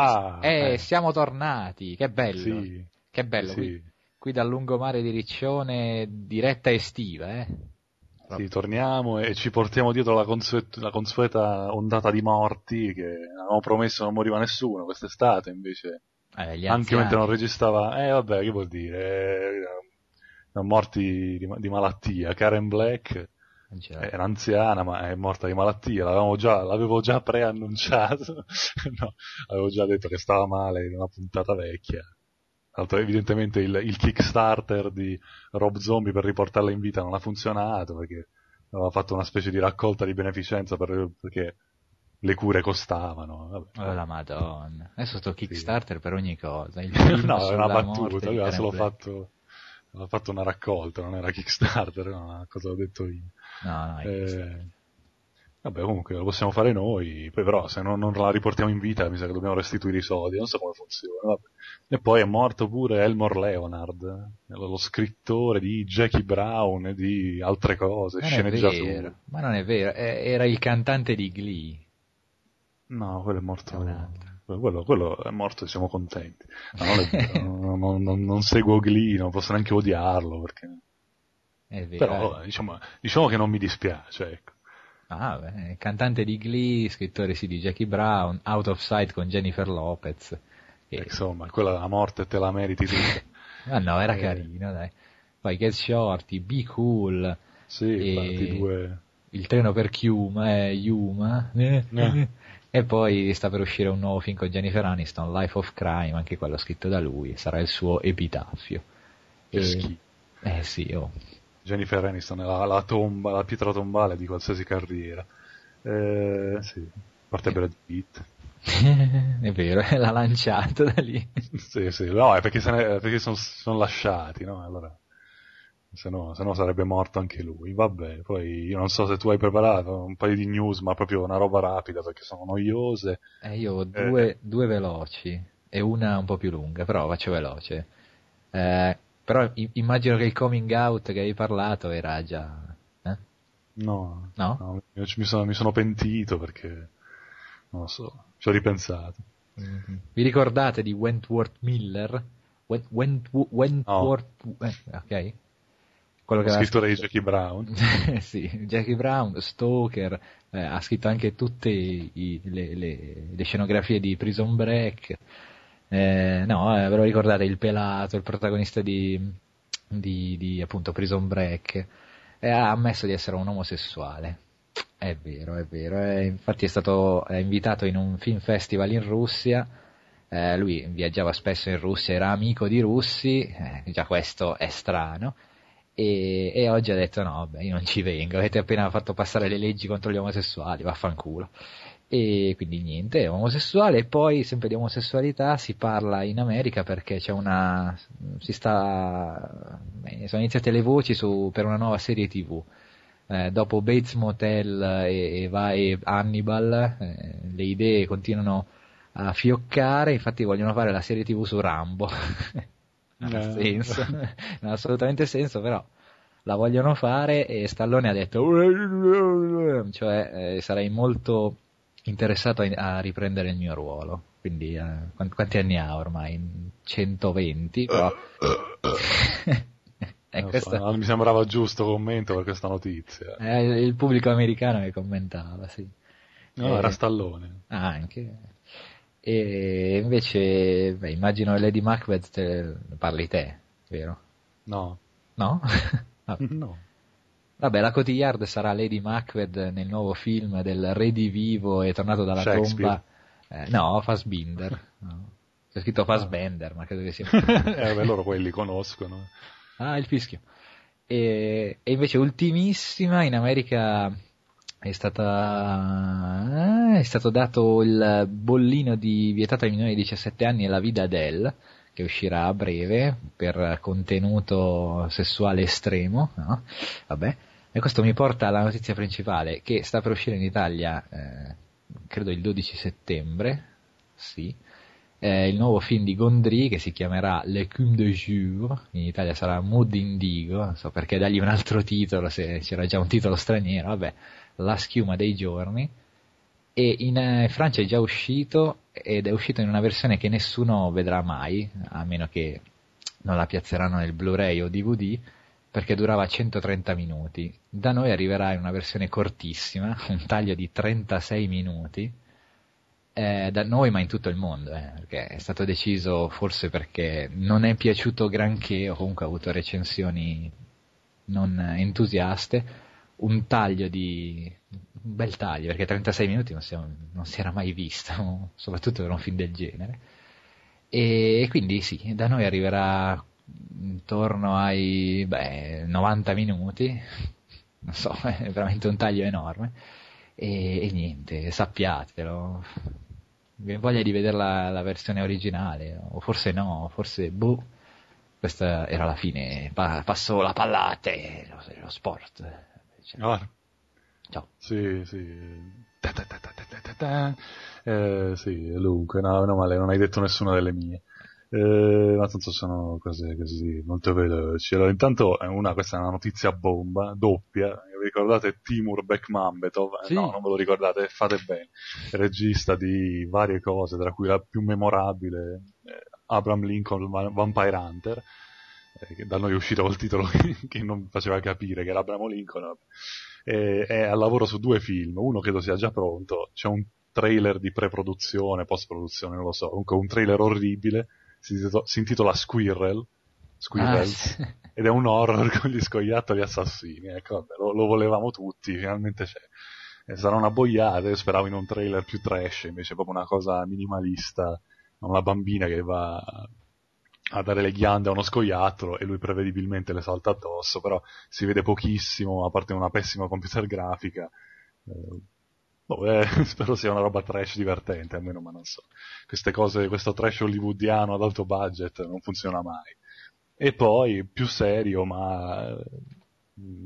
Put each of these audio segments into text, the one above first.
Ah, Eh, eh, siamo tornati, che bello. sì, Che bello, sì, qui, qui dal lungomare di Riccione, diretta estiva, eh. sì, torniamo e ci portiamo dietro la, consuet- la consueta ondata di morti che avevamo promesso non moriva nessuno quest'estate, invece Eh, anche mentre non registrava, eh vabbè, che vuol dire? Eh, morti di, di malattia. Karen Black. Era anziana ma è morta di malattia, l'avevamo già, l'avevo già preannunciato, no, avevo già detto che stava male in una puntata vecchia. Tra l'altro evidentemente il, il Kickstarter di Rob Zombie per riportarla in vita non ha funzionato perché aveva fatto una specie di raccolta di beneficenza per- perché le cure costavano. Vabbè. Oh la madonna. Adesso sto Kickstarter per ogni cosa. No, era una battuta, aveva solo fatto, aveva fatto una raccolta, non era Kickstarter, era una cosa ho detto io. No, no, Eh, vabbè, comunque lo possiamo fare noi, poi però se non, non la riportiamo in vita mi sa che dobbiamo restituire i soldi, non so come funziona. vabbè. E poi è morto pure Elmore Leonard, eh, lo scrittore di Jackie Brown e di altre cose, Non vero, ma non è vero, era il cantante di Glee. No, quello è morto. Quello, quello è morto e siamo contenti. Vero, non, non- non- non seguo Glee, non posso neanche odiarlo perché... È vero. Però diciamo, diciamo che non mi dispiace, ecco. Ah, beh, cantante di Glee, scrittore sì di Jackie Brown, Out of Sight con Jennifer Lopez. E- Insomma, quella la morte te la meriti tutta. Ah no, era Eh. carino, dai. Poi Get Shorty, Be Cool, Sì, E- due... Il treno per Chiuma, eh, Yuma, eh, Eh. e poi sta per uscire un nuovo film con Jennifer Aniston, Life of Crime, anche quello scritto da lui, sarà il suo epitaffio. Che E- schifo. Eh sì, oh. Jennifer Aniston è la, la tomba, la pietra tombale di qualsiasi carriera. Eh, sì, a parte Brad Pitt. è vero, l'ha lanciato da lì. sì, sì, no, è perché, se ne- perché sono, sono lasciati, no? Allora, se no, se no sarebbe morto anche lui. Vabbè, poi io non so se tu hai preparato un paio di news, ma proprio una roba rapida perché sono noiose. Eh, io ho due, due veloci e una un po' più lunga, però faccio veloce. Eh, però immagino che il coming out che hai parlato era già... eh? No, No? ci- mi, sono, mi sono pentito perché, non lo so, ci ho ripensato. Vi ricordate di Wentworth Miller? Went, Went- Wentworth... eh, ok? Quello che Lo aveva scrittore di Jackie Brown. sì, Jackie Brown, Stoker, eh, ha scritto anche tutte i- le, le- le scenografie di Prison Break. Eh, no, eh, ve lo ricordate il pelato, il protagonista di, di, di, appunto Prison Break, e ha ammesso di essere un omosessuale. È vero, è vero. eh, infatti è stato è invitato in un film festival in Russia. eh, lui viaggiava spesso in Russia, era amico di russi, eh, già questo è strano. E, e oggi ha detto no, vabbè, io non ci vengo, avete appena fatto passare le leggi contro gli omosessuali, vaffanculo. E quindi niente, è omosessuale e poi sempre di omosessualità si parla in America perché c'è una, si sta, sono iniziate le voci su, per una nuova serie tv. Eh, dopo Bates Motel e, e, va- e Hannibal, eh, le idee continuano a fioccare, infatti vogliono fare la serie tv su Rambo. non ha senso, non ha assolutamente senso, però la vogliono fare e Stallone ha detto cioè eh, sarei molto interessato a, riprendere il mio ruolo quindi eh, quanti, quanti anni ha ormai? 120 però e Non so, questo non mi sembrava giusto commento per questa notizia. è il pubblico americano che commentava sì No, Eh, era Stallone. Ah, anche. E invece, beh, immagino Lady Macbeth te parli te, vero? No. No? Vabbè. No. Vabbè, la Cotillard sarà Lady Macbeth nel nuovo film del Re di Vivo e tornato dalla tomba. Eh, no, Fassbinder. No. C'è scritto Fassbender, ma credo che sia. eh, beh, loro quelli conoscono. Ah, il fischio. E, e invece ultimissima in America è stata eh, è stato dato il bollino di vietato ai minori di 17 anni e la vida Adele che uscirà a breve per contenuto sessuale estremo, no? Vabbè. E questo mi porta alla notizia principale che sta per uscire in Italia eh, credo il 12 settembre, sì. eh, il nuovo film di Gondry che si chiamerà L'écume de jour, in Italia sarà Mood Indigo, non so perché dargli un altro titolo se c'era già un titolo straniero, vabbè, La schiuma dei giorni, e in eh, Francia è già uscito ed è uscito in una versione che nessuno vedrà mai, a meno che non la piazzeranno nel Blu-ray o DVD, perché durava 130 minuti. Da noi arriverà in una versione cortissima, un taglio di 36 minuti, eh, da noi ma in tutto il mondo, eh, perché è stato deciso forse perché non è piaciuto granché o comunque ha avuto recensioni non entusiaste, un taglio di un bel taglio, perché 36 minuti non si, non si era mai visto, soprattutto per un film del genere. E, e quindi sì, da noi arriverà intorno ai beh, 90 minuti, non so, è veramente un taglio enorme. E, e niente, sappiatelo, voglia di vedere la, la, versione originale, o forse no, forse boh, questa era la fine, pa- passo la palla a te, lo, lo sport. Cioè. Ciao. Sì, sì. Ta ta ta eh, sì, dunque, no, no male, non hai detto nessuna delle mie. Eh, ma tanto sono cose così molto veloci. Allora, intanto una, questa è una notizia bomba, doppia. Vi ricordate Timur Bekmambetov? Sì. No, non ve lo ricordate, fate bene. Regista di varie cose, tra cui la più memorabile, eh, Abraham Lincoln Vampire Hunter, eh, che da noi è uscito col titolo che non faceva capire che era Abraham Lincoln. Eh, è al lavoro su due film, uno credo sia già pronto, c'è un trailer di pre-produzione, post-produzione, non lo so, comunque un trailer orribile si, intitola, si intitola Squirrel, Squirrel ah, sì. ed è un horror con gli scoiattoli assassini. Ecco, vabbè, lo, lo, volevamo tutti, finalmente c'è. E sarà una boiata, io speravo in un trailer più trash, invece proprio una cosa minimalista, una bambina che va a dare le ghiande a uno scoiattolo e lui prevedibilmente le salta addosso, però si vede pochissimo, a parte una pessima computer grafica. Eh, Boh, eh, spero sia una roba trash divertente, almeno, ma non so. Queste cose, questo trash hollywoodiano ad alto budget non funziona mai. E poi, più serio, ma eh,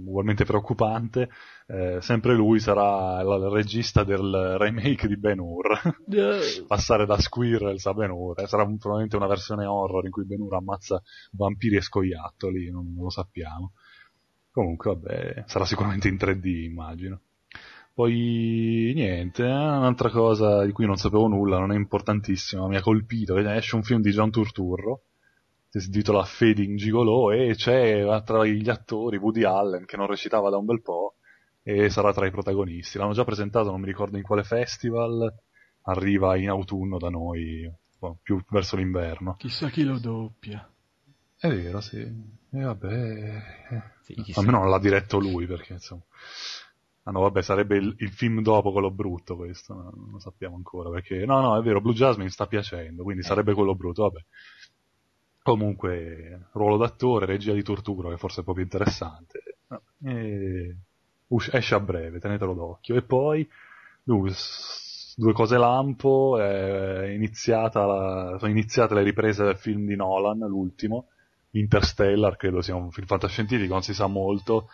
ugualmente preoccupante, eh, sempre lui sarà il regista del remake di Ben Hur. Passare da Squirrels a Ben Hur. Eh, sarà probabilmente una versione horror in cui Ben Hur ammazza vampiri e scoiattoli, non, non lo sappiamo. Comunque, vabbè, sarà sicuramente in 3D, immagino. Poi niente, eh, un'altra cosa di cui non sapevo nulla, non è importantissima, mi ha colpito, esce un film di John Turturro, che si intitola Fading Gigolo, e c'è tra gli attori Woody Allen, che non recitava da un bel po', e sarà tra i protagonisti. L'hanno già presentato, non mi ricordo in quale festival, arriva in autunno da noi, più verso l'inverno. Chissà chi lo doppia. È vero, sì. E vabbè... Sì, Almeno non l'ha diretto lui, perché insomma... Ah no, vabbè, sarebbe il, il, film dopo quello brutto questo, no, non lo sappiamo ancora, perché no, no, è vero, Blue Jasmine sta piacendo, quindi eh. sarebbe quello brutto, vabbè. Comunque, ruolo d'attore, regia di tortura, che forse è proprio interessante. E... esce a breve, tenetelo d'occhio. E poi, due cose lampo, è iniziata la, sono iniziate le riprese del film di Nolan, l'ultimo, Interstellar, credo sia un film fantascientifico, non si sa molto,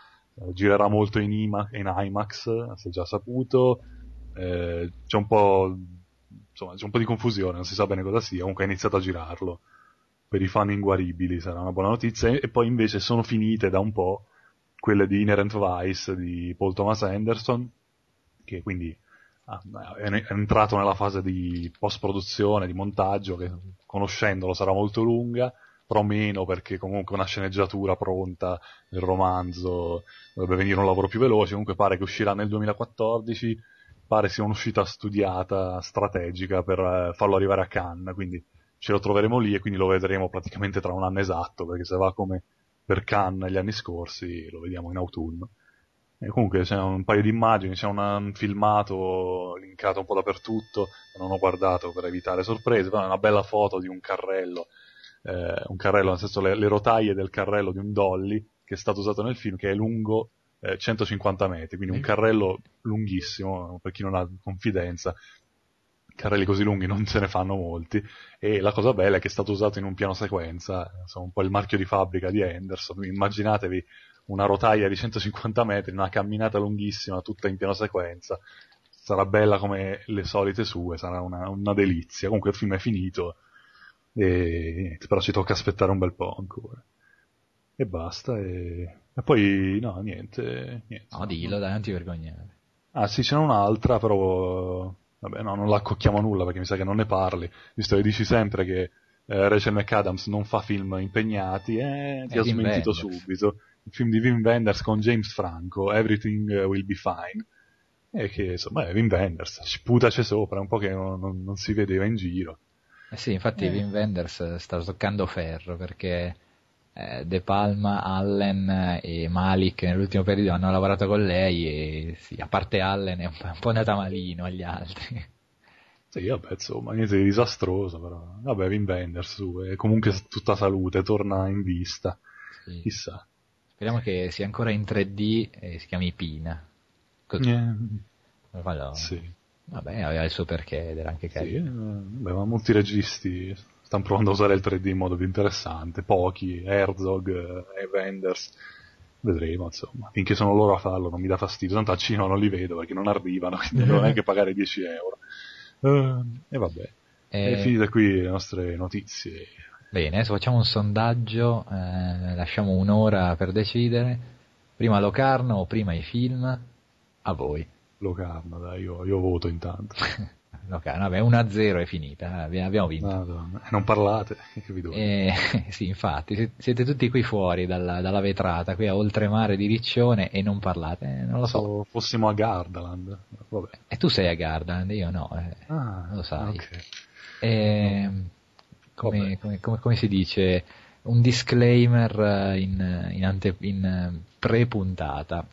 girerà molto in, IMA, in IMAX, si è già saputo, eh, c'è un po' insomma c'è un po' di confusione, non si sa bene cosa sia, comunque ha iniziato a girarlo. Per i fan inguaribili sarà una buona notizia. E poi invece sono finite da un po' quelle di Inherent Vice di Paul Thomas Anderson, che quindi è entrato nella fase di post-produzione, di montaggio, che conoscendolo sarà molto lunga però meno perché comunque una sceneggiatura pronta, il romanzo dovrebbe venire un lavoro più veloce, comunque pare che uscirà nel 2014, pare sia un'uscita studiata, strategica per eh, farlo arrivare a Cannes, quindi ce lo troveremo lì e quindi lo vedremo praticamente tra un anno esatto, perché se va come per Cannes gli anni scorsi lo vediamo in autunno. E comunque c'è un paio di immagini, c'è un filmato linkato un po' dappertutto, non ho guardato per evitare sorprese, però è una bella foto di un carrello eh, un carrello, nel senso le, le, rotaie del carrello di un dolly che è stato usato nel film, che è lungo eh, 150 metri, quindi un carrello lunghissimo, per chi non ha confidenza, carrelli così lunghi non se ne fanno molti, e la cosa bella è che è stato usato in un piano sequenza, insomma un po' il marchio di fabbrica di Henderson, immaginatevi una rotaia di 150 metri, una camminata lunghissima, tutta in piano sequenza, sarà bella come le solite sue, sarà una, una delizia, comunque il film è finito, E, però ci tocca aspettare un bel po' ancora. E basta, e, e poi no, niente. niente no, dillo, dai, non ti vergognare. Ah sì, c'è un'altra, però vabbè, no, non la accocchiamo nulla perché mi sa che non ne parli, visto che dici sempre che eh, Rachel McAdams non fa film impegnati, eh, ti ha smentito Wenders. subito. Il film di Wim Wenders con James Franco, Everything Will Be Fine, e che insomma è Wim Wenders, sputace sopra, un po' che non, non, non si vedeva in giro. Eh sì, infatti eh. Wim Wenders sta toccando ferro perché eh, De Palma, Allen e Malik nell'ultimo periodo hanno lavorato con lei e sì, a parte Allen è un, po' andata malino agli altri. Sì, vabbè, insomma, niente di disastroso, però. Vabbè, Wim Wenders, su, è comunque tutta salute, torna in vista. Sì. Chissà. Speriamo che sia ancora in 3D e si chiami Pina. Così. Yeah. Allora, sì. Vabbè, aveva il suo perché ed era anche carino. Sì, eh, beh, ma molti registi stanno provando a usare il 3D in modo più interessante. Pochi, Herzog e eh, Wenders. Vedremo, insomma. Finché sono loro a farlo non mi dà fastidio. Tanto a Cino non li vedo perché non arrivano, quindi devo neanche pagare 10 euro. Uh, e vabbè. E... E finite qui le nostre notizie. Bene, adesso facciamo un sondaggio, eh, lasciamo un'ora per decidere. Prima Locarno o prima i film? A voi. Locarno, dai, io, io voto intanto. Locarno, vabbè, 1-0 è finita, eh, abbiamo vinto. Madonna. Non parlate, che vi eh, sì, infatti, siete tutti qui fuori dalla, dalla, vetrata, qui a oltremare di Riccione e non parlate, eh, non lo so. so. Fossimo a Gardaland. Vabbè. E tu sei a Gardaland, io no, eh, ah, lo sai. Okay. E, no. come, come, come, come, si dice, un disclaimer in, in, ante, in pre-puntata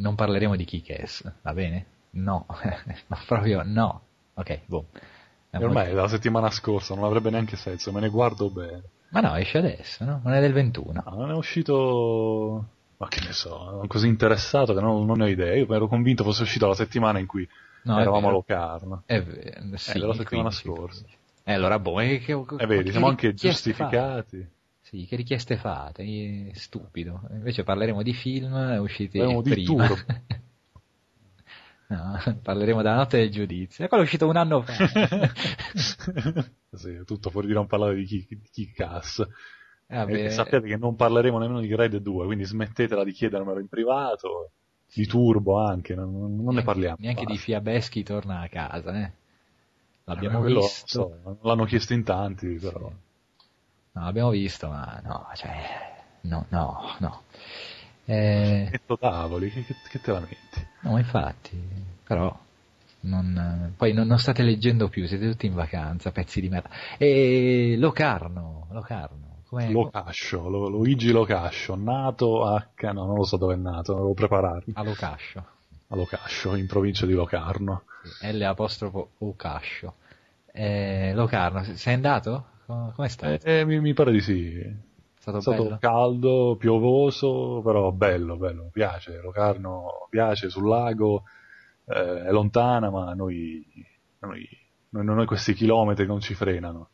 non parleremo di Kick-Ass, va bene? No, no proprio no. Ok, boh. Ormai è la settimana scorsa, non avrebbe neanche senso, me ne guardo bene. Ma no, esce adesso, no? Non è del 21. No, non è uscito... Ma che ne so, sono così interessato che non, non ho idea. Io ero convinto fosse uscito la settimana in cui no, eravamo a Locarno. È vero, sì, è la settimana scorsa. E eh, allora, boh, è che, eh, vedi, siamo anche giustificati. Sì, che richieste fate? Stupido. Invece parleremo di film usciti parleremo prima. Di tour. no, parleremo della notte del giudizio. E quello è uscito un anno fa. sì, tutto fuori di non parlare di chi, di chi cassa. Eh, sappiate che non parleremo nemmeno di Red 2, quindi smettetela di chiedermelo in privato. Di Turbo anche, non, non neanche, ne parliamo. Neanche basta. di Fiabeschi torna a casa, eh. L'abbiamo eh, visto. So, l'hanno chiesto in tanti, però. Sì. No, abbiamo visto, ma no, cioè, no, no, no. Eh... Tavoli, che, che, te la metti? No, infatti, però, non, poi non, non, state leggendo più, siete tutti in vacanza, pezzi di merda. E Locarno, Locarno. Com'è? Locascio, Lo, Luigi Locascio, nato a, no, non lo so dove è nato, devo prepararmi. A Locascio. A Locascio, in provincia di Locarno. Sì, L apostrofo Locascio. Eh, Locarno, sei andato? Come sta? Eh, eh, mi, mi, pare di sì. È stato, è stato caldo, piovoso, però bello, bello, mi piace. Locarno piace sul lago, eh, è lontana, ma noi, noi, noi, noi questi chilometri non ci frenano.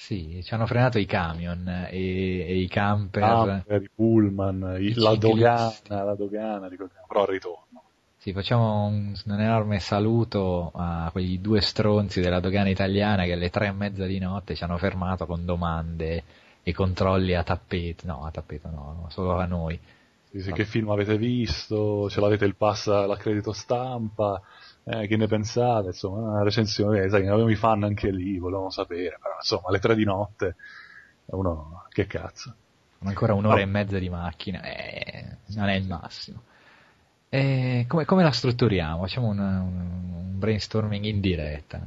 Sì, ci hanno frenato i camion e, e i camper. camper i pullman, i, la dogana, la dogana, ricordiamo, però al ritorno. Sì, facciamo un, un, enorme saluto a quei due stronzi della dogana italiana che alle tre e mezza di notte ci hanno fermato con domande e controlli a tappeto, no, a tappeto no, solo a noi. Sì, sì, che film avete visto? Ce l'avete il pass l'accredito stampa? Eh, che ne pensate? Insomma, una recensione, eh, sai, avevamo i fan anche lì, volevamo sapere, però insomma, alle tre di notte, uno, che cazzo. Ancora un'ora oh. e mezza di macchina, eh, non è il massimo. E come, come la strutturiamo? Facciamo un, un brainstorming in diretta.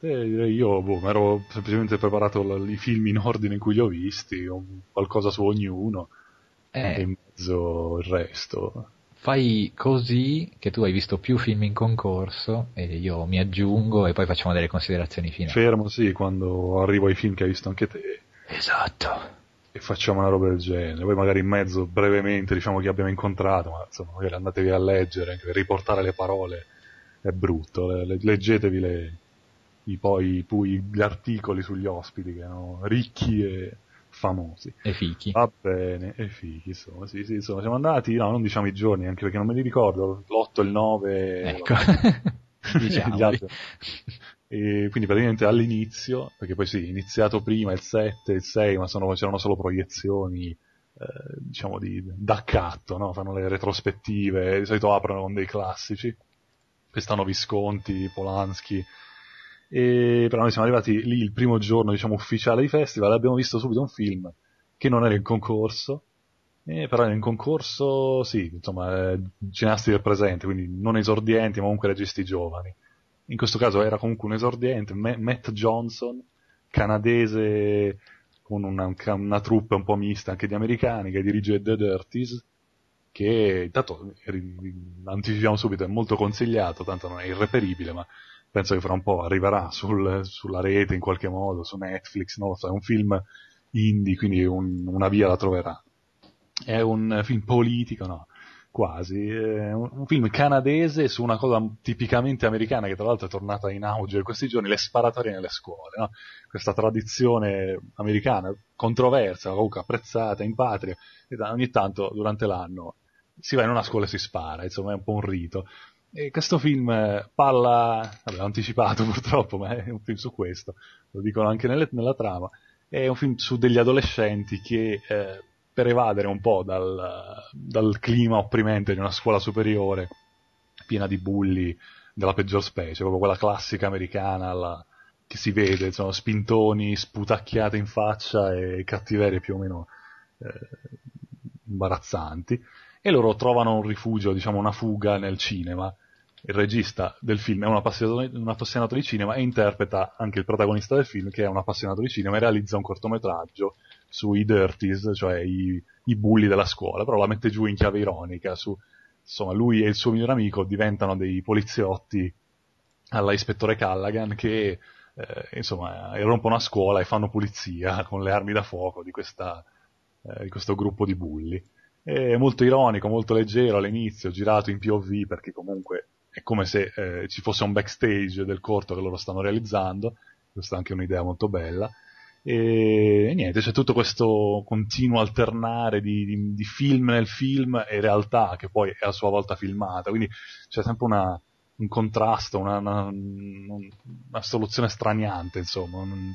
Eh, io boh, mi ero semplicemente preparato l- i film in ordine in cui li ho visti, qualcosa su ognuno, eh, e in mezzo il resto. Fai così che tu hai visto più film in concorso e io mi aggiungo e poi facciamo delle considerazioni finali. Fermo, sì, quando arrivo ai film che hai visto anche te. Esatto e facciamo una roba del genere. Poi magari in mezzo brevemente diciamo chi abbiamo incontrato, ma insomma magari andatevi a leggere, anche per riportare le parole è brutto. Le, leggetevi le, i, poi, poi gli articoli sugli ospiti che erano ricchi e famosi. E fichi. Va bene, e fichi, insomma, sì, sì, insomma, siamo andati, no, non diciamo i giorni, anche perché non me li ricordo, l'8 e il 9... Ecco. diciamo. E quindi praticamente all'inizio, perché poi sì, iniziato prima il 7 il 6, ma sono, c'erano solo proiezioni, eh, diciamo, di, d'accatto, no? fanno le retrospettive, di solito aprono con dei classici, quest'anno Visconti, Polanski, e però noi siamo arrivati lì il primo giorno, diciamo, ufficiale di festival, e abbiamo visto subito un film che non era in concorso, eh, però in concorso, sì, insomma, eh, cineasti del presente, quindi non esordienti, ma comunque registi giovani. In questo caso era comunque un esordiente, Matt Johnson, canadese con una, una troupe un po' mista anche di americani, che dirige The Dirties, che intanto anticipiamo subito, è molto consigliato, tanto non è irreperibile, ma penso che fra un po' arriverà sul, sulla rete in qualche modo, su Netflix, so, è un film indie, quindi un, una via la troverà è un film politico, no? Quasi, è un, film canadese su una cosa tipicamente americana che tra l'altro è tornata in auge in questi giorni, le sparatorie nelle scuole, no? Questa tradizione americana controversa, comunque apprezzata in patria, e ogni tanto durante l'anno si va in una scuola e si spara, insomma è un po' un rito. E questo film parla, vabbè, l'ho anticipato purtroppo, ma è un film su questo, lo dicono anche nelle, nella trama, è un film su degli adolescenti che eh, per evadere un po' dal, dal clima opprimente di una scuola superiore piena di bulli della peggior specie, proprio quella classica americana la, che si vede, insomma, spintoni, sputacchiate in faccia e cattiverie più o meno eh, imbarazzanti, e loro trovano un rifugio, diciamo una fuga nel cinema. Il regista del film è un appassionato, un appassionato di cinema e interpreta anche il protagonista del film che è un appassionato di cinema e realizza un cortometraggio sui dirties, cioè i, i, bulli della scuola, però la mette giù in chiave ironica, su, insomma lui e il suo migliore amico diventano dei poliziotti alla ispettore Callaghan che eh, insomma irrompono a scuola e fanno pulizia con le armi da fuoco di, questa, eh, di questo gruppo di bulli. È molto ironico, molto leggero all'inizio, girato in POV perché comunque è come se eh, ci fosse un backstage del corto che loro stanno realizzando, questa è anche un'idea molto bella, e, e niente, c'è tutto questo continuo alternare di, di, di, film nel film e realtà che poi è a sua volta filmata, quindi c'è sempre una, un contrasto, una, una, una, soluzione straniante, insomma, un,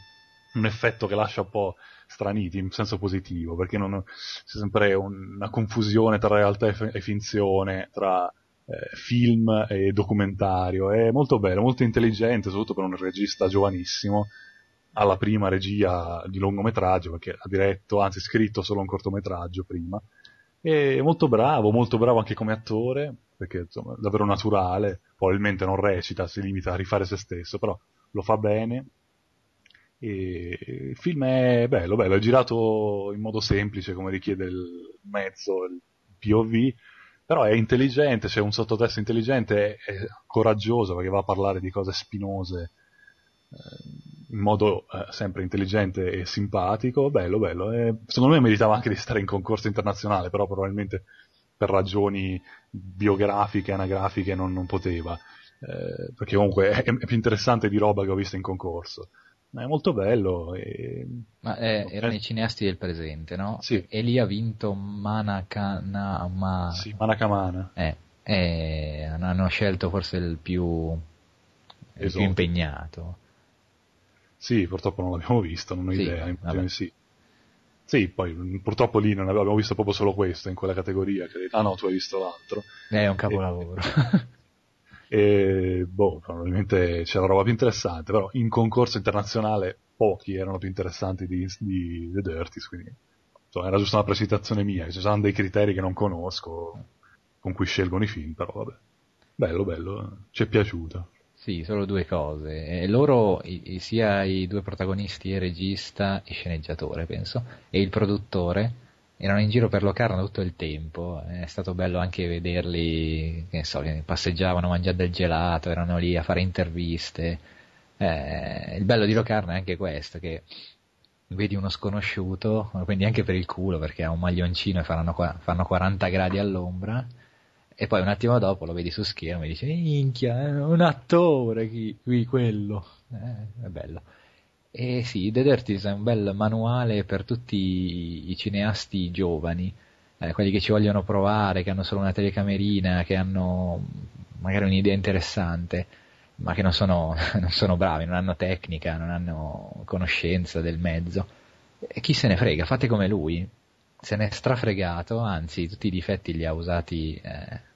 un, effetto che lascia un po' straniti in senso positivo, perché non, c'è sempre una confusione tra realtà e, finzione, tra eh, film e documentario, è molto bello, molto intelligente, soprattutto per un regista giovanissimo, alla prima regia di lungometraggio, perché ha diretto, anzi scritto solo un cortometraggio prima. E molto bravo, molto bravo anche come attore, perché insomma è davvero naturale, probabilmente non recita, si limita a rifare se stesso, però lo fa bene. E il film è bello, bello, è girato in modo semplice, come richiede il mezzo, il POV, però è intelligente, c'è un sottotesto intelligente, è, coraggioso perché va a parlare di cose spinose. Eh, in modo eh, sempre intelligente e simpatico, bello, bello. E secondo me meritava anche di stare in concorso internazionale, però probabilmente per ragioni biografiche, anagrafiche non, non poteva, eh, perché comunque è, è, più interessante di roba che ho visto in concorso. È molto bello. E... Ma eh, erano i cineasti del presente, no? Sì. E lì ha vinto Manakamana. Sì, Manakamana. Eh, eh, hanno scelto forse il più, il più impegnato. Sì, purtroppo non l'abbiamo visto, non ho sì, idea, sì. Sì, poi purtroppo lì non abbiamo visto proprio solo questo in quella categoria. Credo. Ah no, tu hai visto l'altro. È un capolavoro. E, e boh, probabilmente c'era roba più interessante, però in concorso internazionale pochi erano più interessanti di, di The Dirties, quindi insomma, era giusto una presentazione mia, ci sono dei criteri che non conosco con cui scelgono i film, però vabbè. Bello, bello, ci è piaciuto. Sì, solo due cose. E loro, i, sia i due protagonisti, il regista e sceneggiatore, penso, e il produttore, erano in giro per Locarno tutto il tempo. È stato bello anche vederli, che so, passeggiavano, mangiando del gelato, erano lì a fare interviste. Eh, il bello di Locarno è anche questo, che vedi uno sconosciuto, quindi anche per il culo, perché ha un maglioncino e faranno, fanno 40 gradi all'ombra, e poi un attimo dopo lo vedi su schermo e dici, minchia, è un attore qui, qui quello. Eh, è bello. E sì, The Dirties è un bel manuale per tutti i, i cineasti giovani, eh, quelli che ci vogliono provare, che hanno solo una telecamerina, che hanno magari un'idea interessante. ma che non sono, non sono bravi, non hanno tecnica, non hanno conoscenza del mezzo. E chi se ne frega, fate come lui, se ne è strafregato, anzi tutti i difetti li ha usati eh,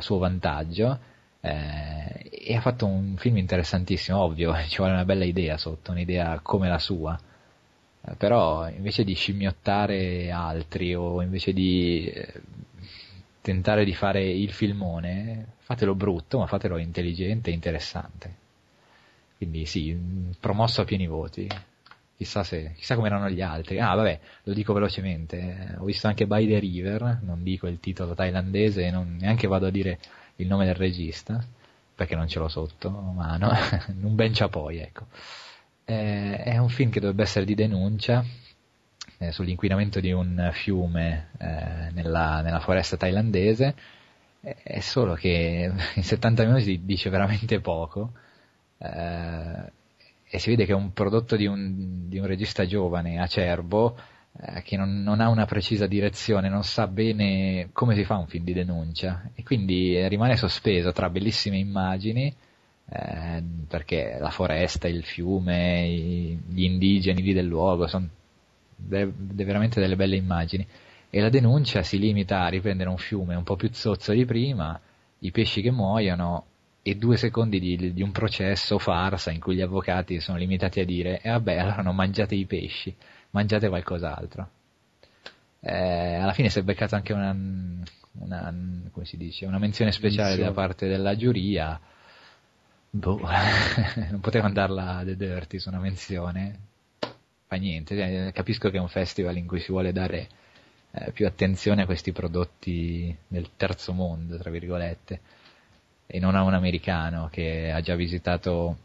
suo vantaggio eh, e ha fatto un film interessantissimo, ovvio, ci vuole una bella idea sotto, un'idea come la sua, eh, però invece di scimmiottare altri o invece di eh, tentare di fare il filmone, fatelo brutto, ma fatelo intelligente e interessante. Quindi sì, promosso a pieni voti. Chissà, se, chissà come erano gli altri. Ah, vabbè, lo dico velocemente. Ho visto anche By the River, non dico il titolo thailandese e non, neanche vado a dire il nome del regista, perché non ce l'ho sotto mano. un ben poi, ecco. Eh, è un film che dovrebbe essere di denuncia, eh, sull'inquinamento di un fiume eh, nella, nella, foresta thailandese, è solo che in 70 minuti dice veramente poco eh, e si vede che è un prodotto di un, di un regista giovane, acerbo, eh, che non, non, ha una precisa direzione, non sa bene come si fa un film di denuncia e quindi rimane sospeso tra bellissime immagini eh, perché la foresta, il fiume, gli indigeni lì del luogo sono de- de veramente delle belle immagini. E la denuncia si limita a riprendere un fiume un po' più zozzo di prima, i pesci che muoiono e due secondi di, di un processo farsa in cui gli avvocati sono limitati a dire e eh vabbè allora non mangiate i pesci, mangiate qualcos'altro. Eh, alla fine si è beccato anche una, una, come si dice, una menzione speciale da parte della giuria. Boh, non poteva andarla a The Dirty su una menzione fa niente, eh, capisco che è un festival in cui si vuole dare eh, più attenzione a questi prodotti del terzo mondo, tra virgolette, e non a un americano che ha già visitato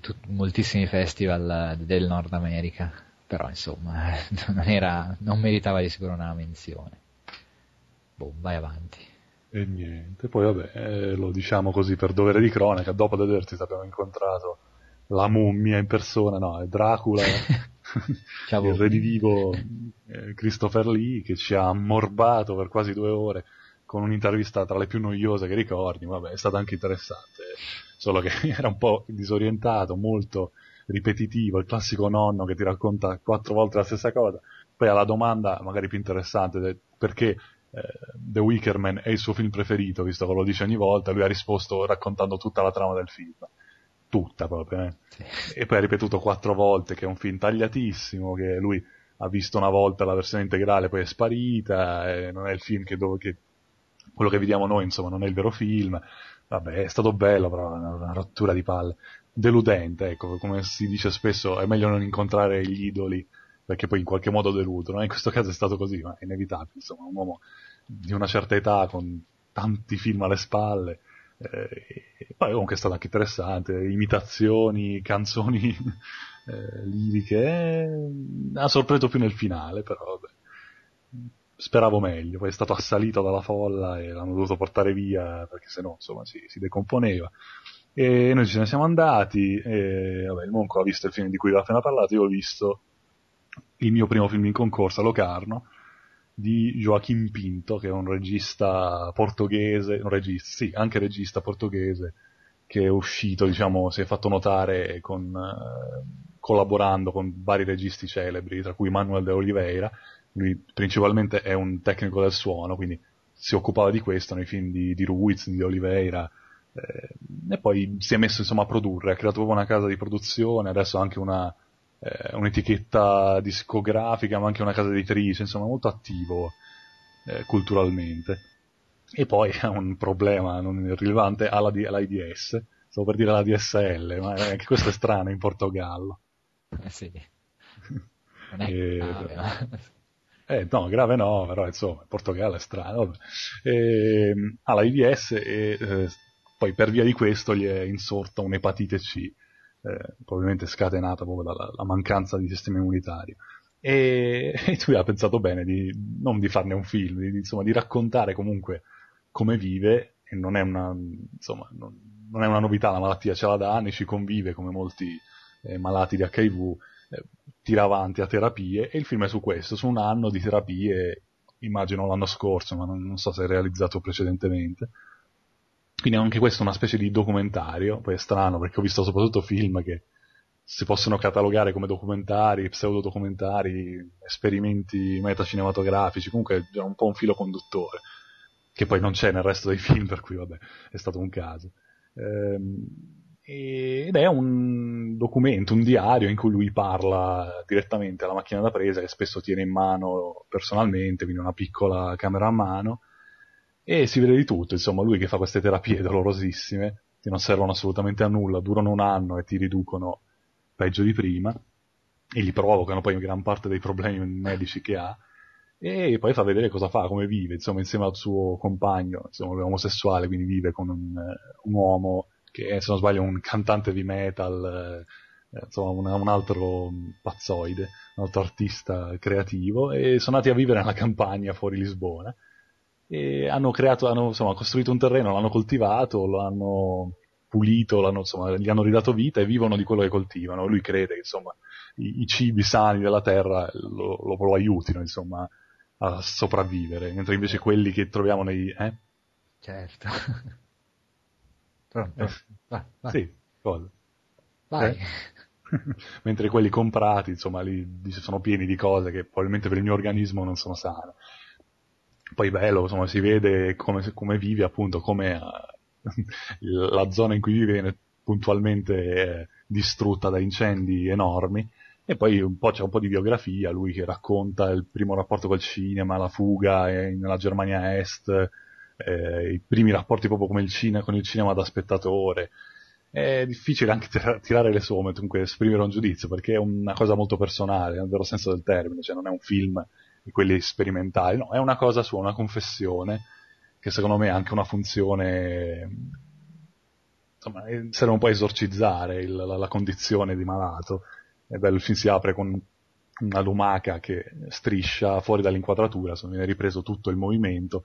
tut- moltissimi festival del Nord America, però insomma non, era, non meritava di sicuro una menzione. Boh, vai avanti. E niente, poi vabbè, eh, lo diciamo così per dovere di cronaca, dopo vederti abbiamo incontrato la mummia in persona, no, è Dracula il redivivo eh, Christopher Lee che ci ha ammorbato per quasi due ore con un'intervista tra le più noiose che ricordi, vabbè è stato anche interessante, solo che era un po' disorientato, molto ripetitivo, il classico nonno che ti racconta quattro volte la stessa cosa, poi alla domanda magari più interessante perché eh, The Wicker Man è il suo film preferito, visto che lo dice ogni volta, lui ha risposto raccontando tutta la trama del film tutta proprio, eh. sì. e poi ha ripetuto quattro volte che è un film tagliatissimo, che lui ha visto una volta la versione integrale, poi è sparita, e non è il film che, dove, che quello che vediamo noi, insomma, non è il vero film. Vabbè, è stato bello, però una, una rottura di palle. Deludente, ecco, come si dice spesso, è meglio non incontrare gli idoli, perché poi in qualche modo deludono. In questo caso è stato così, ma è inevitabile, insomma, un uomo di una certa età, con tanti film alle spalle, eh, poi comunque è stato anche interessante, imitazioni, canzoni eh, liriche, eh, ha sorpreso più nel finale, però vabbè. Speravo meglio, poi è stato assalito dalla folla e l'hanno dovuto portare via perché sennò insomma si, si decomponeva. E noi ne siamo andati, e vabbè, il Monco ha visto il film di cui vi ho appena parlato, io ho visto il mio primo film in concorso Locarno, di Joaquim Pinto, che è un regista portoghese, un regista, sì, anche regista portoghese, che è uscito, diciamo, si è fatto notare con, eh, collaborando con vari registi celebri, tra cui Manuel de Oliveira, lui principalmente è un tecnico del suono, quindi si occupava di questo nei film di, di Ruiz, di Oliveira, eh, e poi si è messo insomma a produrre, ha creato proprio una casa di produzione, adesso anche una, eh, un'etichetta discografica, ma anche una casa editrice, insomma molto attivo eh, culturalmente. E poi ha un problema non rilevante alla, all'AIDS, stavo per dire la DSL, ma anche questo è strano in Portogallo. Eh sì. Non è e, grave, ma... Eh, no, grave no, però insomma, il Portogallo è strano. E, ha l'AIDS e eh, poi per via di questo gli è insorta un'epatite C eh, probabilmente scatenata proprio dalla mancanza di sistema immunitario. E, e lui ha pensato bene di, non di farne un film, di, insomma, di raccontare comunque come vive, e non è una, insomma, non, non è una novità, la malattia ce l'ha da anni, ci convive come molti eh, malati di HIV, eh, tira avanti a terapie, e il film è su questo, su un anno di terapie, immagino l'anno scorso, ma non, non so se è realizzato precedentemente quindi anche questo è una specie di documentario, poi è strano perché ho visto soprattutto film che si possono catalogare come documentari, pseudodocumentari, esperimenti metacinematografici, comunque è un po' un filo conduttore, che poi non c'è nel resto dei film, per cui vabbè, è stato un caso. Ehm, ed è un documento, un diario in cui lui parla direttamente alla macchina da presa che spesso tiene in mano personalmente, quindi una piccola camera a mano, e si vede di tutto, insomma, lui che fa queste terapie dolorosissime, che non servono assolutamente a nulla, durano un anno e ti riducono peggio di prima, e gli provocano poi gran parte dei problemi medici che ha, e poi fa vedere cosa fa, come vive, insomma, insieme al suo compagno, insomma, è omosessuale, quindi vive con un, un uomo che è, se non sbaglio, un cantante di metal, eh, insomma, un, un, altro pazzoide, un altro artista creativo, e sono andati a vivere nella campagna fuori Lisbona e hanno creato, hanno insomma, costruito un terreno, l'hanno coltivato, lo hanno pulito, insomma, gli hanno ridato vita e vivono di quello che coltivano. Lui crede che insomma, i, i cibi sani della terra lo, lo, lo, aiutino insomma, a sopravvivere, mentre invece quelli che troviamo nei... Eh? Certo. Pronto? Eh. Vai, vai. Sì, cosa? Vai. Eh? mentre quelli comprati, insomma, lì sono pieni di cose che probabilmente per il mio organismo non sono sane poi bello, insomma, si vede come, come vive, appunto, come uh, la zona in cui vive viene puntualmente eh, distrutta da incendi enormi. E poi un po' c'è un po' di biografia, lui che racconta il primo rapporto col cinema, la fuga eh, nella Germania Est, eh, i primi rapporti proprio come il cinema, con il cinema da spettatore. È difficile anche tirare le somme, comunque esprimere un giudizio, perché è una cosa molto personale, nel vero senso del termine, cioè non è un film di quelli sperimentali, no, è una cosa sua, una confessione, che secondo me ha anche una funzione, insomma, serve un po' a esorcizzare il, la, la, condizione di malato. È bello, il film si apre con una lumaca che striscia fuori dall'inquadratura, insomma, viene ripreso tutto il movimento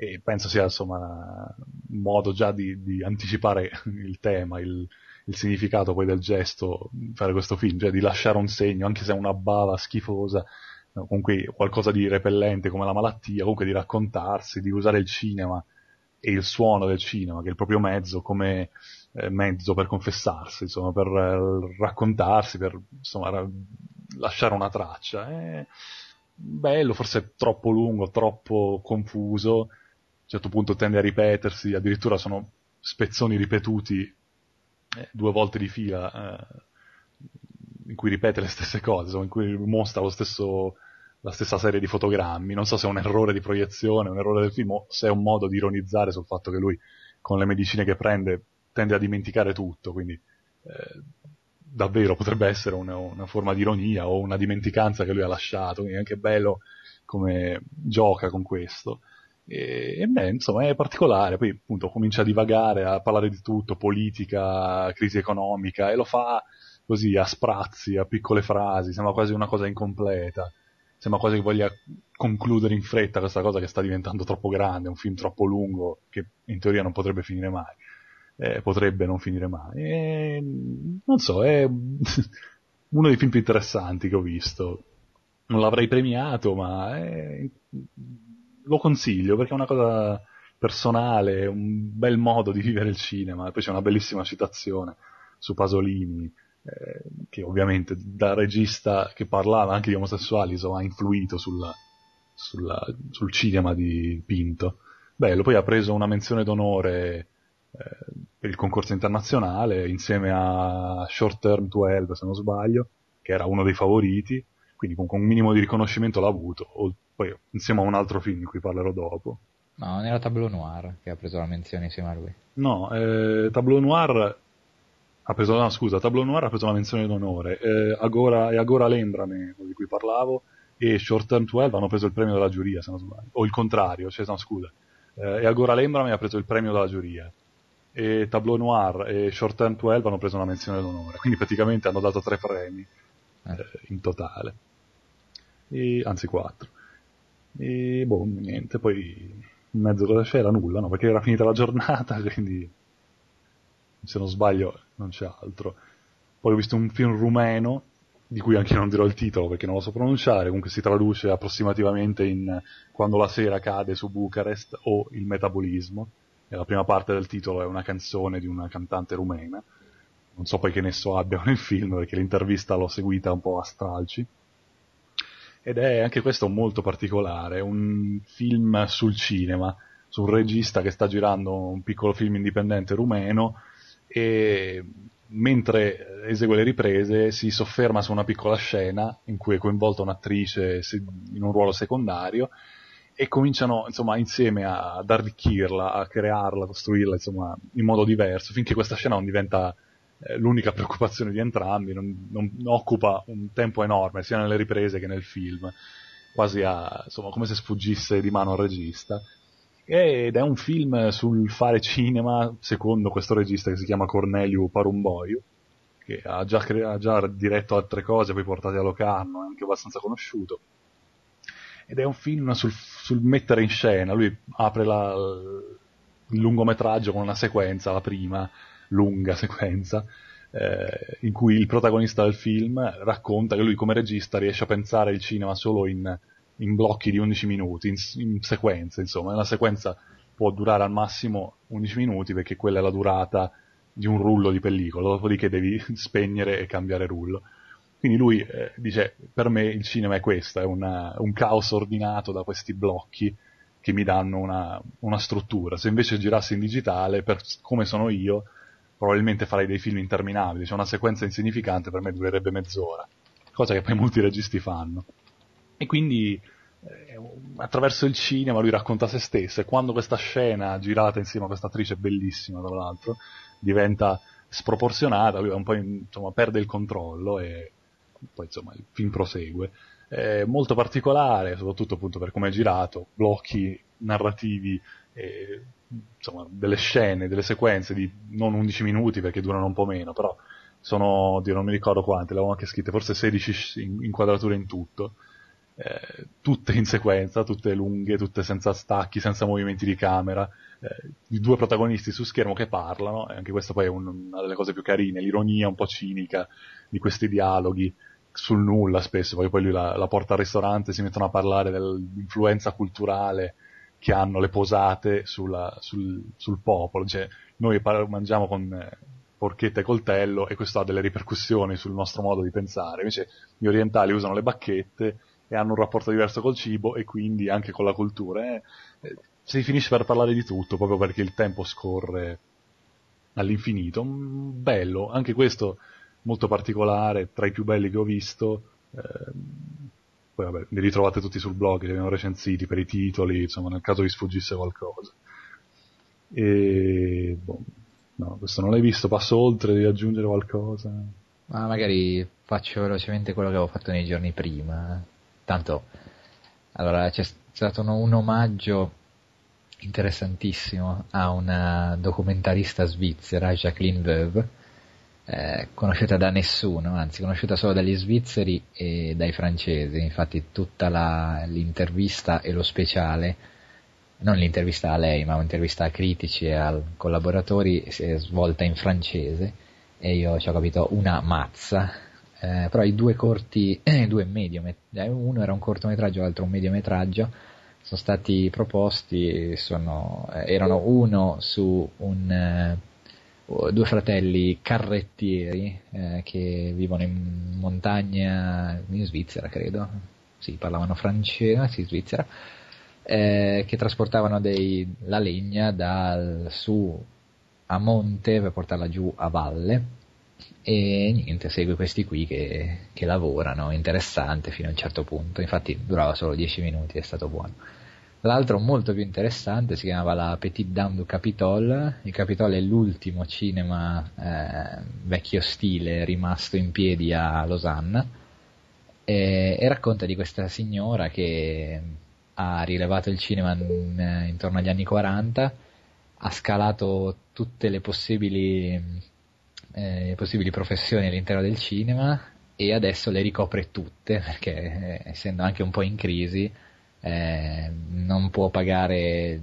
e penso sia insomma un modo già di, di anticipare il tema, il, il, significato poi del gesto, fare questo film, cioè di lasciare un segno, anche se è una bava schifosa, comunque qualcosa di repellente come la malattia, comunque di raccontarsi, di usare il cinema e il suono del cinema, che è il proprio mezzo, come eh, mezzo per confessarsi, insomma, per eh, raccontarsi, per insomma, ra- lasciare una traccia. È bello, forse troppo lungo, troppo confuso, un certo punto tende a ripetersi, addirittura sono spezzoni ripetuti eh, due volte di fila eh, in cui ripete le stesse cose, insomma, in cui mostra lo stesso la stessa serie di fotogrammi. Non so se è un errore di proiezione, un errore del film, o se è un modo di ironizzare sul fatto che lui, con le medicine che prende, tende a dimenticare tutto. Quindi, eh, davvero potrebbe essere una, una, forma di ironia o una dimenticanza che lui ha lasciato. Quindi è anche bello come gioca con questo. E, e beh, insomma, è particolare. Poi, appunto, comincia a divagare, a parlare di tutto, politica, crisi economica, e lo fa così a sprazzi, a piccole frasi, sembra quasi una cosa incompleta sembra quasi che voglia concludere in fretta questa cosa che sta diventando troppo grande, un film troppo lungo che in teoria non potrebbe finire mai. Eh, potrebbe non finire mai. E, non so, è uno dei film più interessanti che ho visto. Non l'avrei premiato, ma è... lo consiglio perché è una cosa personale, un bel modo di vivere il cinema. Poi c'è una bellissima citazione su Pasolini eh, che ovviamente da regista che parlava anche di omosessuali insomma, ha influito sulla, sulla, sul cinema di Pinto. Bello, poi ha preso una menzione d'onore eh, per il concorso internazionale insieme a Short Term 12 se non sbaglio, che era uno dei favoriti, quindi con un minimo di riconoscimento l'ha avuto, o, poi insieme a un altro film di cui parlerò dopo. No, non era Tableau Noir che ha preso la menzione insieme a lui. No, eh, Tableau Noir ha preso, no, scusa, Tableau Noir ha preso una menzione d'onore, eh, Agora, e Agora Lembrame, di cui parlavo, e Short Term 12 hanno preso il premio della giuria, se non sbaglio, o il contrario, cioè, no, scusa, eh, e Agora Lembrame ha preso il premio della giuria, e Tableau Noir e Short Term 12 hanno preso una menzione d'onore, quindi praticamente hanno dato tre premi eh. eh, in totale, e, anzi quattro. E boh, niente, poi in mezzo cosa c'era? Nulla, no? Perché era finita la giornata, quindi se non sbaglio non c'è altro. Poi ho visto un film rumeno, di cui anche non dirò il titolo perché non lo so pronunciare, comunque si traduce approssimativamente in Quando la sera cade su Bucarest o Il metabolismo, e la prima parte del titolo è una canzone di una cantante rumena. Non so poi che nesso abbia nel film, perché l'intervista l'ho seguita un po' a stralci. Ed è anche questo molto particolare, un film sul cinema, su un regista che sta girando un piccolo film indipendente rumeno e mentre esegue le riprese si sofferma su una piccola scena in cui è coinvolta un'attrice in un ruolo secondario e cominciano insomma insieme ad arricchirla, a crearla, a costruirla insomma in modo diverso finché questa scena non diventa l'unica preoccupazione di entrambi, non, non, occupa un tempo enorme sia nelle riprese che nel film, quasi a, insomma come se sfuggisse di mano al regista. Ed è un film sul fare cinema secondo questo regista che si chiama Corneliu Parumboiu che ha già, cre- ha già diretto altre cose poi portate a Locarno è anche abbastanza conosciuto. Ed è un film sul, sul mettere in scena. Lui apre la, il lungometraggio con una sequenza la prima lunga sequenza eh, in cui il protagonista del film racconta che lui come regista riesce a pensare il cinema solo in in blocchi di 11 minuti, in, in sequenze, insomma, una sequenza può durare al massimo 11 minuti perché quella è la durata di un rullo di pellicola, dopodiché devi spegnere e cambiare rullo. Quindi lui eh, dice, per me il cinema è questo, è una, un caos ordinato da questi blocchi che mi danno una, una, struttura. Se invece girassi in digitale, per come sono io, probabilmente farei dei film interminabili, cioè una sequenza insignificante per me durerebbe mezz'ora, cosa che poi molti registi fanno. E quindi eh, attraverso il cinema lui racconta se stesso e quando questa scena girata insieme a questa attrice bellissima tra l'altro diventa sproporzionata, lui un po' insomma, perde il controllo e poi insomma il film prosegue. È molto particolare, soprattutto appunto per come è girato, blocchi narrativi, e, insomma, delle scene, delle sequenze di non 11 minuti perché durano un po' meno, però sono, oddio, non mi ricordo quante, le avevo anche scritte, forse 16 inquadrature in tutto eh, tutte in sequenza, tutte lunghe, tutte senza stacchi, senza movimenti di camera, eh, i due protagonisti su schermo che parlano, e anche questa poi è un, una delle cose più carine, l'ironia un po' cinica di questi dialoghi sul nulla spesso, poi, poi lui la, la porta al ristorante si mettono a parlare dell'influenza culturale che hanno le posate sulla, sul, sul, popolo, cioè noi mangiamo con eh, porchetta e coltello e questo ha delle ripercussioni sul nostro modo di pensare, invece gli orientali usano le bacchette e hanno un rapporto diverso col cibo e quindi anche con la cultura. Eh, eh, si finisce per parlare di tutto proprio perché il tempo scorre all'infinito. Mm, bello, anche questo molto particolare, tra i più belli che ho visto. Eh, poi vabbè, li ritrovate tutti sul blog, li abbiamo recensiti per i titoli, insomma, nel caso vi sfuggisse qualcosa. E boh, no, questo non l'hai visto, passo oltre, devi aggiungere qualcosa. Ma magari faccio velocemente quello che avevo fatto nei giorni prima. Tanto, allora c'è stato un, un omaggio interessantissimo a una documentarista svizzera, Jacqueline Veuve, eh, conosciuta da nessuno, anzi conosciuta solo dagli svizzeri e dai francesi, infatti tutta la, l'intervista e lo speciale, non l'intervista a lei, ma un'intervista a critici e a collaboratori si è svolta in francese e io ci ho capito una mazza, eh, però i due corti, eh, due medio, uno era un cortometraggio, l'altro un mediometraggio, sono stati proposti, sono, eh, erano uno su un, eh, due fratelli carrettieri eh, che vivono in montagna, in Svizzera credo, sì, parlavano francese, sì, Svizzera, che trasportavano dei, la legna dal su a monte per portarla giù a valle. E niente, segue questi qui che, che, lavorano, interessante fino a un certo punto, infatti durava solo 10 minuti, è stato buono. L'altro molto più interessante si chiamava la Petite Dame du Capitole, il Capitole è l'ultimo cinema eh, vecchio stile rimasto in piedi a Losanna e, e, racconta di questa signora che ha rilevato il cinema in, intorno agli anni 40, ha scalato tutte le possibili eh, possibili professioni all'interno del cinema e adesso le ricopre tutte perché eh, essendo anche un po' in crisi eh, non può pagare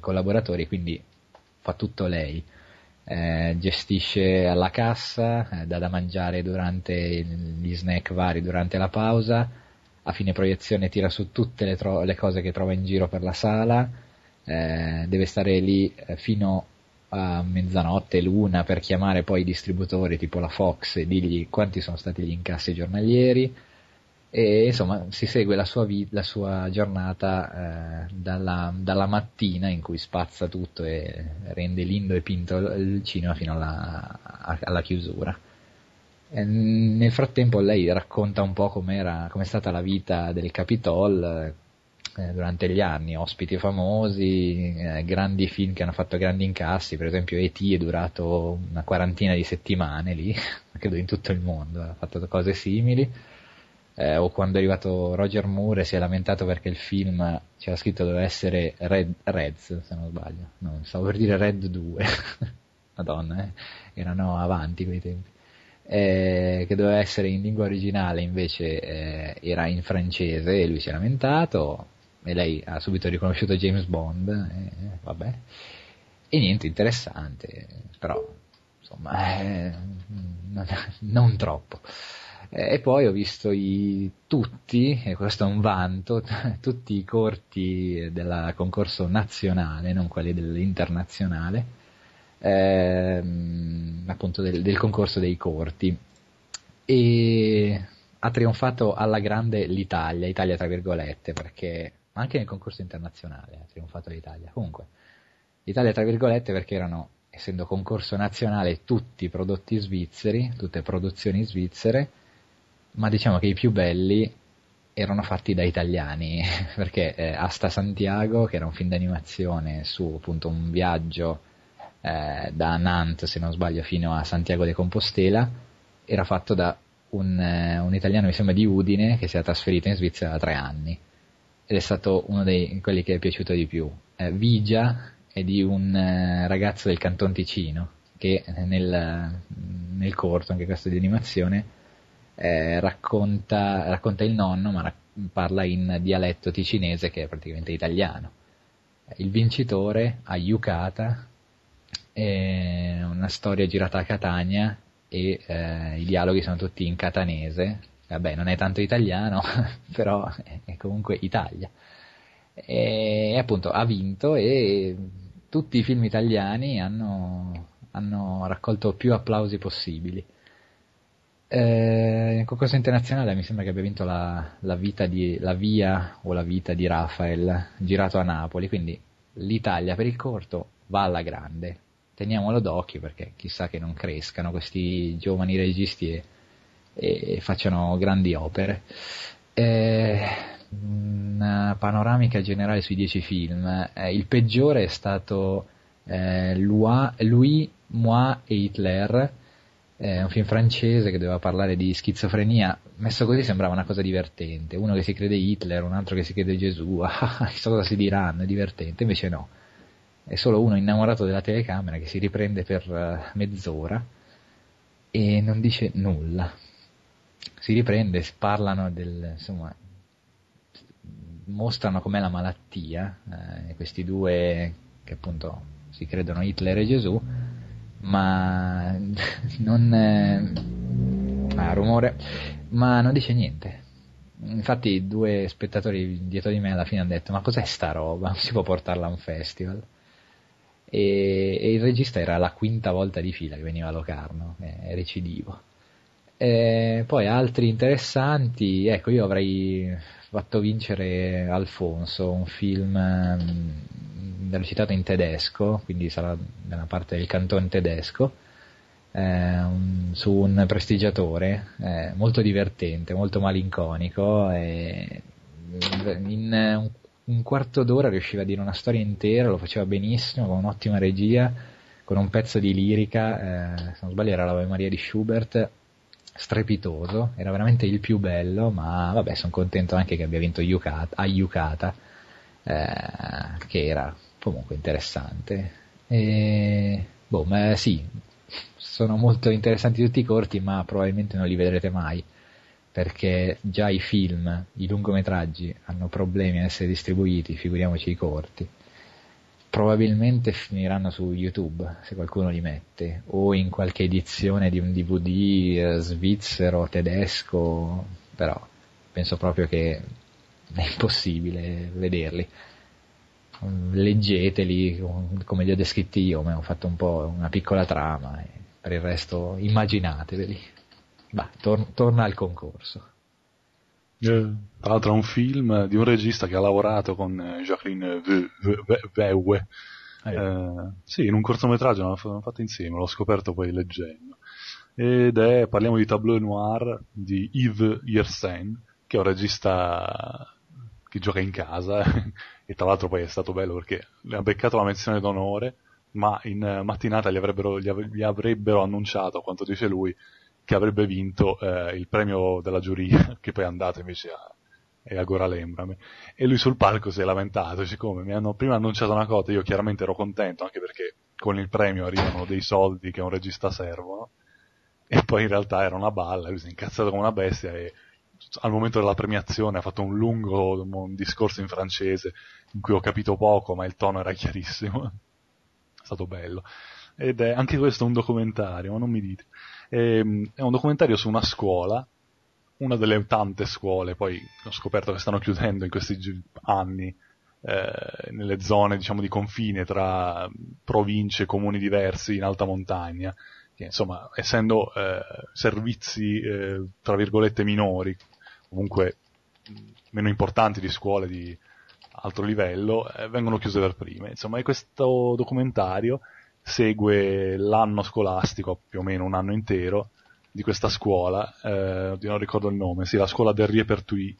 collaboratori quindi fa tutto lei. Eh, gestisce alla cassa eh, dà da mangiare durante gli snack vari durante la pausa a fine proiezione tira su tutte le, tro- le cose che trova in giro per la sala eh, deve stare lì eh, fino a mezzanotte, l'una per chiamare poi i distributori tipo la Fox e dirgli quanti sono stati gli incassi giornalieri e insomma si segue la sua, vi- la sua giornata eh, dalla, dalla, mattina in cui spazza tutto e rende lindo e pinto il cinema fino alla, alla chiusura. E nel frattempo lei racconta un po' com'era, com'è stata la vita del Capitol eh, durante gli anni, ospiti famosi, eh, grandi film che hanno fatto grandi incassi, per esempio E.T. è durato una quarantina di settimane lì, credo in tutto il mondo, ha fatto cose simili eh, o quando è arrivato Roger Moore si è lamentato perché il film c'era scritto doveva essere Red, Reds, se non sbaglio, no, stavo per dire Red 2, madonna, eh? erano avanti quei tempi, eh, che doveva essere in lingua originale invece eh, era in francese e lui si è lamentato e lei ha subito riconosciuto James Bond, eh, vabbè, e niente, interessante, però insomma, eh, non, non troppo. Eh, e poi ho visto i, tutti, e questo è un vanto, tutti i corti del concorso nazionale, non quelli dell'internazionale, ehm, appunto del, del concorso dei corti. E ha trionfato alla grande l'Italia, Italia tra virgolette, perché anche nel concorso internazionale ha trionfato l'Italia. Comunque, l'Italia tra virgolette perché erano, essendo concorso nazionale, tutti prodotti svizzeri, tutte produzioni svizzere, ma diciamo che i più belli erano fatti da italiani, perché eh, Asta Santiago, che era un film d'animazione su appunto un viaggio eh, da Nantes, se non sbaglio, fino a Santiago de Compostela, era fatto da un, eh, un italiano, mi sembra di Udine, che si è trasferito in Svizzera da tre anni. Ed è stato uno dei quelli che è piaciuto di più. Eh, Vigia è di un eh, ragazzo del Canton Ticino, che nel, nel corto, anche questo di animazione, eh, racconta, racconta, il nonno, ma rac- parla in dialetto ticinese che è praticamente italiano. Il vincitore a Yukata è una storia girata a Catania e eh, i dialoghi sono tutti in catanese. Vabbè, non è tanto italiano, però è comunque Italia. E appunto ha vinto e tutti i film italiani hanno, hanno raccolto più applausi possibili. Eh, in concorso internazionale mi sembra che abbia vinto la, la, di, la, via o la vita di Rafael girato a Napoli, quindi l'Italia per il corto va alla grande. Teniamolo d'occhio perché chissà che non crescano questi giovani registi e, e facciano grandi opere. Eh, una panoramica generale sui dieci film. Eh, il peggiore è stato eh, Louis, Moi e Hitler è un film francese che doveva parlare di schizofrenia, messo così sembrava una cosa divertente, uno che si crede Hitler, un altro che si crede Gesù, ah, chissà cosa si diranno, è divertente, invece no, è solo uno innamorato della telecamera che si riprende per uh, mezz'ora e non dice nulla, si riprende, parlano del, insomma, mostrano com'è la malattia, eh, questi due che appunto si credono Hitler e Gesù, ma non eh, ah, rumore, ma non dice niente. Infatti due spettatori dietro di me alla fine hanno detto ma cos'è sta roba? Si può portarla a un festival. E, e il regista era la quinta volta di fila che veniva a Locarno, è recidivo. E poi altri interessanti, ecco io avrei fatto vincere Alfonso, un film recitato in tedesco, quindi sarà nella parte del cantone tedesco, eh, un, su un prestigiatore, eh, molto divertente, molto malinconico, e in un, un, quarto d'ora riusciva a dire una storia intera, lo faceva benissimo, con un'ottima regia, con un pezzo di lirica, eh, se non sbaglio era l'Ave Maria di Schubert, strepitoso, era veramente il più bello, ma vabbè sono contento anche che abbia vinto Yukata, a Yukata, eh, che era comunque interessante. E, boh, ma sì, sono molto interessanti tutti i corti, ma probabilmente non li vedrete mai, perché già i film, i lungometraggi hanno problemi a essere distribuiti, figuriamoci i corti. Probabilmente finiranno su YouTube, se qualcuno li mette, o in qualche edizione di un DVD eh, svizzero, tedesco, però penso proprio che è impossibile vederli leggeteli come li ho descritti io, ma ho fatto un po' una piccola trama e per il resto immaginateveli. Bah, tor- torna al concorso. Eh, tra l'altro è un film di un regista che ha lavorato con eh, Jacqueline Veue. Ah, eh, sì, in un cortometraggio l'hanno fatto insieme, l'ho scoperto poi leggendo. Ed è, parliamo di Tableau Noir di Yves Yersen, che è un regista che gioca in casa e tra l'altro poi è stato bello perché ha beccato la menzione d'onore ma in mattinata gli avrebbero, gli avrebbero annunciato, a quanto dice lui, che avrebbe vinto eh, il premio della giuria, che poi è andato invece a, a Agora Lembrame. E lui sul palco si è lamentato, dice come mi hanno prima annunciato una cosa, io chiaramente ero contento, anche perché con il premio arrivano dei soldi che un regista servono, e poi in realtà era una balla, lui si è incazzato come una bestia e al momento della premiazione ha fatto un lungo un discorso in francese in cui ho capito poco, ma il tono era chiarissimo. è stato bello. Ed è anche questo un documentario, ma non mi dite. È, ehm, è un documentario su una scuola, una delle tante scuole, poi ho scoperto che stanno chiudendo in questi anni eh, nelle zone diciamo di confine tra province e comuni diversi in alta montagna che insomma essendo eh, servizi eh, tra virgolette minori comunque meno importanti di scuole di alto livello eh, vengono chiuse per prime. Insomma e questo documentario segue l'anno scolastico, più o meno un anno intero, di questa scuola, eh, non ricordo il nome, sì, la scuola del Riepertui,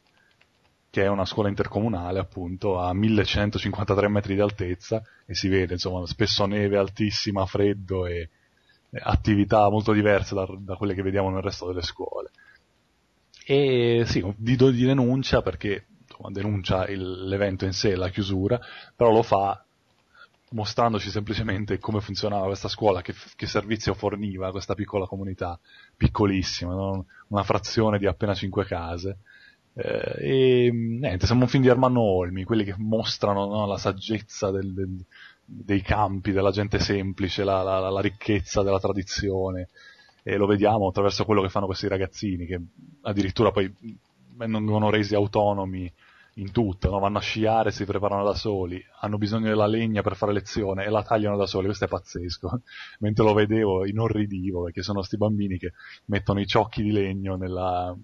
che è una scuola intercomunale appunto a 1153 metri di altezza e si vede insomma spesso neve altissima, freddo e attività molto diverse da, da, quelle che vediamo nel resto delle scuole. E sì, di, di denuncia perché insomma, denuncia il, l'evento in sé, la chiusura, però lo fa mostrandoci semplicemente come funzionava questa scuola, che, che servizio forniva a questa piccola comunità, piccolissima, no? una frazione di appena cinque case. Eh, e niente, siamo un film di Armando Olmi, quelli che mostrano no, la saggezza del, del, dei campi, della gente semplice, la, la, la, ricchezza della tradizione. E lo vediamo attraverso quello che fanno questi ragazzini, che addirittura poi vengono resi autonomi in tutto, no? vanno a sciare, si preparano da soli, hanno bisogno della legna per fare lezione e la tagliano da soli, questo è pazzesco. Mentre lo vedevo inorridivo perché sono sti bambini che mettono i ciocchi di legno nella...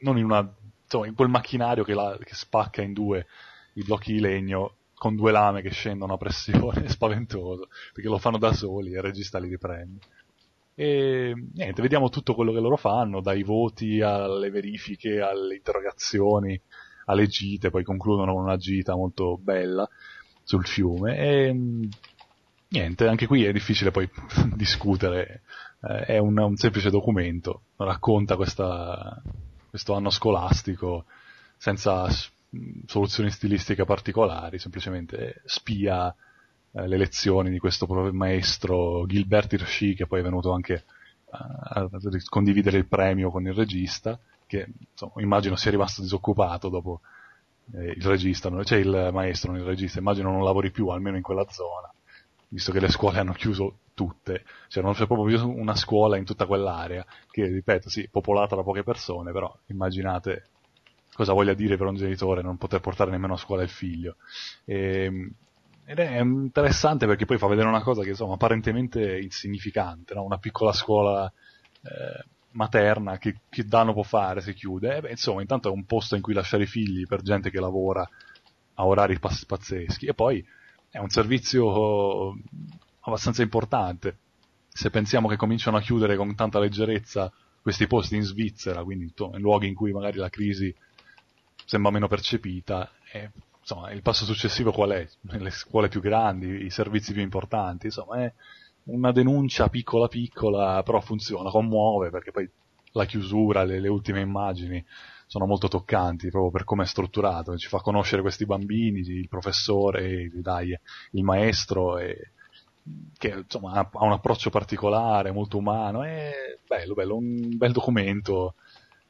non in una... insomma in quel macchinario che, la... che spacca in due i blocchi di legno con due lame che scendono a pressione, è spaventoso, perché lo fanno da soli e il regista li riprende. E niente, vediamo tutto quello che loro fanno, dai voti alle verifiche, alle interrogazioni, alle gite, poi concludono con una gita molto bella sul fiume e niente, anche qui è difficile poi discutere, eh, è un, un, semplice documento, racconta questa, questo anno scolastico senza soluzioni stilistiche particolari, semplicemente spia eh, le lezioni di questo maestro Gilbert Hirschi che poi è venuto anche a, a condividere il premio con il regista che insomma, immagino sia rimasto disoccupato dopo eh, il regista, cioè il maestro, non il regista, immagino non lavori più almeno in quella zona, visto che le scuole hanno chiuso tutte, cioè non c'è proprio una scuola in tutta quell'area, che ripeto, sì, popolata da poche persone, però immaginate cosa voglia dire per un genitore non poter portare nemmeno a scuola il figlio. E, ehm, ed è interessante perché poi fa vedere una cosa che insomma apparentemente insignificante, no? una piccola scuola eh, materna che, che danno può fare se chiude? Eh beh, insomma, intanto è un posto in cui lasciare i figli per gente che lavora a orari paz- pazzeschi e poi è un servizio abbastanza importante. Se pensiamo che cominciano a chiudere con tanta leggerezza questi posti in Svizzera, quindi in luoghi in cui magari la crisi sembra meno percepita, eh, insomma, il passo successivo qual è? Le scuole più grandi, i servizi più importanti, insomma, è, una denuncia piccola piccola, però funziona, commuove perché poi la chiusura, le, le ultime immagini sono molto toccanti proprio per come è strutturato, ci fa conoscere questi bambini, il professore, dai, il maestro, e, che insomma ha un approccio particolare, molto umano, è bello, bello, un bel documento,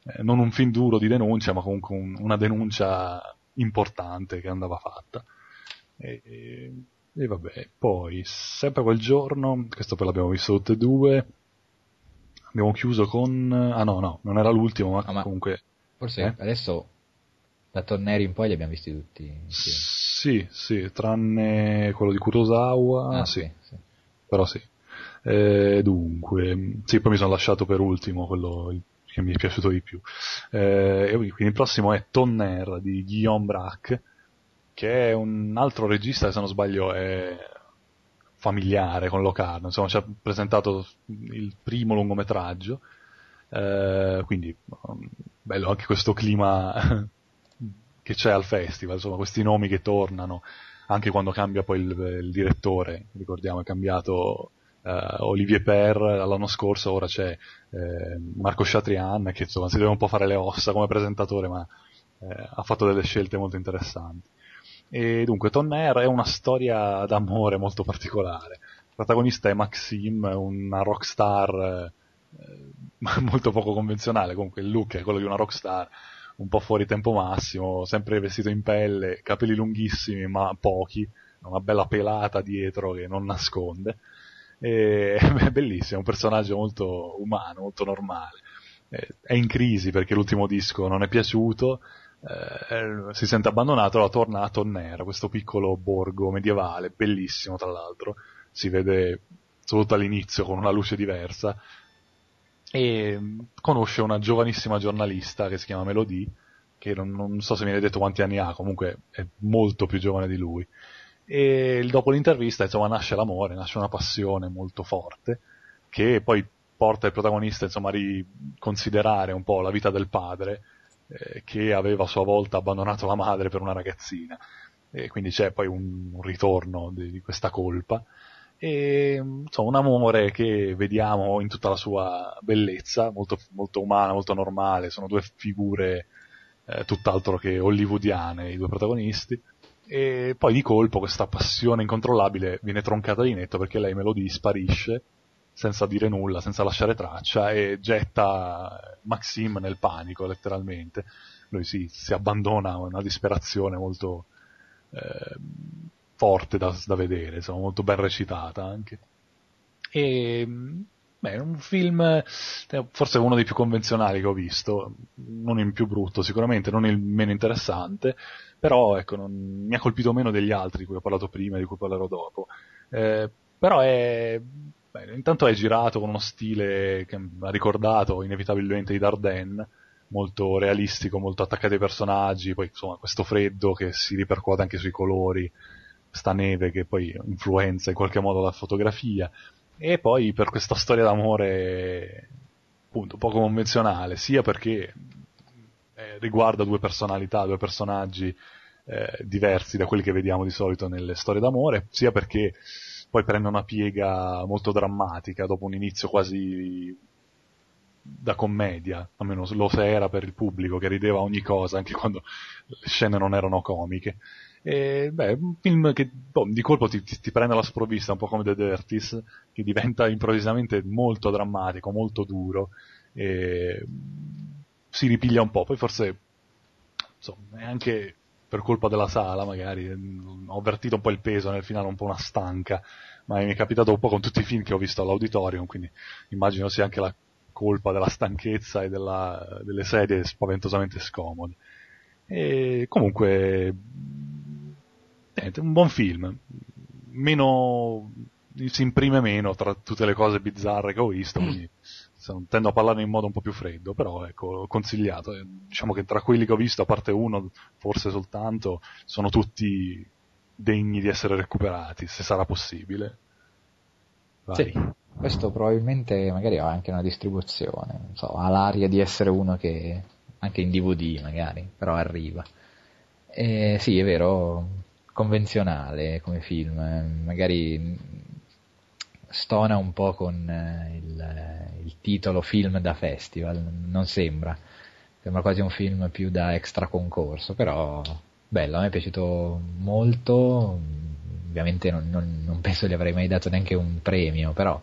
eh, non un film duro di denuncia, ma comunque un, una denuncia importante che andava fatta. E, e e vabbè, poi, sempre quel giorno, questo poi l'abbiamo visto tutte e due, abbiamo chiuso con... Ah no, no, non era l'ultimo, ma, no, ma comunque... Forse eh? adesso da Torneri in poi li abbiamo visti tutti. Insieme. Sì, sì, tranne quello di Kurosawa. Ah, sì, sì. Però sì. Eh, dunque, sì, poi mi sono lasciato per ultimo quello che mi è piaciuto di più. Eh, quindi il prossimo è Tonner di Guillaume Braque, che è un altro regista se non sbaglio è familiare con Locarno, insomma ci ha presentato il primo lungometraggio, eh, quindi um, bello anche questo clima che c'è al festival, insomma questi nomi che tornano, anche quando cambia poi il, il direttore, ricordiamo è cambiato uh, Olivier Per l'anno scorso, ora c'è eh, Marco Chatrian che insomma si deve un po' fare le ossa come presentatore, ma eh, ha fatto delle scelte molto interessanti. E dunque Tonner è una storia d'amore molto particolare. Il protagonista è Maxime, una rockstar eh, molto poco convenzionale, comunque il look è quello di una rockstar, un po' fuori tempo massimo, sempre vestito in pelle, capelli lunghissimi ma pochi, una bella pelata dietro che non nasconde. E, è bellissimo, è un personaggio molto umano, molto normale. È in crisi perché l'ultimo disco non è piaciuto, eh, si sente abbandonato, allora torna a Tonnera, questo piccolo borgo medievale, bellissimo tra l'altro, si vede soprattutto all'inizio con una luce diversa, e conosce una giovanissima giornalista che si chiama Melody, che non, non so se mi hai detto quanti anni ha, comunque è molto più giovane di lui. E dopo l'intervista, insomma, nasce l'amore, nasce una passione molto forte, che poi porta il protagonista, insomma, a riconsiderare un po' la vita del padre, eh, che aveva a sua volta abbandonato la madre per una ragazzina. E quindi c'è poi un, un ritorno di, di, questa colpa. E insomma, un amore che vediamo in tutta la sua bellezza, molto, molto umana, molto normale. Sono due figure eh, tutt'altro che hollywoodiane, i due protagonisti e poi di colpo questa passione incontrollabile viene troncata di netto perché lei Melody sparisce senza dire nulla, senza lasciare traccia e getta Maxim nel panico letteralmente. Lui si, si abbandona a una disperazione molto eh, forte da, da vedere, insomma, molto ben recitata anche. E Beh, è un film, eh, forse uno dei più convenzionali che ho visto, non il più brutto sicuramente, non il meno interessante, però ecco, non, mi ha colpito meno degli altri di cui ho parlato prima e di cui parlerò dopo. Eh, però è, beh, intanto è girato con uno stile che ha ricordato inevitabilmente i Dardenne, molto realistico, molto attaccato ai personaggi, poi insomma questo freddo che si ripercuote anche sui colori, sta neve che poi influenza in qualche modo la fotografia e poi per questa storia d'amore appunto poco convenzionale, sia perché eh, riguarda due personalità, due personaggi eh, diversi da quelli che vediamo di solito nelle storie d'amore, sia perché poi prende una piega molto drammatica dopo un inizio quasi da commedia, almeno lo era per il pubblico che rideva ogni cosa, anche quando le scene non erano comiche. E, beh, un film che boh, di colpo ti, ti, ti, prende alla sprovvista, un po' come The Dirties, che diventa improvvisamente molto drammatico, molto duro, e si ripiglia un po'. Poi forse, insomma, è anche per colpa della sala, magari, ho avvertito un po' il peso nel finale, un po' una stanca, ma mi è capitato un po' con tutti i film che ho visto all'auditorium, quindi immagino sia anche la colpa della stanchezza e della, delle sedie spaventosamente scomode. E comunque niente, un buon film. Meno, si imprime meno tra tutte le cose bizzarre che ho visto, quindi tendo a parlarne in modo un po' più freddo, però ecco, consigliato. Diciamo che tra quelli che ho visto, a parte uno, forse soltanto, sono tutti degni di essere recuperati, se sarà possibile. Vai. Sì, questo probabilmente magari ha anche una distribuzione, non so, ha l'aria di essere uno che anche in DVD magari, però arriva. E sì, è vero, convenzionale come film, magari stona un po' con eh, il, il, titolo film da festival, non sembra, sembra quasi un film più da extra concorso, però bello, a me è piaciuto molto, ovviamente non, non, non penso gli avrei mai dato neanche un premio, però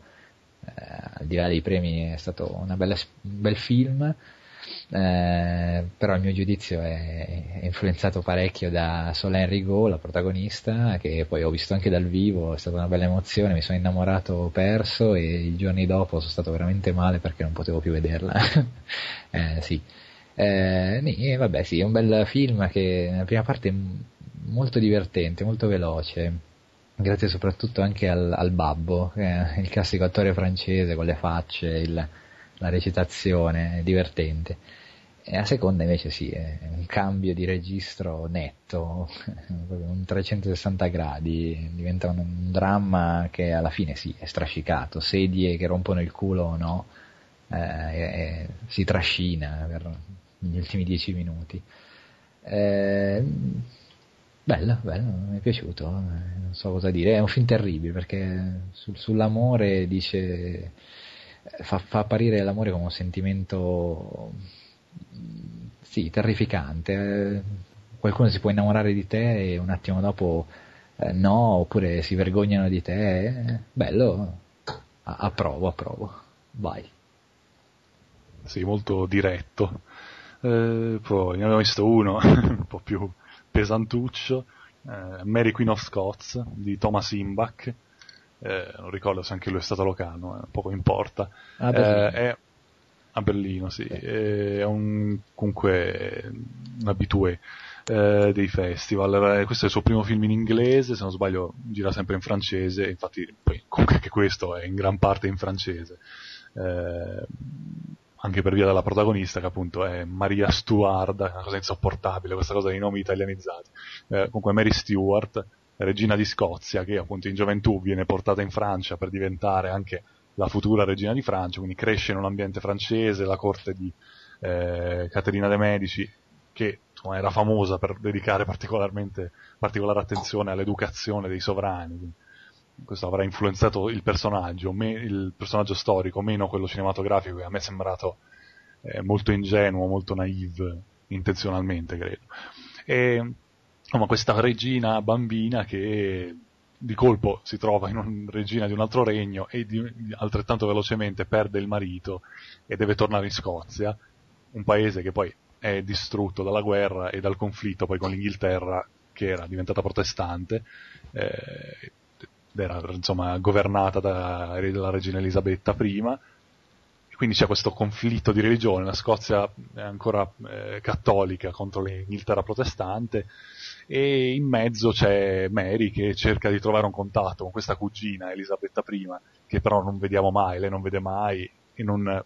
eh, al di là dei premi è stato bella, un bel film, eh, però il mio giudizio è, è, influenzato parecchio da Solène Rigaud, la protagonista, che poi ho visto anche dal vivo, è stata una bella emozione, mi sono innamorato perso e i giorni dopo sono stato veramente male perché non potevo più vederla. eh, sì. Eh, vabbè, sì, è un bel film che nella prima parte molto divertente, molto veloce, grazie soprattutto anche al, al babbo, il classico attore francese con le facce, il, la recitazione, divertente. E la seconda invece sì, è un cambio di registro netto, un 360 gradi, diventa un dramma che alla fine sì, è strascicato, sedie che rompono il culo o no, eh, si trascina per gli ultimi dieci minuti. Eh, bello, bello, mi è piaciuto, eh, non so cosa dire, è un film terribile perché sul, sull'amore dice, fa, fa apparire l'amore come un sentimento sì, terrificante. Qualcuno si può innamorare di te e un attimo dopo eh, no, oppure si vergognano di te. Bello, approvo, approvo. Vai. Sì, molto diretto. Eh, poi ne abbiamo visto uno un po' più pesantuccio, eh, Mary Queen of Scots di Thomas Imbach. Eh, non ricordo se anche lui è stato locano, eh, poco importa. Ah, eh, è a Berlino, sì. È un, comunque un abitué eh, dei festival. Questo è il suo primo film in inglese, se non sbaglio gira sempre in francese, infatti poi, comunque anche questo è in gran parte in francese. Eh, anche per via della protagonista che appunto è Maria Stuart, una cosa insopportabile questa cosa dei nomi italianizzati. Eh, comunque Mary Stuart, regina di Scozia, che appunto in gioventù viene portata in Francia per diventare anche la futura regina di Francia, quindi cresce in un ambiente francese, la corte di eh, Caterina de' Medici, che insomma, era famosa per dedicare particolare attenzione all'educazione dei sovrani. Quindi, questo avrà influenzato il personaggio, me, il personaggio storico, meno quello cinematografico, che a me è sembrato eh, molto ingenuo, molto naive, intenzionalmente credo. E, insomma, questa regina bambina che di colpo si trova in una regina di un altro regno e di, altrettanto velocemente perde il marito e deve tornare in Scozia, un paese che poi è distrutto dalla guerra e dal conflitto poi con l'Inghilterra che era diventata protestante eh, era insomma governata dalla regina Elisabetta I quindi c'è questo conflitto di religione, la Scozia è ancora eh, cattolica contro l'Inghilterra protestante e in mezzo c'è Mary che cerca di trovare un contatto con questa cugina Elisabetta I, che però non vediamo mai, lei non vede mai e non,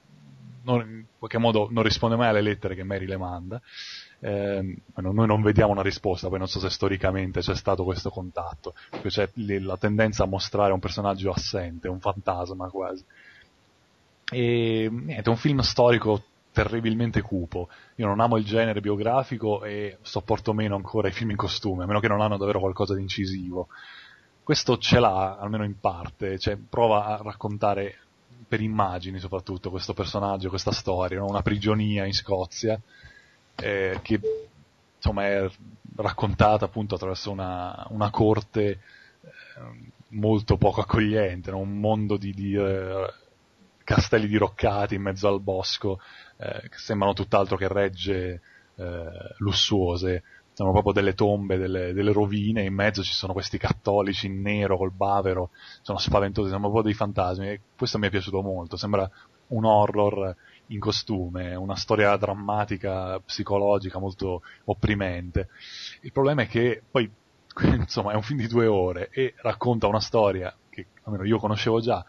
non, in qualche modo non risponde mai alle lettere che Mary le manda. Eh, noi non vediamo una risposta, poi non so se storicamente c'è stato questo contatto, c'è la tendenza a mostrare un personaggio assente, un fantasma quasi. E niente, è un film storico terribilmente cupo. Io non amo il genere biografico e sopporto meno ancora i film in costume, a meno che non hanno davvero qualcosa di incisivo. Questo ce l'ha, almeno in parte, cioè prova a raccontare per immagini soprattutto questo personaggio, questa storia, no? una prigionia in Scozia eh, che insomma è raccontata appunto attraverso una, una corte eh, molto poco accogliente, no? un mondo di, di eh, castelli diroccati in mezzo al bosco eh, che sembrano tutt'altro che regge eh, lussuose, sono proprio delle tombe, delle, delle, rovine, in mezzo ci sono questi cattolici in nero col bavero, sono spaventosi, sono proprio dei fantasmi e questo mi è piaciuto molto, sembra un horror in costume, una storia drammatica, psicologica molto opprimente. Il problema è che poi, insomma, è un film di due ore e racconta una storia che almeno io conoscevo già,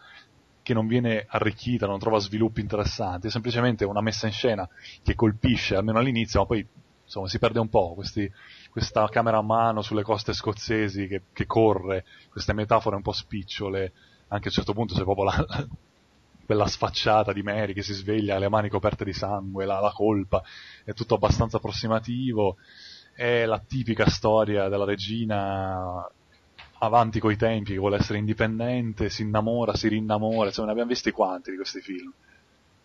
che non viene arricchita, non trova sviluppi interessanti, è semplicemente una messa in scena che colpisce almeno all'inizio, ma poi insomma si perde un po', questi, questa camera a mano sulle coste scozzesi che, che, corre, queste metafore un po' spicciole, anche a un certo punto c'è proprio la, quella sfacciata di Mary che si sveglia, le mani coperte di sangue, la, la colpa, è tutto abbastanza approssimativo, è la tipica storia della regina avanti coi tempi, che vuole essere indipendente, si innamora, si rinnamora, insomma ne abbiamo visti quanti di questi film.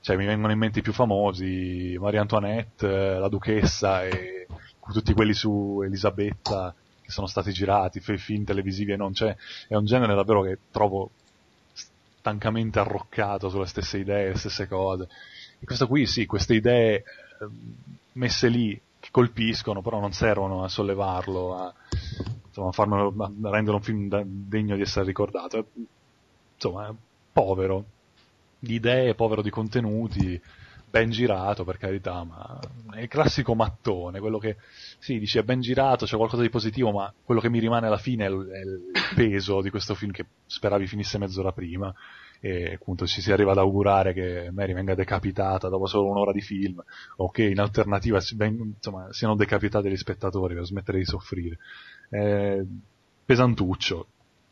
Cioè mi vengono in mente i più famosi, Maria Antoinette, la duchessa e tutti quelli su Elisabetta che sono stati girati, film televisivi e non c'è, è un genere davvero che trovo stancamente arroccato sulle stesse idee, le stesse cose. E questo qui sì, queste idee eh, messe lì che colpiscono, però non servono a sollevarlo, a, insomma, farmelo, rendere un film degno di essere ricordato. Insomma, è povero di idee, povero di contenuti, ben girato per carità, ma è il classico mattone, quello che sì, dice è ben girato, c'è qualcosa di positivo, ma quello che mi rimane alla fine è il, è il peso di questo film che speravi finisse mezz'ora prima e appunto ci si arriva ad augurare che Mary venga decapitata dopo solo un'ora di film o che in alternativa insomma, siano decapitate gli spettatori per smettere di soffrire. Eh, pesantuccio,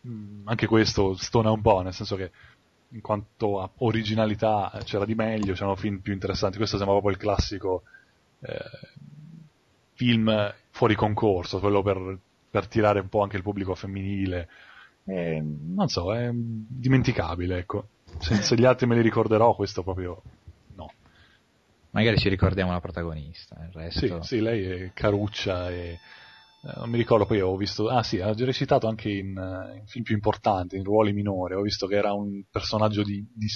mm, anche questo stona un po', nel senso che in quanto a originalità eh, c'era di meglio, c'erano film più interessanti. Questo sembra proprio il classico eh, film fuori concorso, quello per, per, tirare un po' anche il pubblico femminile. E, non so, è dimenticabile, ecco. Se, se gli altri me li ricorderò, questo proprio no. Magari ci ricordiamo la protagonista, il resto... Sì, sì lei è caruccia e eh, non mi ricordo, poi ho visto, ah sì, ha recitato anche in, uh, in, film più importanti, in ruoli minori, ho visto che era un personaggio di, di,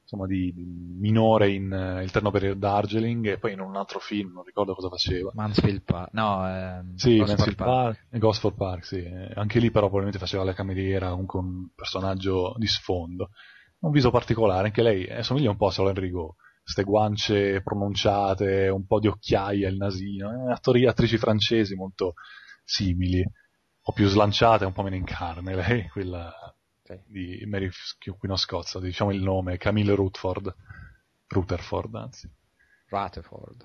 insomma, di, di minore in uh, Il Terno per Darjeeling e poi in un altro film, non ricordo cosa faceva. Mansfield Park, no, ehm, sì, Mansfield Park. Park. Gosford Park, sì, anche lì però probabilmente faceva la cameriera, comunque un personaggio di sfondo. Un viso particolare, anche lei eh, somiglia un po' a Solène Rigaud queste guance pronunciate, un po' di occhiaie al nasino, eh, attori, attrici francesi molto simili, un po' più slanciate, un po' meno in carne, lei, quella okay. di Mary of Scots, diciamo il nome, Camille Rutherford, Rutherford anzi. Rutherford.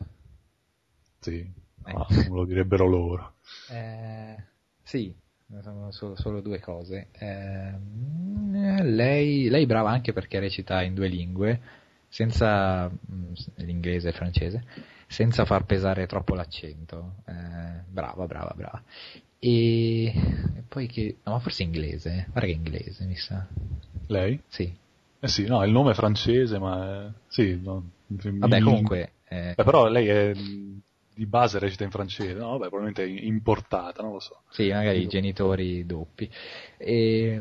Sì, eh. ah, non lo direbbero loro. Eh, sì, sono solo, solo due cose. Eh, lei, lei brava anche perché recita in due lingue, senza mm, l'inglese e il francese, senza far pesare troppo l'accento. Eh, brava, brava, brava. E, e poi che... No, ma forse inglese, guarda che è inglese, mi sa. Lei? Sì. Eh sì, no, il nome è francese, ma... È... Sì, no, Vabbè, comunque... Eh... Beh, però lei è di base recita in francese, no? Vabbè, probabilmente importata, non lo so. Sì, magari i genitori doppi. E...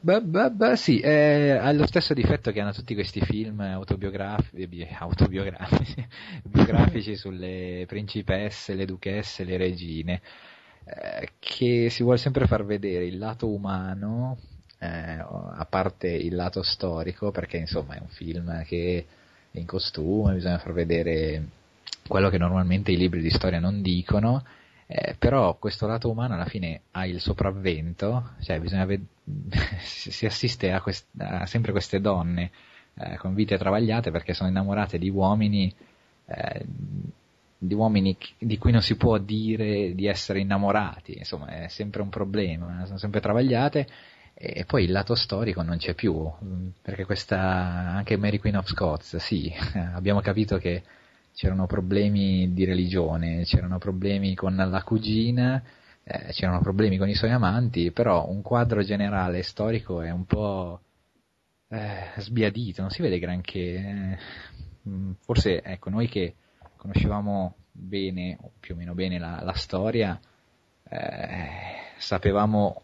Beh, beh, beh, sì, ha lo stesso difetto che hanno tutti questi film autobiografici, autobiografici biografici sulle principesse, le duchesse, le regine, eh, che si vuole sempre far vedere il lato umano, eh, a parte il lato storico, perché insomma è un film che è in costume, bisogna far vedere quello che normalmente i libri di storia non dicono, eh, però questo lato umano alla fine ha il sopravvento, cioè bisogna ved- si assiste a, quest- a, sempre queste donne eh, con vite travagliate perché sono innamorate di uomini, eh, di uomini di cui non si può dire di essere innamorati, insomma è sempre un problema, sono sempre travagliate e poi il lato storico non c'è più, perché questa, anche Mary Queen of Scots, sì, abbiamo capito che c'erano problemi di religione, c'erano problemi con la cugina, eh, c'erano problemi con i suoi amanti, però un quadro generale storico è un po' eh, sbiadito, non si vede granché. Eh. Mm, forse, ecco, noi che conoscevamo bene, o più o meno bene, la, la storia, eh, sapevamo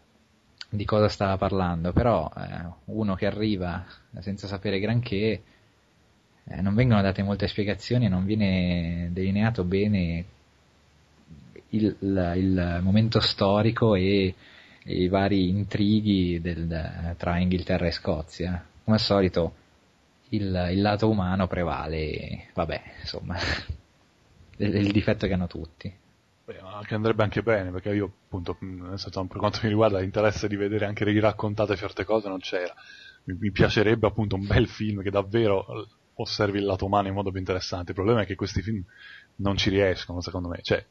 di cosa stava parlando, però eh, uno che arriva senza sapere granché eh, non vengono date molte spiegazioni e non viene delineato bene il, il, il momento storico e, e, i vari intrighi del, tra Inghilterra e Scozia. Come al solito il, il lato umano prevale, vabbè, insomma, il, il difetto che hanno tutti. Beh, che andrebbe anche bene, perché io appunto, senso, per quanto mi riguarda, l'interesse di vedere anche raccontate certe cose non c'era. Mi piacerebbe appunto un bel film che davvero osservi il lato umano in modo più interessante. Il problema è che questi film non ci riescono, secondo me. Cioè,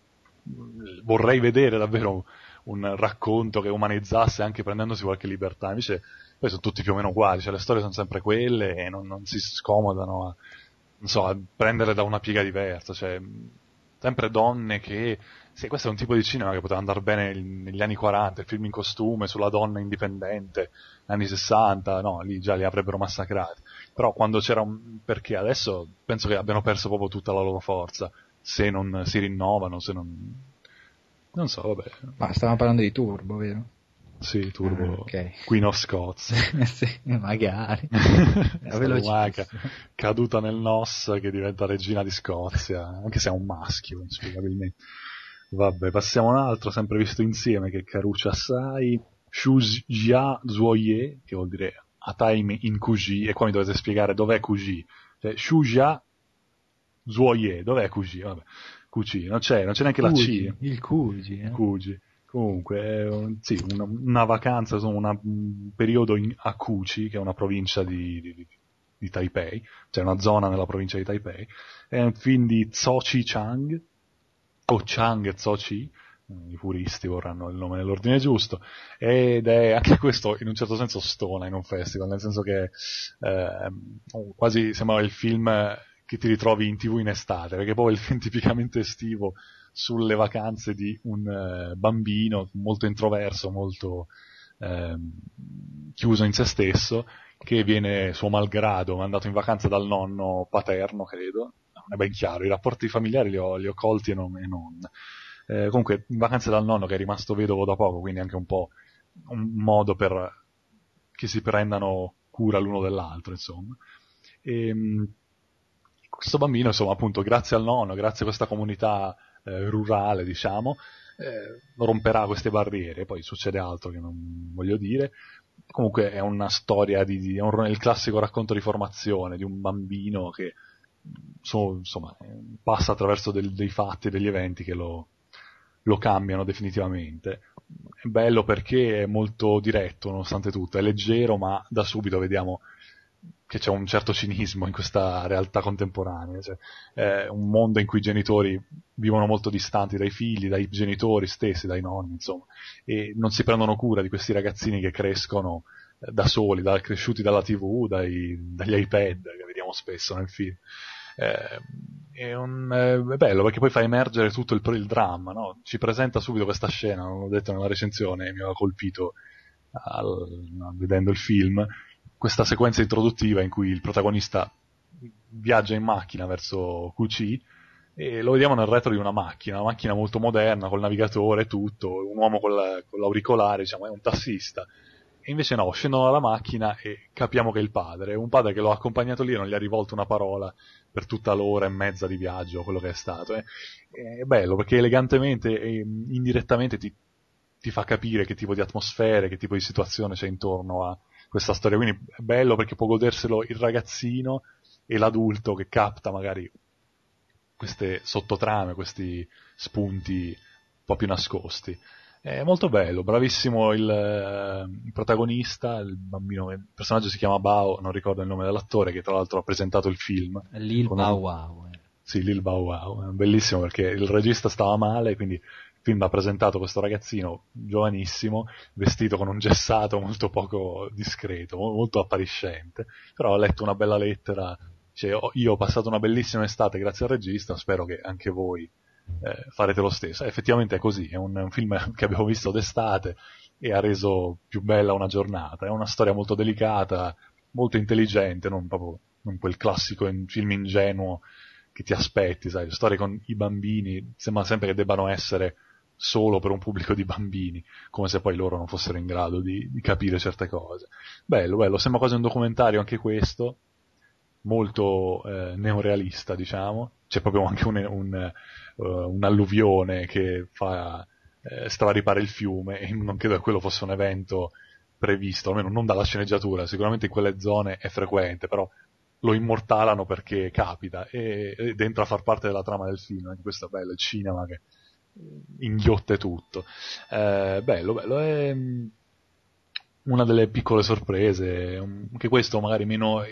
vorrei vedere davvero un racconto che umanizzasse anche prendendosi qualche libertà. Invece, poi sono tutti più o meno uguali, cioè le storie sono sempre quelle e non, non si scomodano a, non so, a prendere da una piega diversa. Cioè, sempre donne che sì, questo è un tipo di cinema che poteva andare bene negli anni 40, il film in costume sulla donna indipendente, anni 60, no, lì già li avrebbero massacrati. Però quando c'era un... perché adesso penso che abbiano perso proprio tutta la loro forza, se non si rinnovano, se non... Non so, vabbè. Ma stavamo parlando di Turbo, vero? Sì, Turbo. Ah, okay. Queen of Scots. sì, magari. Maga, caduta nel NOS che diventa regina di Scozia, anche se è un maschio, inspiegabilmente. Vabbè, passiamo a un altro, sempre visto insieme, che è Caruccia Sai, Shuzhia Zuoye, che vuol dire a time in Kuji, e qua mi dovete spiegare dov'è Kuji. Cioè, Shuzhia Zuoye, dov'è Cugi? Vabbè, Cugi, non c'è, non c'è neanche Cugi, la C. Il Cugi, eh. Cugi. Comunque, un, sì, una, una, vacanza, insomma, una, un periodo in, a Kuchi, che è una provincia di, di, di, Taipei, cioè una zona nella provincia di Taipei. È un film di Chi Chang, o Chang Chi, i puristi vorranno il nome nell'ordine giusto, ed è anche questo in un certo senso stona in un festival, nel senso che eh, quasi sembra il film che ti ritrovi in tv in estate, perché poi è il film tipicamente estivo sulle vacanze di un uh, bambino molto introverso, molto uh, chiuso in se stesso, che viene suo malgrado mandato in vacanza dal nonno paterno, credo, non è ben chiaro, i rapporti familiari li ho, li ho colti e non. E non. Eh, comunque, vacanze dal nonno che è rimasto vedovo da poco, quindi anche un po' un modo per che si prendano cura l'uno dell'altro, insomma. E, ehm, questo bambino, insomma, appunto, grazie al nonno, grazie a questa comunità eh, rurale, diciamo, eh, romperà queste barriere, poi succede altro che non voglio dire. Comunque è una storia di, di è, un, il classico racconto di formazione di un bambino che so, insomma, passa attraverso del, dei fatti, degli eventi che lo, lo cambiano definitivamente. È bello perché è molto diretto nonostante tutto, è leggero ma da subito vediamo che c'è un certo cinismo in questa realtà contemporanea, cioè, è un mondo in cui i genitori vivono molto distanti dai figli, dai genitori stessi, dai nonni, insomma, e non si prendono cura di questi ragazzini che crescono eh, da soli, da, cresciuti dalla tv, dai, dagli iPad, che vediamo spesso nel film. Eh, è, un, eh, è, bello perché poi fa emergere tutto il, il dramma, no? ci presenta subito questa scena, non l'ho detto nella recensione, mi aveva colpito al, vedendo il film, questa sequenza introduttiva in cui il protagonista viaggia in macchina verso QC e lo vediamo nel retro di una macchina, una macchina molto moderna, col navigatore e tutto, un uomo con, la, con l'auricolare, diciamo, è un tassista. E invece no, scendono dalla macchina e capiamo che è il padre, un padre che lo accompagnato lì e non gli ha rivolto una parola per tutta l'ora e mezza di viaggio, quello che è stato. È, è bello perché elegantemente e indirettamente ti, ti fa capire che tipo di atmosfere, che tipo di situazione c'è intorno a, questa storia. Quindi è bello perché può goderselo il ragazzino e l'adulto che capta magari queste sottotrame, questi spunti un po' più nascosti. È molto bello, bravissimo il, il protagonista, il bambino, il personaggio si chiama Bao, non ricordo il nome dell'attore che tra l'altro ha presentato il film. Lil Bao Wow. Eh. Sì, Lil Bao Wow, bellissimo perché il regista stava male, quindi film ha presentato questo ragazzino giovanissimo, vestito con un gessato molto poco discreto, molto appariscente, però ho letto una bella lettera, cioè, io ho passato una bellissima estate grazie al regista, spero che anche voi eh, farete lo stesso. effettivamente è così, è un, un film che abbiamo visto d'estate e ha reso più bella una giornata, è una storia molto delicata, molto intelligente, non proprio non quel classico in, film ingenuo che ti aspetti, sai, storie con i bambini sembra sempre che debbano essere solo per un pubblico di bambini, come se poi loro non fossero in grado di, di capire certe cose. Bello, bello, sembra quasi un documentario anche questo, molto eh, neorealista, diciamo. C'è proprio anche un, un, uh, un'alluvione che fa eh, stravaripare il fiume e non credo che quello fosse un evento previsto, almeno non dalla sceneggiatura, sicuramente in quelle zone è frequente, però lo immortalano perché capita e, ed entra a far parte della trama del film, anche questo è bello, il cinema che inghiotte tutto. Eh, bello, bello, è mm, una delle piccole sorprese, anche questo magari meno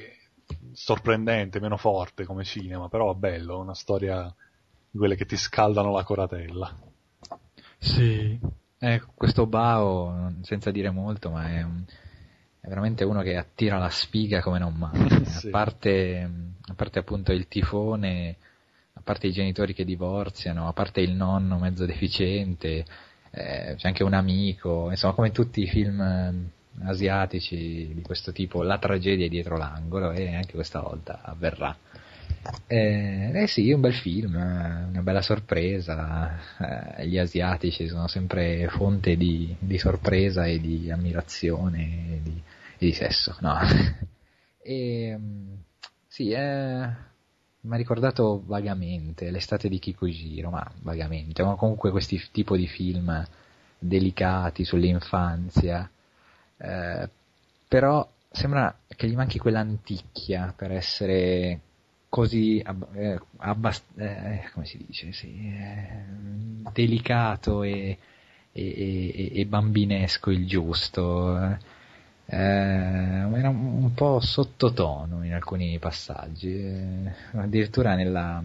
sorprendente, meno forte come cinema, però bello, una storia di quelle che ti scaldano la coratella. Sì, eh, questo Bao, senza dire molto, ma è, un, è, veramente uno che attira la sfiga come non mai, sì. a, parte, a parte appunto il tifone a parte i genitori che divorziano, a parte il nonno mezzo deficiente, eh, c'è anche un amico, insomma come tutti i film eh, asiatici di questo tipo, la tragedia è dietro l'angolo e anche questa volta avverrà. Eh, eh sì, un bel film, eh, una bella sorpresa, eh, gli asiatici sono sempre fonte di, di sorpresa e di ammirazione e di, e di sesso, no? e, mm, sì, è mi ha ricordato vagamente l'estate di Kikujiro, ma vagamente, ma comunque questi tipo di film delicati sull'infanzia, eh, però sembra che gli manchi quell'anticchia per essere così eh, abbast- eh, come si dice, sì, eh, delicato e, e, e, bambinesco il giusto. Eh, era un, po' sottotono in alcuni passaggi, addirittura nella,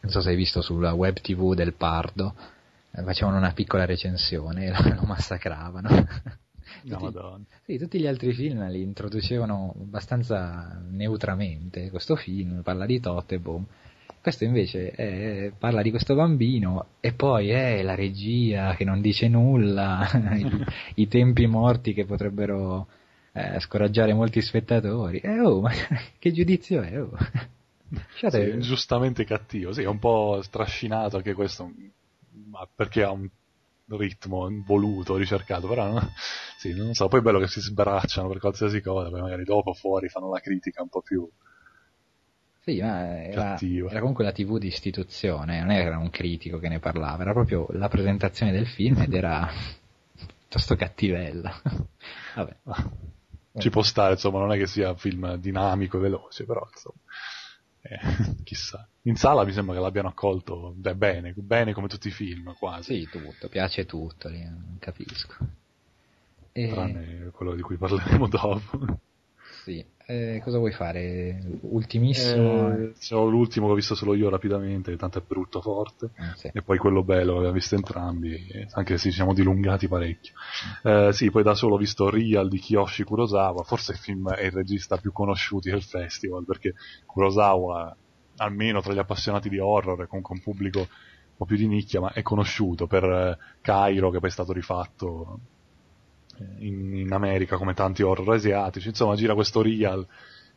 non so se hai visto sulla web tv del Pardo, facevano una piccola recensione e lo massacravano. Tutti, sì, tutti gli altri film li introducevano abbastanza neutramente. Questo film parla di Tote boom. Questo invece è, parla di questo bambino e poi è la regia che non dice nulla, i, i, tempi morti che potrebbero eh, scoraggiare molti spettatori. Eh, oh, ma che giudizio è? Oh. Sì, giustamente cattivo, sì, è un po' strascinato anche questo, ma perché ha un ritmo voluto, ricercato, però no? sì, non so, poi è bello che si sbracciano per qualsiasi cosa, poi magari dopo fuori fanno la critica un po' più sì, ma era, era, comunque la TV di istituzione, non era un critico che ne parlava, era proprio la presentazione del film ed era piuttosto cattivella. Vabbè. Ci può stare, insomma, non è che sia un film dinamico e veloce, però insomma. Eh, chissà. In sala mi sembra che l'abbiano accolto beh, bene, bene come tutti i film, quasi. Sì, tutto, piace tutto, non capisco. E... Tranne quello di cui parleremo dopo. Sì, eh, cosa vuoi fare? Ultimissimo? Eh, l'ultimo che ho visto solo io rapidamente, tanto è brutto forte, eh, sì. e poi quello bello che abbiamo visto entrambi, anche se ci siamo dilungati parecchio. Eh, sì, poi da solo ho visto Real di Kiyoshi Kurosawa, forse il film è il regista più conosciuto del festival, perché Kurosawa, almeno tra gli appassionati di horror, comunque un pubblico un po' più di nicchia, ma è conosciuto per eh, Cairo, che poi è stato rifatto in, in, America come tanti horror asiatici, insomma gira questo real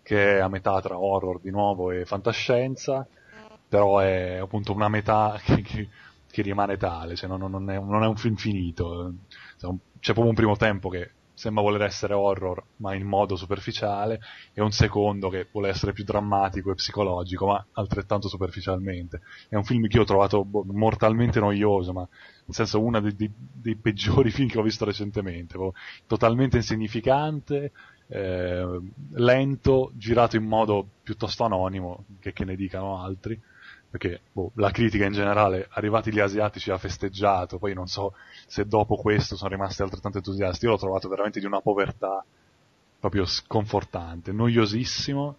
che è a metà tra horror di nuovo e fantascienza, però è appunto una metà che, che, che rimane tale, cioè non, non, è, non, è, un film finito, c'è proprio un primo tempo che sembra voler essere horror ma in modo superficiale e un secondo che vuole essere più drammatico e psicologico ma altrettanto superficialmente. È un film che io ho trovato mortalmente noioso ma nel senso uno dei, dei, dei, peggiori film che ho visto recentemente totalmente insignificante eh, lento girato in modo piuttosto anonimo che, che ne dicano altri perché boh, la critica in generale, arrivati gli asiatici ha festeggiato, poi non so se dopo questo sono rimasti altrettanto entusiasti, io l'ho trovato veramente di una povertà proprio sconfortante, noiosissimo,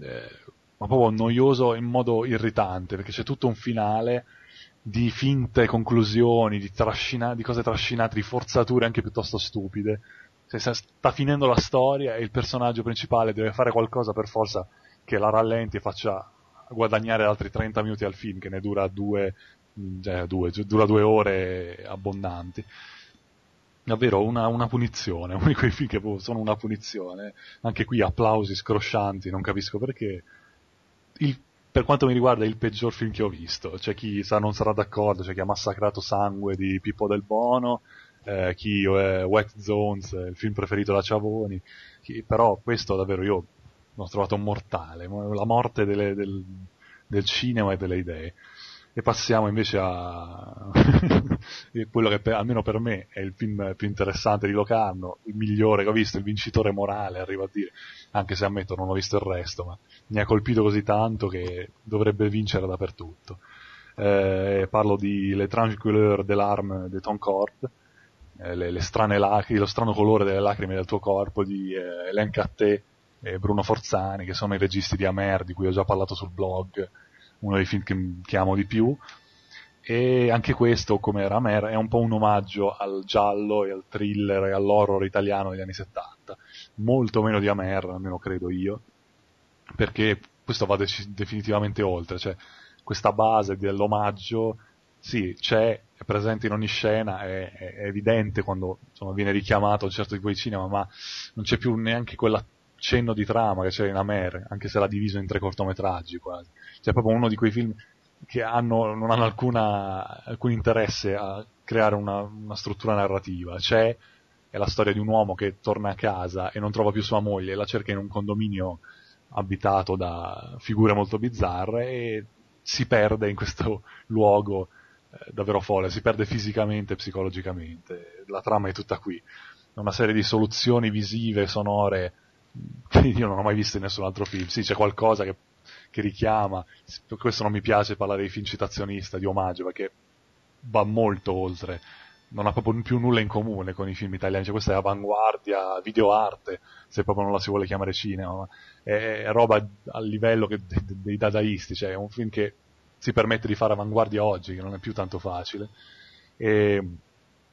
eh, ma proprio noioso in modo irritante, perché c'è tutto un finale di finte conclusioni, di, trascina- di cose trascinate, di forzature anche piuttosto stupide. Se sta finendo la storia e il personaggio principale deve fare qualcosa per forza che la rallenti e faccia guadagnare altri 30 minuti al film, che ne dura due, cioè due, dura due ore abbondanti. Davvero una, una punizione, uno di quei film che sono una punizione. Anche qui applausi scroscianti, non capisco perché. Il, per quanto mi riguarda è il peggior film che ho visto. C'è chi sa, non sarà d'accordo, c'è chi ha massacrato sangue di Pippo del Bono, eh, chi è Wet Zones, il film preferito da Ciavoni. Chi, però questo davvero io l'ho trovato mortale, la morte delle, del, del, cinema e delle idee. E passiamo invece a quello che per, almeno per me è il film più interessante di Locarno, il migliore che ho visto, il vincitore morale, arrivo a dire, anche se ammetto non ho visto il resto, ma mi ha colpito così tanto che dovrebbe vincere dappertutto. Eh, parlo di Le Tranquilleur de l'Arme di Tom Cord, eh, le, le, strane lacrime, lo strano colore delle lacrime del tuo corpo di eh, Hélène Catté, e Bruno Forzani, che sono i registi di Amer, di cui ho già parlato sul blog, uno dei film che, che amo di più. E anche questo, come era Amer, è un po' un omaggio al giallo e al thriller e all'horror italiano degli anni 70. Molto meno di Amer, almeno credo io, perché questo va de- definitivamente oltre, cioè questa base dell'omaggio, sì, c'è, è presente in ogni scena, è, è evidente quando insomma, viene richiamato un certo tipo di cinema, ma non c'è più neanche quella cenno di trama che c'è in Amer, anche se l'ha diviso in tre cortometraggi quasi. Cioè, proprio uno di quei film che hanno, non hanno alcuna, alcun interesse a creare una, una, struttura narrativa. C'è, è la storia di un uomo che torna a casa e non trova più sua moglie la cerca in un condominio abitato da figure molto bizzarre e si perde in questo luogo eh, davvero folle, si perde fisicamente e psicologicamente. La trama è tutta qui. Una serie di soluzioni visive, sonore, che io non ho mai visto nessun altro film. Sì, c'è qualcosa che, che richiama, per questo non mi piace parlare di film citazionista, di omaggio, perché va molto oltre, non ha proprio più nulla in comune con i film italiani, cioè questa è avanguardia, videoarte, se proprio non la si vuole chiamare cinema, è, è roba a livello che, dei, dadaisti, cioè è un film che si permette di fare avanguardia oggi, che non è più tanto facile, e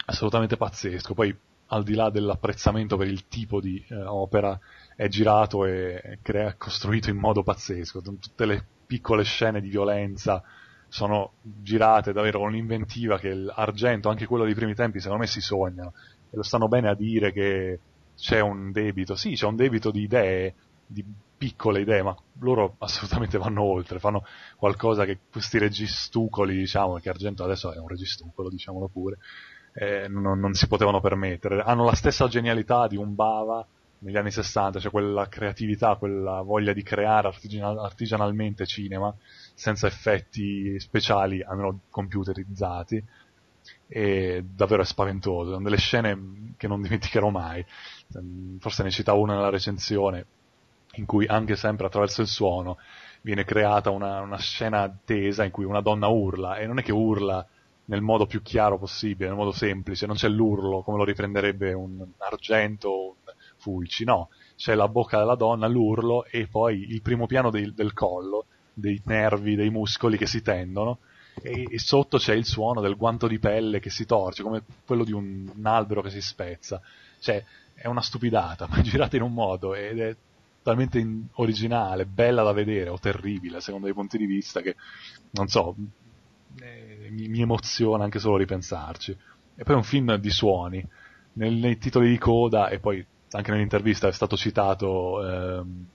assolutamente pazzesco, poi al di là dell'apprezzamento per il tipo di eh, opera, è girato e crea, costruito in modo pazzesco. Tutte le piccole scene di violenza sono girate davvero con un'inventiva che l'argento, anche quello dei primi tempi, secondo me si sognano. E lo stanno bene a dire che c'è un debito. Sì, c'è un debito di idee, di piccole idee, ma loro assolutamente vanno oltre, fanno qualcosa che questi registucoli, diciamo, che Argento adesso è un registucolo, diciamolo pure, eh, non, non, si potevano permettere. Hanno la stessa genialità di un Bava negli anni 60, cioè quella creatività, quella voglia di creare artigianal- artigianalmente cinema senza effetti speciali, almeno computerizzati. E davvero è spaventoso, sono delle scene che non dimenticherò mai. Forse ne citavo una nella recensione, in cui anche sempre attraverso il suono viene creata una, una scena tesa in cui una donna urla, e non è che urla nel modo più chiaro possibile, nel modo semplice, non c'è l'urlo come lo riprenderebbe un argento un fulci, no, c'è la bocca della donna, l'urlo e poi il primo piano dei, del collo, dei nervi, dei muscoli che si tendono e, e, sotto c'è il suono del guanto di pelle che si torce, come quello di un, un albero che si spezza, cioè è una stupidata, ma girata in un modo ed è talmente originale, bella da vedere o terribile secondo i punti di vista che non so, eh, mi, mi, emoziona anche solo ripensarci. E poi è un film di suoni. Nel, nei titoli di coda e poi anche nell'intervista è stato citato ehm,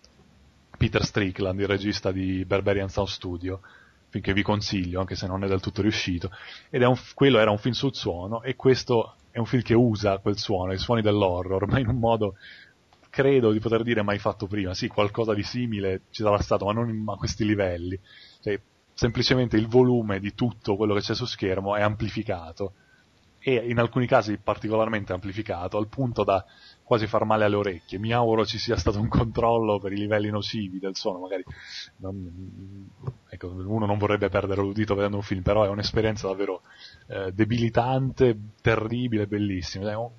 Peter Strickland, il regista di Berberian Sound Studio, film che vi consiglio, anche se non è del tutto riuscito. Ed un, quello era un film sul suono e questo è un film che usa quel suono, i suoni dell'horror, ma in un modo credo di poter dire mai fatto prima. Sì, qualcosa di simile ci sarà stato, ma non a questi livelli. Cioè, semplicemente il volume di tutto quello che c'è su schermo è amplificato e in alcuni casi particolarmente amplificato al punto da quasi far male alle orecchie. Mi auguro ci sia stato un controllo per i livelli nocivi del suono, magari non, ecco, uno non vorrebbe perdere l'udito vedendo un film, però è un'esperienza davvero eh, debilitante, terribile, bellissima. Cioè,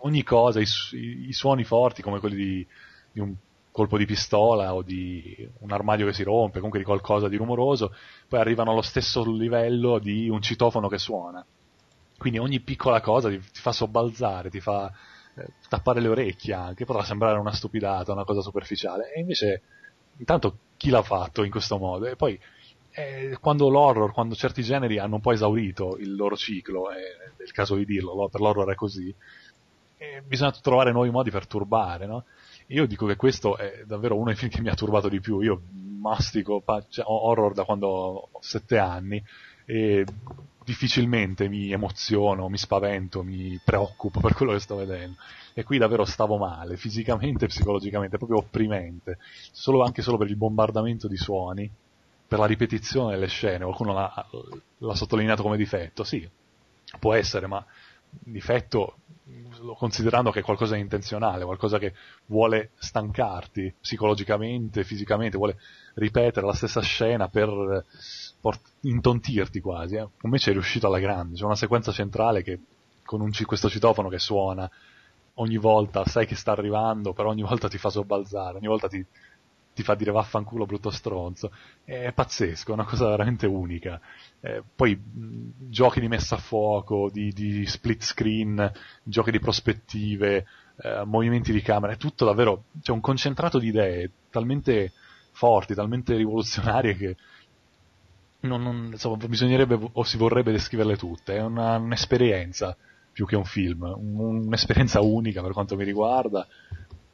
ogni cosa, i, i, suoni forti come quelli di, di un colpo di pistola o di un armadio che si rompe, comunque di qualcosa di rumoroso, poi arrivano allo stesso livello di un citofono che suona. Quindi ogni piccola cosa ti, ti fa sobbalzare, ti fa eh, tappare le orecchie anche, potrà sembrare una stupidata, una cosa superficiale, e invece intanto chi l'ha fatto in questo modo? E poi eh, quando l'horror, quando certi generi hanno un po' esaurito il loro ciclo, è, è il caso di dirlo, per l'horror è così, bisogna trovare nuovi modi per turbare, no? Io dico che questo è davvero uno dei film che mi ha turbato di più. Io mastico cioè, horror da quando ho sette anni e difficilmente mi emoziono, mi spavento, mi preoccupo per quello che sto vedendo. E qui davvero stavo male, fisicamente e psicologicamente, proprio opprimente. Solo, anche solo per il bombardamento di suoni, per la ripetizione delle scene. Qualcuno l'ha, l'ha sottolineato come difetto. Sì, può essere, ma difetto considerando che è qualcosa di intenzionale, qualcosa che vuole stancarti psicologicamente, fisicamente, vuole ripetere la stessa scena per port- intontirti quasi. Eh. Invece è riuscito alla grande, c'è una sequenza centrale che con un, questo citofono che suona ogni volta, sai che sta arrivando, però ogni volta ti fa sobbalzare, ogni volta ti, ti fa dire vaffanculo brutto stronzo. È pazzesco, è una cosa veramente unica. Eh, poi mh, giochi di messa a fuoco, di, di, split screen, giochi di prospettive, eh, movimenti di camera, è tutto davvero, c'è un concentrato di idee talmente forti, talmente rivoluzionarie che non, non, insomma, bisognerebbe o si vorrebbe descriverle tutte. È una, un'esperienza più che un film, un, un'esperienza unica per quanto mi riguarda,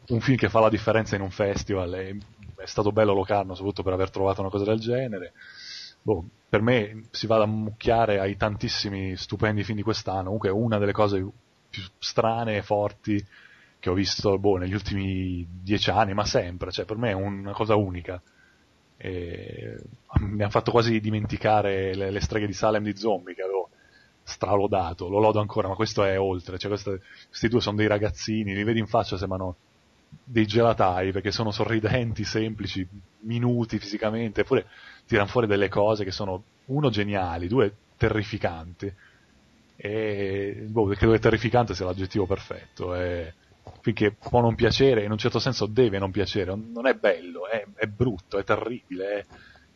un film che fa la differenza in un festival e è stato bello Locarno soprattutto per aver trovato una cosa del genere. Boh, per me si va ad ammucchiare ai tantissimi stupendi film di quest'anno, comunque una delle cose più strane e forti che ho visto boh, negli ultimi dieci anni, ma sempre, cioè per me è una cosa unica. E mi ha fatto quasi dimenticare le, le, streghe di Salem di zombie che avevo stralodato, lo lodo ancora, ma questo è oltre, cioè queste, questi due sono dei ragazzini, li vedi in faccia, sembrano dei gelatai perché sono sorridenti, semplici, minuti fisicamente, eppure tirano fuori delle cose che sono uno geniali, due terrificanti. E boh, credo che terrificante sia l'aggettivo perfetto. E, finché può non piacere, in un certo senso deve non piacere, non è bello, è, è brutto, è terribile,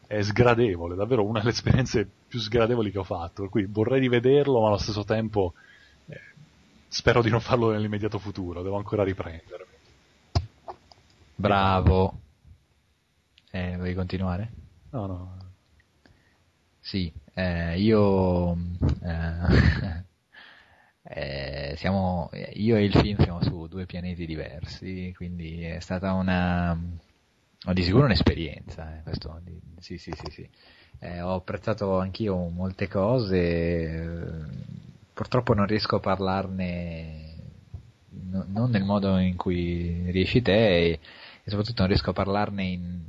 è, è, sgradevole, davvero una delle esperienze più sgradevoli che ho fatto. Per cui vorrei rivederlo, ma allo stesso tempo eh, spero di non farlo nell'immediato futuro, devo ancora riprendermi. Bravo. Eh, vuoi continuare? No, no. Sì, eh, io eh, siamo, io e il film siamo su due pianeti diversi, quindi è stata una, di sicuro un'esperienza, eh, questo, sì, sì, sì, sì. Eh, ho apprezzato anch'io molte cose, purtroppo non riesco a parlarne no, non nel modo in cui riesci te e, e soprattutto non riesco a parlarne in,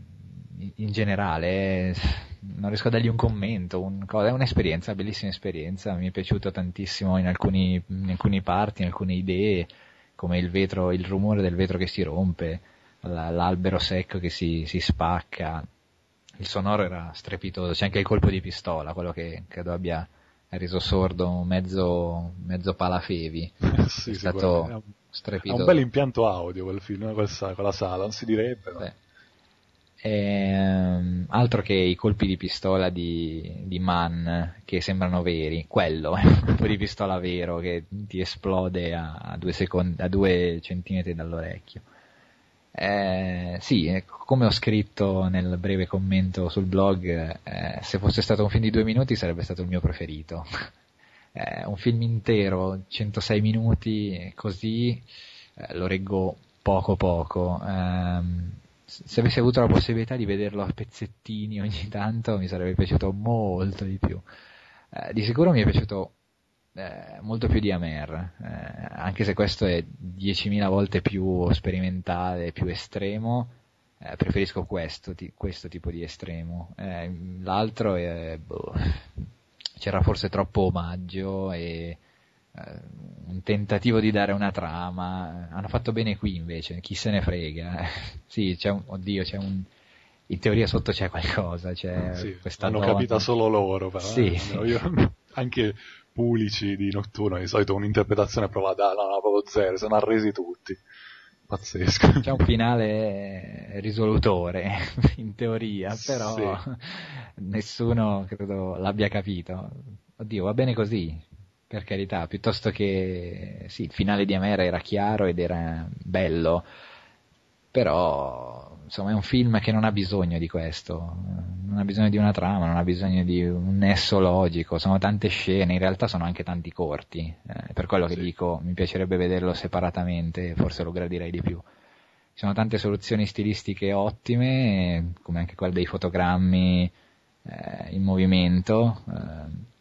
in generale, non riesco a dargli un commento, un, è un'esperienza, bellissima esperienza, mi è piaciuto tantissimo in alcuni, in alcuni parti, in alcune idee, come il vetro, il rumore del vetro che si rompe, l'albero secco che si, si spacca, il sonoro era strepitoso, c'è anche il colpo di pistola, quello che credo abbia reso sordo mezzo, mezzo palafevi, sì, è stato strepitoso. Ha un bel impianto audio quel film, quella, quella sala, non si direbbe. No? Ehm, altro che i colpi di pistola di, di Mann che sembrano veri, quello è un colpo di pistola vero che ti esplode a, a, due, secondi, a due centimetri dall'orecchio. Eh, sì, eh, come ho scritto nel breve commento sul blog, eh, se fosse stato un film di due minuti sarebbe stato il mio preferito. eh, un film intero, 106 minuti, così eh, lo reggo poco poco. Ehm, se avessi avuto la possibilità di vederlo a pezzettini ogni tanto mi sarebbe piaciuto molto di più. Eh, di sicuro mi è piaciuto eh, molto più di Amer, eh, anche se questo è 10.000 volte più sperimentale, più estremo, eh, preferisco questo, ti, questo, tipo di estremo. Eh, l'altro è, boh, c'era forse troppo omaggio e un tentativo di dare una trama, hanno fatto bene qui invece, chi se ne frega. sì, c'è un, oddio, c'è un, in teoria sotto c'è qualcosa, c'è sì, questa Hanno donna. capito solo loro, però. Sì. Eh? Io, anche Pulici di Notturno, di solito un'interpretazione provata, no, no, proprio zero, sono arresi tutti. Pazzesco. C'è un finale risolutore, in teoria, però Sì. nessuno credo l'abbia capito. Oddio, va bene così, per carità, piuttosto che sì, il finale di Amera era chiaro ed era bello, però insomma è un film che non ha bisogno di questo, non ha bisogno di una trama, non ha bisogno di un nesso logico, sono tante scene, in realtà sono anche tanti corti, eh, per quello che Sì. dico mi piacerebbe vederlo separatamente, forse lo gradirei di più. Ci sono tante soluzioni stilistiche ottime, come anche quella dei fotogrammi eh, in movimento, eh,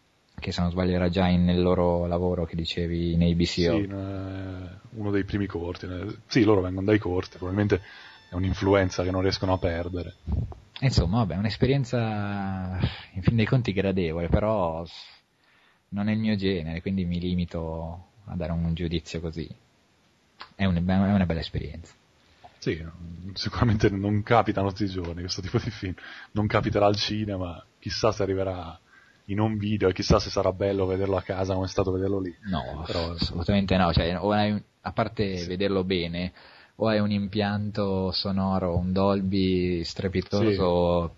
che se non sbaglio era già in- nel loro lavoro che dicevi in ABC. Sì, eh, uno dei primi corti. Sì, loro vengono dai corti, probabilmente è un'influenza che non riescono a perdere. Insomma, vabbè, un'esperienza in fin dei conti gradevole, però non è il mio genere, quindi mi limito a dare un giudizio così. È, un- è una bella esperienza. Sì, sicuramente non capitano tutti i giorni questo tipo di film. Non capiterà al cinema, chissà se arriverà in un video e chissà se sarà bello vederlo a casa come è stato vederlo lì. No, Però- assolutamente no, cioè, o hai un- a parte vederlo bene, o hai un impianto sonoro, un Dolby strepitoso,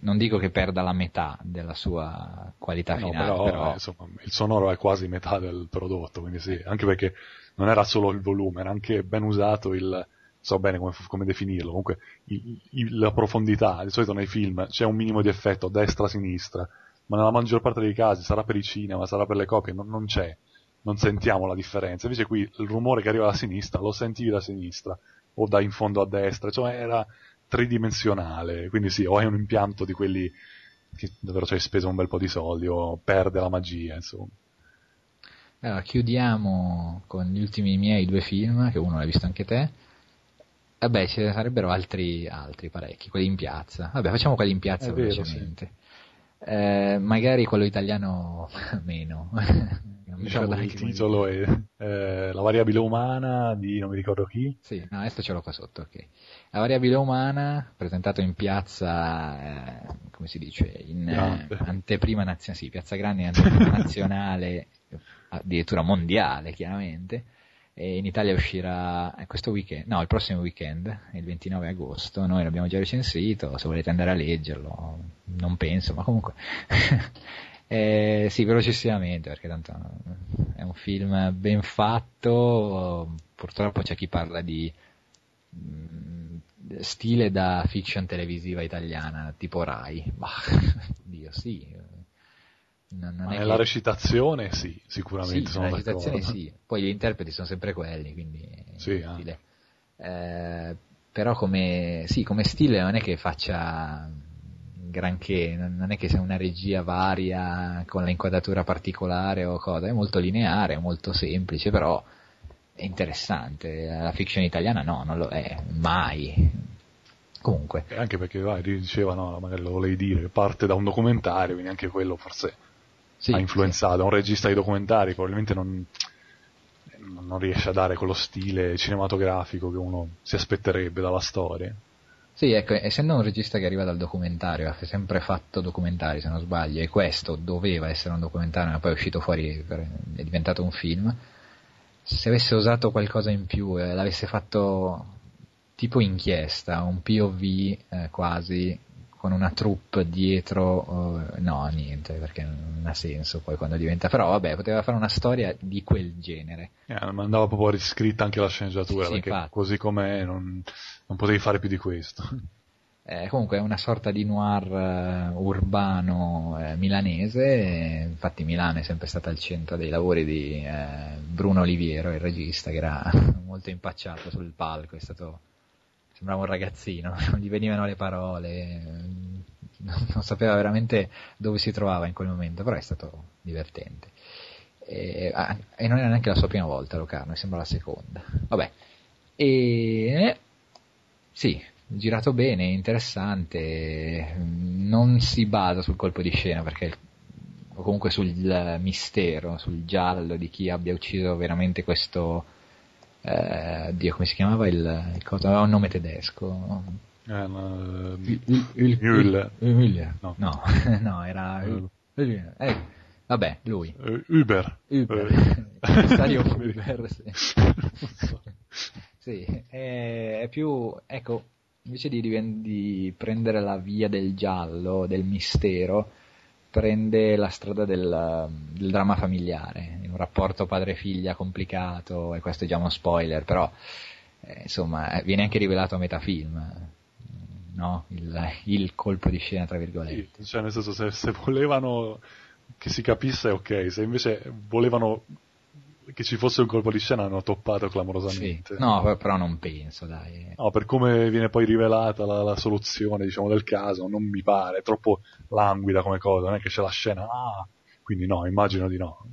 non dico che perda la metà della sua qualità No, finale, però, però, insomma, il sonoro è quasi metà del prodotto, quindi sì, anche perché non era solo il volume, era anche ben usato il, so bene come, come definirlo, comunque il- il- la profondità, di solito nei film c'è un minimo di effetto a destra, a sinistra, ma nella maggior parte dei casi, sarà per i cinema, sarà per le copie, non, non c'è, non sentiamo la differenza, invece qui il rumore che arriva da sinistra lo sentivi da sinistra, o da in fondo a destra, cioè era tridimensionale, quindi sì, o hai un impianto di quelli che davvero ci hai speso un bel po' di soldi, o perde la magia, insomma. Allora, chiudiamo con gli ultimi miei due film, che uno l'hai visto anche te. Vabbè, ce ne sarebbero altri, altri parecchi, quelli in piazza. Vabbè, facciamo quelli in piazza È vero, velocemente. Eh, magari quello italiano meno. diciamo che il titolo è eh, La variabile umana di non mi ricordo chi. Sì, no, adesso ce l'ho qua sotto, ok. La variabile umana, presentato in piazza, eh, come si dice, in eh, anteprima nazionale, sì, piazza grande anteprima nazionale, addirittura mondiale, chiaramente. E in Italia uscirà eh, questo weekend, no, il prossimo weekend, il 29 agosto. Noi l'abbiamo già recensito, se volete andare a leggerlo, non penso, ma comunque Eh, sì, velocissimamente, perché tanto è un film ben fatto, purtroppo c'è chi parla di mm, stile da fiction televisiva italiana, tipo Rai. Bah, Dio, sì. Non, non nella che... recitazione sì, sicuramente sì, sono nella recitazione sì, poi gli interpreti sono sempre quelli, quindi sì, eh. eh, però come, sì, come stile non è che faccia granché, non è che sia una regia varia con l'inquadratura particolare o cosa, è molto lineare, molto semplice, però è interessante. La fiction italiana no, non lo è, mai. Comunque. Anche perché vai, diceva, no, magari lo volevi dire, parte da un documentario, quindi anche quello forse sì, ha influenzato. Sì. Un regista di documentari probabilmente non, non riesce a dare quello stile cinematografico che uno si aspetterebbe dalla storia. Sì, ecco, essendo un regista che arriva dal documentario, ha sempre fatto documentari se non sbaglio, e questo doveva essere un documentario, ma poi è uscito fuori, è diventato un film, se avesse usato qualcosa in più, eh, l'avesse fatto tipo inchiesta, un POV eh, quasi, con una troupe dietro, uh, no, niente, perché non ha senso poi quando diventa, però vabbè, poteva fare una storia di quel genere. Ma andava proprio riscritta anche la sceneggiatura, sì, perché infatti. così com'è non, non potevi fare più di questo. Eh, comunque è una sorta di noir uh, urbano eh, milanese, infatti Milano è sempre stata al centro dei lavori di eh, Bruno Oliviero, il regista, che era molto impacciato sul palco, è stato sembrava un ragazzino, non gli venivano le parole, non sapeva veramente dove si trovava in quel momento, però è stato divertente. E, e non era neanche la sua prima volta Locarno, mi sembra la seconda. Vabbè. E sì, girato bene, interessante, non si basa sul colpo di scena perché o comunque sul mistero, sul giallo di chi abbia ucciso veramente questo eh, Dio come si chiamava il, il cosa? aveva un nome tedesco. Eh, no, Müller. No. no, no era eh, vabbè lui. Uber. Uber. Stadio Uber sì, sì è, è, più ecco invece di, di prendere la via del giallo del mistero prende la strada del, del dramma familiare, un rapporto padre-figlia complicato, e questo è già uno spoiler, però eh, insomma viene anche rivelato a metà film. No? Il, il, colpo di scena, tra virgolette. Sì, cioè nel senso, se, se volevano che si capisse, ok, se invece volevano che ci fosse un colpo di scena hanno toppato clamorosamente. Sì. No, però non penso, dai. No, per come viene poi rivelata la, la, soluzione, diciamo, del caso, non mi pare, è troppo languida come cosa, non è che c'è la scena, ah, quindi no, immagino di no.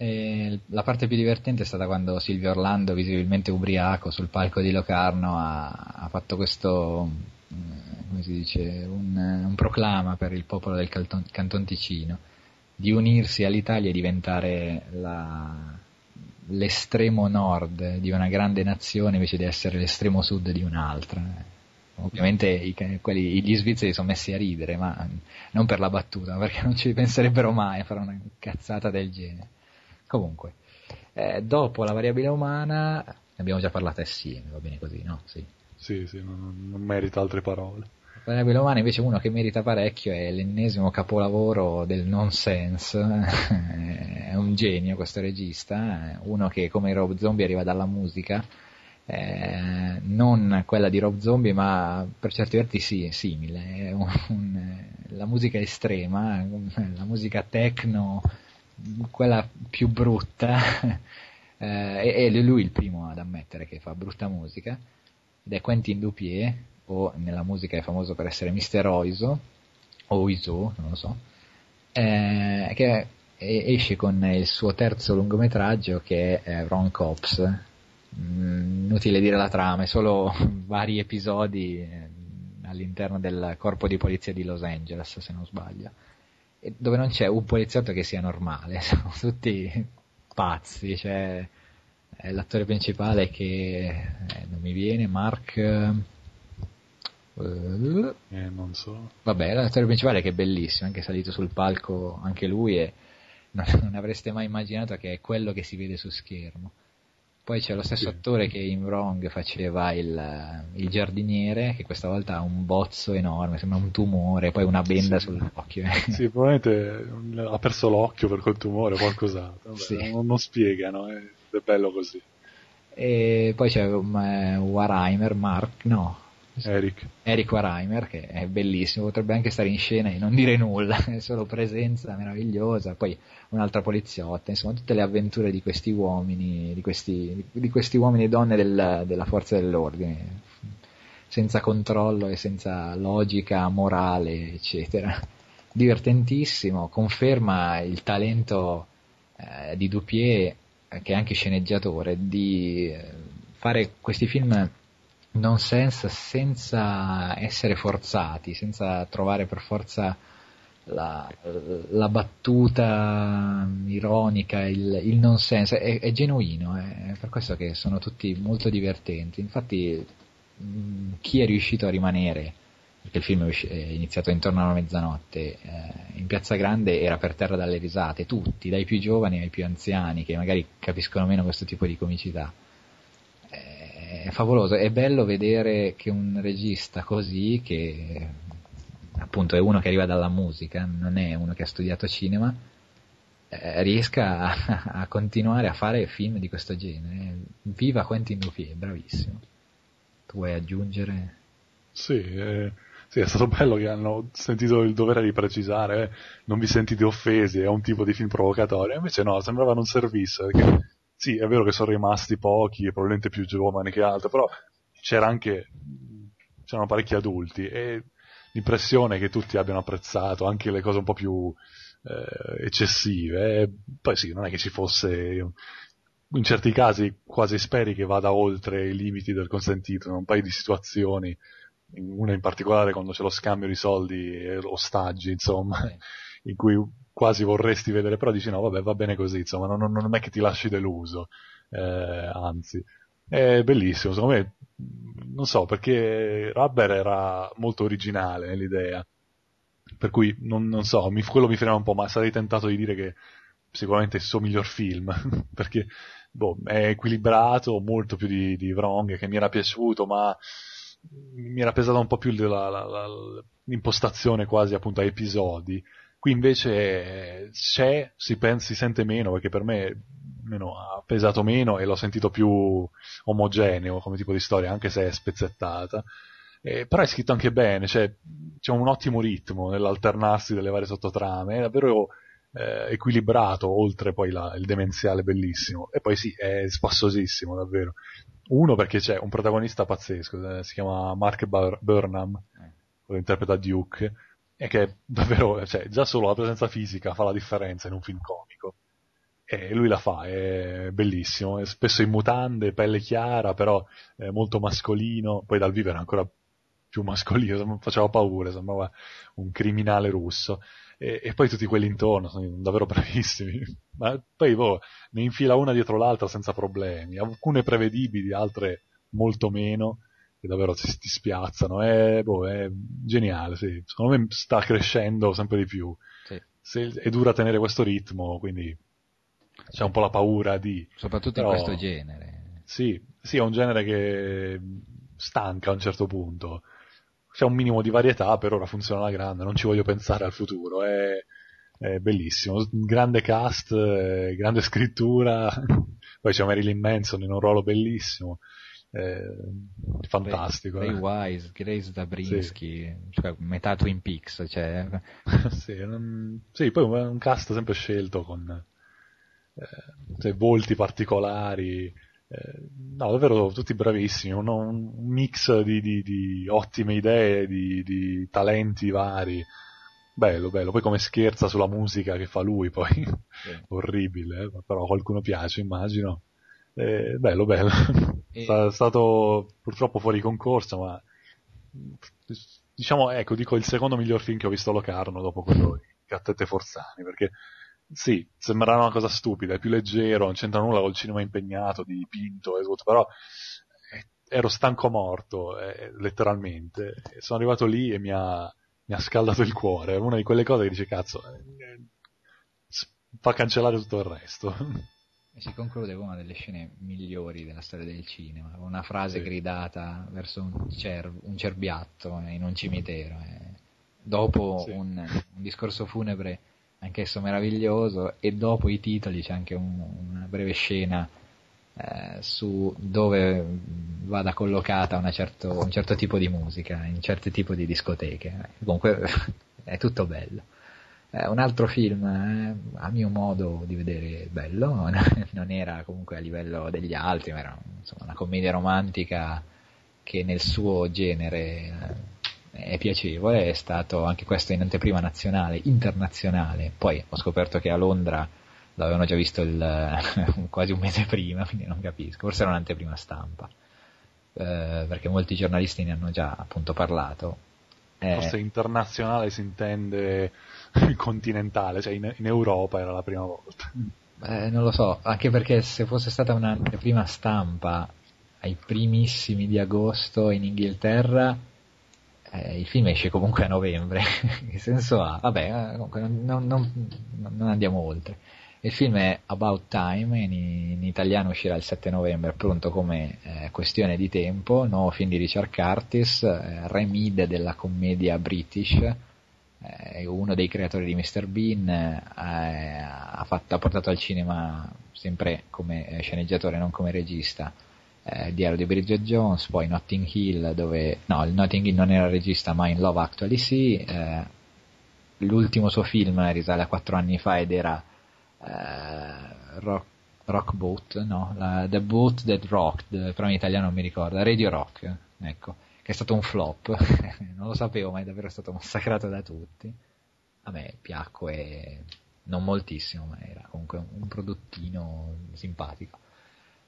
Eh, la parte più divertente è stata quando Silvio Orlando, visibilmente ubriaco sul palco di Locarno, ha, ha fatto questo, mm, come si dice, un, un, proclama per il popolo del Canton, Canton Ticino di unirsi all'Italia e diventare la, l'estremo nord di una grande nazione invece di essere l'estremo sud di un'altra. Ovviamente i, quelli, gli svizzeri sono messi a ridere, ma non per la battuta, perché non ci penserebbero mai a fare una cazzata del genere. Comunque, eh, dopo la variabile umana, ne abbiamo già parlato assieme, va bene così, no? Sì, sì, sì non, non merita altre parole. Variabile umana invece uno che merita parecchio è l'ennesimo capolavoro del nonsense, è un genio questo regista, uno che come Rob Zombie arriva dalla musica, eh, non quella di Rob Zombie ma per certi versi sì, simile, un, un, la musica estrema, la musica techno, quella più brutta, eh, è lui il primo ad ammettere che fa brutta musica, ed è Quentin Dupier, o nella musica è famoso per essere Mr. Oizo, o Oizo, non lo so, eh, che esce con il suo terzo lungometraggio che è Ron Cops. Mm, inutile dire la trama, è solo vari episodi, all'interno del corpo di polizia di Los Angeles, se non sbaglio, dove non c'è un poliziotto che sia normale, sono tutti pazzi, cioè l'attore principale che eh, non mi viene, Mark... Uh, eh, non so. Vabbè, l'attore principale che è bellissimo, anche salito sul palco anche lui e non, non avreste mai immaginato che è quello che si vede su schermo. Poi c'è lo stesso attore che in Wrong faceva il, il, giardiniere, che questa volta ha un bozzo enorme, sembra un tumore, poi una benda sì. sull'occhio. Sì, probabilmente ha perso l'occhio per quel tumore o qualcos'altro. Vabbè, sì. non, non, spiegano, è, è bello così. E poi c'è um, Warheimer, Mark, no, Eric. Eric Warheimer, che è bellissimo, potrebbe anche stare in scena e non dire nulla, è solo presenza meravigliosa, poi un'altra poliziotta, insomma tutte le avventure di questi uomini, di questi, di questi uomini e donne del, della forza dell'ordine, senza controllo e senza logica morale, eccetera. Divertentissimo, conferma il talento eh, di Dupier, che è anche sceneggiatore, di eh, fare questi film nonsense senza essere forzati, senza trovare per forza la, la battuta ironica, il, il nonsense, è, è genuino, è per questo che sono tutti molto divertenti. Infatti mh, chi è riuscito a rimanere, perché il film è iniziato intorno alla mezzanotte, eh, in Piazza Grande era per terra dalle risate, tutti, dai più giovani ai più anziani, che magari capiscono meno questo tipo di comicità è favoloso, è bello vedere che un regista così, che appunto è uno che arriva dalla musica, non è uno che ha studiato cinema, eh, riesca a, a, continuare a fare film di questo genere. Viva Quentin Dupier, bravissimo. Tu vuoi aggiungere? Sì, eh, sì, è stato bello che hanno sentito il dovere di precisare, eh, non vi sentite offesi, è un tipo di film provocatorio, invece no, sembrava non servisse, perché sì, è vero che sono rimasti pochi, probabilmente più giovani che altro, però c'era anche, c'erano parecchi adulti e l'impressione che tutti abbiano apprezzato anche le cose un po' più eh, eccessive. E poi sì, non è che ci fosse, in certi casi quasi speri che vada oltre i limiti del consentito, in un paio di situazioni, una in particolare quando c'è lo scambio di soldi e ostaggi, insomma, in cui quasi vorresti vedere, però dici no, vabbè, va bene così, insomma, non, non è che ti lasci deluso, eh, anzi. È bellissimo, secondo me, non so, perché Rubber era molto originale nell'idea, per cui, non, non so, mi, quello mi frena un po', ma sarei tentato di dire che sicuramente è il suo miglior film, perché boh, è equilibrato, molto più di, di Wrong, che mi era piaciuto, ma mi era pesata un po' più la, la, la, l'impostazione quasi appunto a episodi, Qui invece c'è, si, pensa, si sente meno, perché per me meno, ha pesato meno e l'ho sentito più omogeneo come tipo di storia, anche se è spezzettata. Eh, però è scritto anche bene, cioè, c'è un ottimo ritmo nell'alternarsi delle varie sottotrame, è davvero eh, equilibrato, oltre poi la, il demenziale bellissimo. E poi sì, è spassosissimo, davvero. Uno perché c'è un protagonista pazzesco, eh, si chiama Mark Burnham, eh. quello interpreta Duke, e che davvero, cioè, già solo la presenza fisica fa la differenza in un film comico. E lui la fa, è bellissimo, è spesso in mutande, pelle chiara, però molto mascolino, poi dal vivere ancora più mascolino, faceva paura, sembrava un criminale russo. E, e, poi tutti quelli intorno sono davvero bravissimi. Ma poi boh, ne infila una dietro l'altra senza problemi, alcune prevedibili, altre molto meno che davvero ti, ti spiazzano. È, boh, è geniale, sì. Secondo me sta crescendo sempre di più. Sì. Se, è dura tenere questo ritmo, quindi c'è un po' la paura di... Soprattutto però, in questo genere. Sì, sì, è un genere che stanca a un certo punto. C'è un minimo di varietà, per ora funziona alla grande, non ci voglio pensare al futuro. È, è bellissimo, grande cast, eh, grande scrittura, poi c'è Marilyn Manson in un ruolo bellissimo eh, fantastico. Ray, Ray eh. Wise, Grace Zabrinski, sì. cioè, metà Twin Peaks. Cioè... sì, non... sì, poi un cast sempre scelto con cioè, volti particolari. Eh, no, davvero tutti bravissimi, un, un mix di, di, di, ottime idee, di, di talenti vari. Bello, bello. Poi come scherza sulla musica che fa lui, poi sì. orribile, eh? però qualcuno piace, immagino. Eh, bello, bello. E... È stato purtroppo fuori concorso, ma diciamo, ecco, dico il secondo miglior film che ho visto a Locarno dopo quello di Gattette Forzani, perché sì, sembrava una cosa stupida, è più leggero, non c'entra nulla col cinema impegnato di Pinto e tutto, però eh, ero stanco morto, eh, letteralmente. Sono arrivato lì e mi ha, mi ha, scaldato il cuore. È una di quelle cose che dice, cazzo, eh, fa cancellare tutto il resto. E si conclude con una delle scene migliori della storia del cinema, una frase sì. gridata verso un, cer- un, cerbiatto in un cimitero. Eh. Dopo sì. un, un, discorso funebre anch'esso meraviglioso e dopo i titoli c'è anche un, una breve scena eh, su dove vada collocata certo, un certo tipo di musica in certi tipi di discoteche. Comunque è tutto bello. Eh, un altro film, eh, a mio modo di vedere, bello, non era comunque a livello degli altri, ma era insomma, una commedia romantica che nel suo genere eh, è piacevole, è stato anche questo in anteprima nazionale, internazionale, poi ho scoperto che a Londra l'avevano già visto il, quasi un mese prima, quindi non capisco, forse era un'anteprima stampa, eh, perché molti giornalisti ne hanno già appunto parlato. Eh, forse internazionale si intende continentale, cioè in, in, Europa era la prima volta. Eh, non lo so, anche perché se fosse stata una prima stampa ai primissimi di agosto in Inghilterra, eh, il film esce comunque a novembre. che senso ha? Vabbè, eh, comunque non, non, non, andiamo oltre. Il film è About Time, in, in italiano uscirà il 7 novembre, pronto come eh, questione di tempo, nuovo film di Richard Curtis, eh, remide della commedia british, è uno dei creatori di Mr. Bean, eh, ha, fatto, ha, portato al cinema sempre come eh, sceneggiatore, non come regista, eh, Diario di Bridget Jones, poi Notting Hill, dove, no, il Notting Hill non era regista, ma in Love Actually sì, eh, l'ultimo suo film risale a quattro anni fa ed era eh, Rock, Rock Boat, no, la, The Boat That Rocked, però in italiano non mi ricordo, Radio Rock, ecco che è stato un flop, non lo sapevo ma è davvero stato massacrato da tutti. A me piacque non moltissimo, ma era comunque un prodottino simpatico.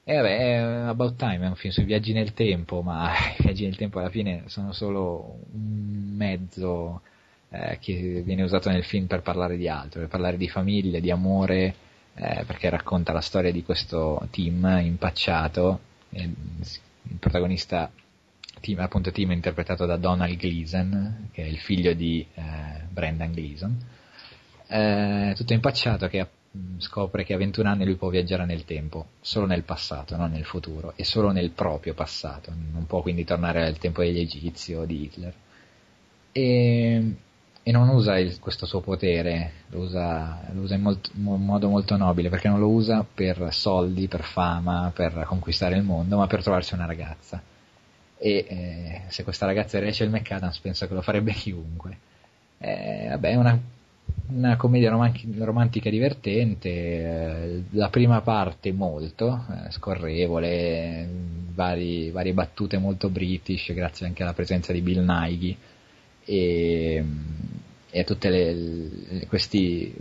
E vabbè, About Time è un film sui viaggi nel tempo, ma i viaggi nel tempo alla fine sono solo un mezzo eh, che viene usato nel film per parlare di altro, per parlare di famiglia, di amore, eh, perché racconta la storia di questo team impacciato. Il, il protagonista Tim, appunto Tim è interpretato da Donald Gleason, che è il figlio di eh, Brendan Gleason, eh, tutto impacciato che mm, scopre che a 21 anni lui può viaggiare nel tempo, solo nel passato, non nel futuro, e solo nel proprio passato, non può quindi tornare al tempo degli egizi o di Hitler. E, e non usa il, questo suo potere, lo usa, lo usa in, molto, in, modo molto nobile, perché non lo usa per soldi, per fama, per conquistare il mondo, ma per trovarsi una ragazza e eh, se questa ragazza è Rachel McAdams penso che lo farebbe chiunque. Eh, vabbè, è una, una commedia romanchi, romantica divertente, eh, la prima parte molto, eh, scorrevole, vari, varie battute molto british, grazie anche alla presenza di Bill Nighy e, e a tutti questi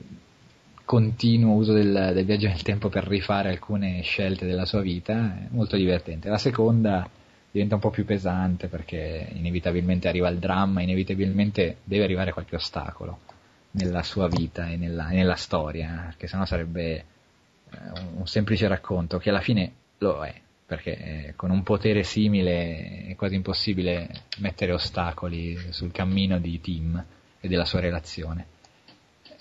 continuo uso del, del, viaggio nel tempo per rifare alcune scelte della sua vita, è molto divertente. La seconda diventa un po' più pesante perché inevitabilmente arriva il dramma, inevitabilmente deve arrivare qualche ostacolo nella sua vita e nella, e nella storia, perché sennò sarebbe eh, un semplice racconto che alla fine lo è, perché eh, con un potere simile è quasi impossibile mettere ostacoli sul cammino di Tim e della sua relazione.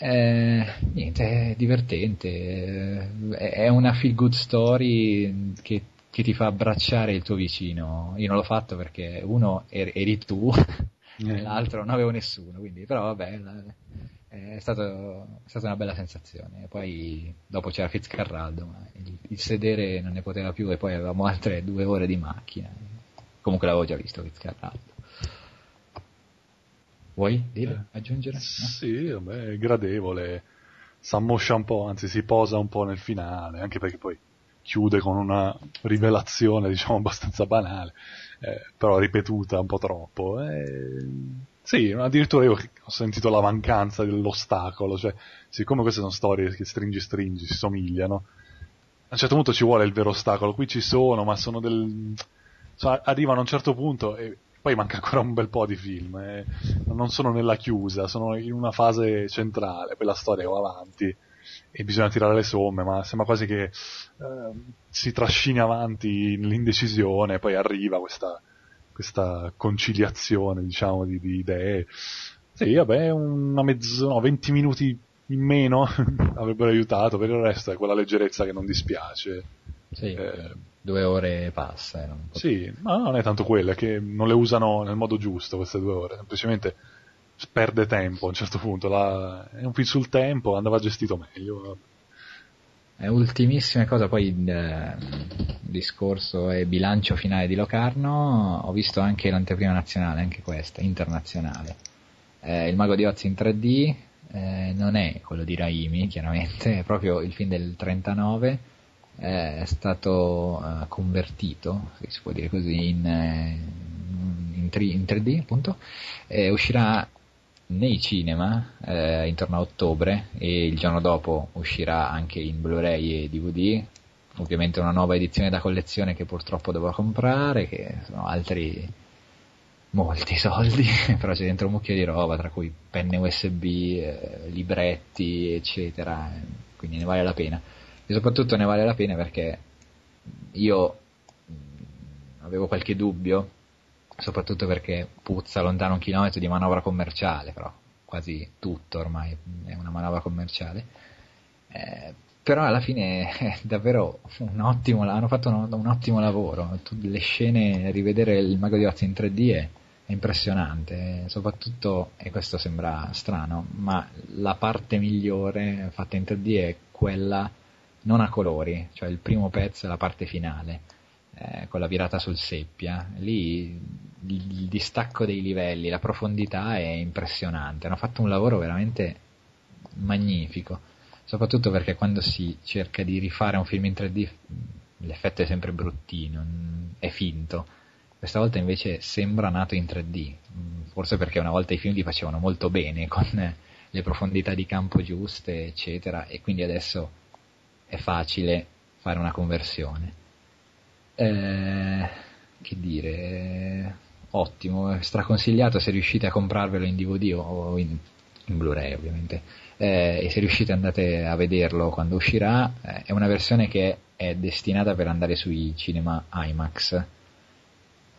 Eh, niente, è divertente, eh, è una feel good story che che ti fa abbracciare il tuo vicino. Io non l'ho fatto perché uno er-, eri tu e eh. l'altro non avevo nessuno, quindi però vabbè, è, stato, è stata una bella sensazione. poi dopo c'era Fitzcarraldo, ma il, il, sedere non ne poteva più e poi avevamo altre due ore di macchina. Comunque l'avevo già visto Fitzcarraldo. Vuoi dire, eh, aggiungere? No? Sì, vabbè, è gradevole, s'ammoscia un po', anzi si posa un po' nel finale, anche perché poi chiude con una rivelazione, diciamo, abbastanza banale, eh, però ripetuta un po' troppo. Eh, sì, addirittura io ho sentito la mancanza dell'ostacolo, cioè, siccome queste sono storie che stringi stringi, si somigliano, a un certo punto ci vuole il vero ostacolo, qui ci sono, ma sono del... Cioè, arrivano a un certo punto e poi manca ancora un bel po' di film, eh. non sono nella chiusa, sono in una fase centrale, poi la storia va avanti e bisogna tirare le somme, ma sembra quasi che eh, si trascini avanti nell'indecisione, poi arriva questa, questa conciliazione, diciamo, di, di idee. Sì, vabbè, una mezz'ora, no, 20 minuti in meno avrebbero aiutato, per il resto è quella leggerezza che non dispiace. Sì, eh, due ore passa. Eh, sì, ma non è tanto quella, è che non le usano nel modo giusto queste due ore, semplicemente perde tempo a un certo punto, la... è un film sul tempo, andava gestito meglio. Ultimissima cosa, poi eh, discorso e bilancio finale di Locarno, ho visto anche l'anteprima nazionale, anche questa, internazionale. Eh, il Mago di Oz in 3D, eh, non è quello di Raimi, chiaramente, è proprio il film del 39, eh, è stato uh, convertito, se si può dire così, in, eh, in, 3, in 3D, appunto, uscirà nei cinema eh, intorno a ottobre e il giorno dopo uscirà anche in Blu-ray e DVD ovviamente una nuova edizione da collezione che purtroppo devo comprare che sono altri molti soldi però c'è dentro un mucchio di roba tra cui penne USB eh, libretti eccetera quindi ne vale la pena. E soprattutto ne vale la pena perché io avevo qualche dubbio soprattutto perché puzza lontano un chilometro di manovra commerciale, però quasi tutto ormai è una manovra commerciale. Eh, però alla fine è davvero un ottimo, hanno fatto un, un ottimo lavoro, le scene, rivedere il Mago di Oz in 3D è, è impressionante, soprattutto, e questo sembra strano, ma la parte migliore fatta in 3D è quella non a colori, cioè il primo pezzo è la parte finale eh, con la virata sul seppia, lì il distacco dei livelli, la profondità è impressionante, hanno fatto un lavoro veramente magnifico, soprattutto perché quando si cerca di rifare un film in 3D l'effetto è sempre bruttino, è finto, questa volta invece sembra nato in 3D, forse perché una volta i film li facevano molto bene, con le profondità di campo giuste, eccetera, e quindi adesso è facile fare una conversione. Eh, che dire, ottimo, straconsigliato se riuscite a comprarvelo in DVD o in, in Blu-ray ovviamente. Eh, e se riuscite andate a vederlo quando uscirà, eh, è una versione che è destinata per andare sui cinema IMAX.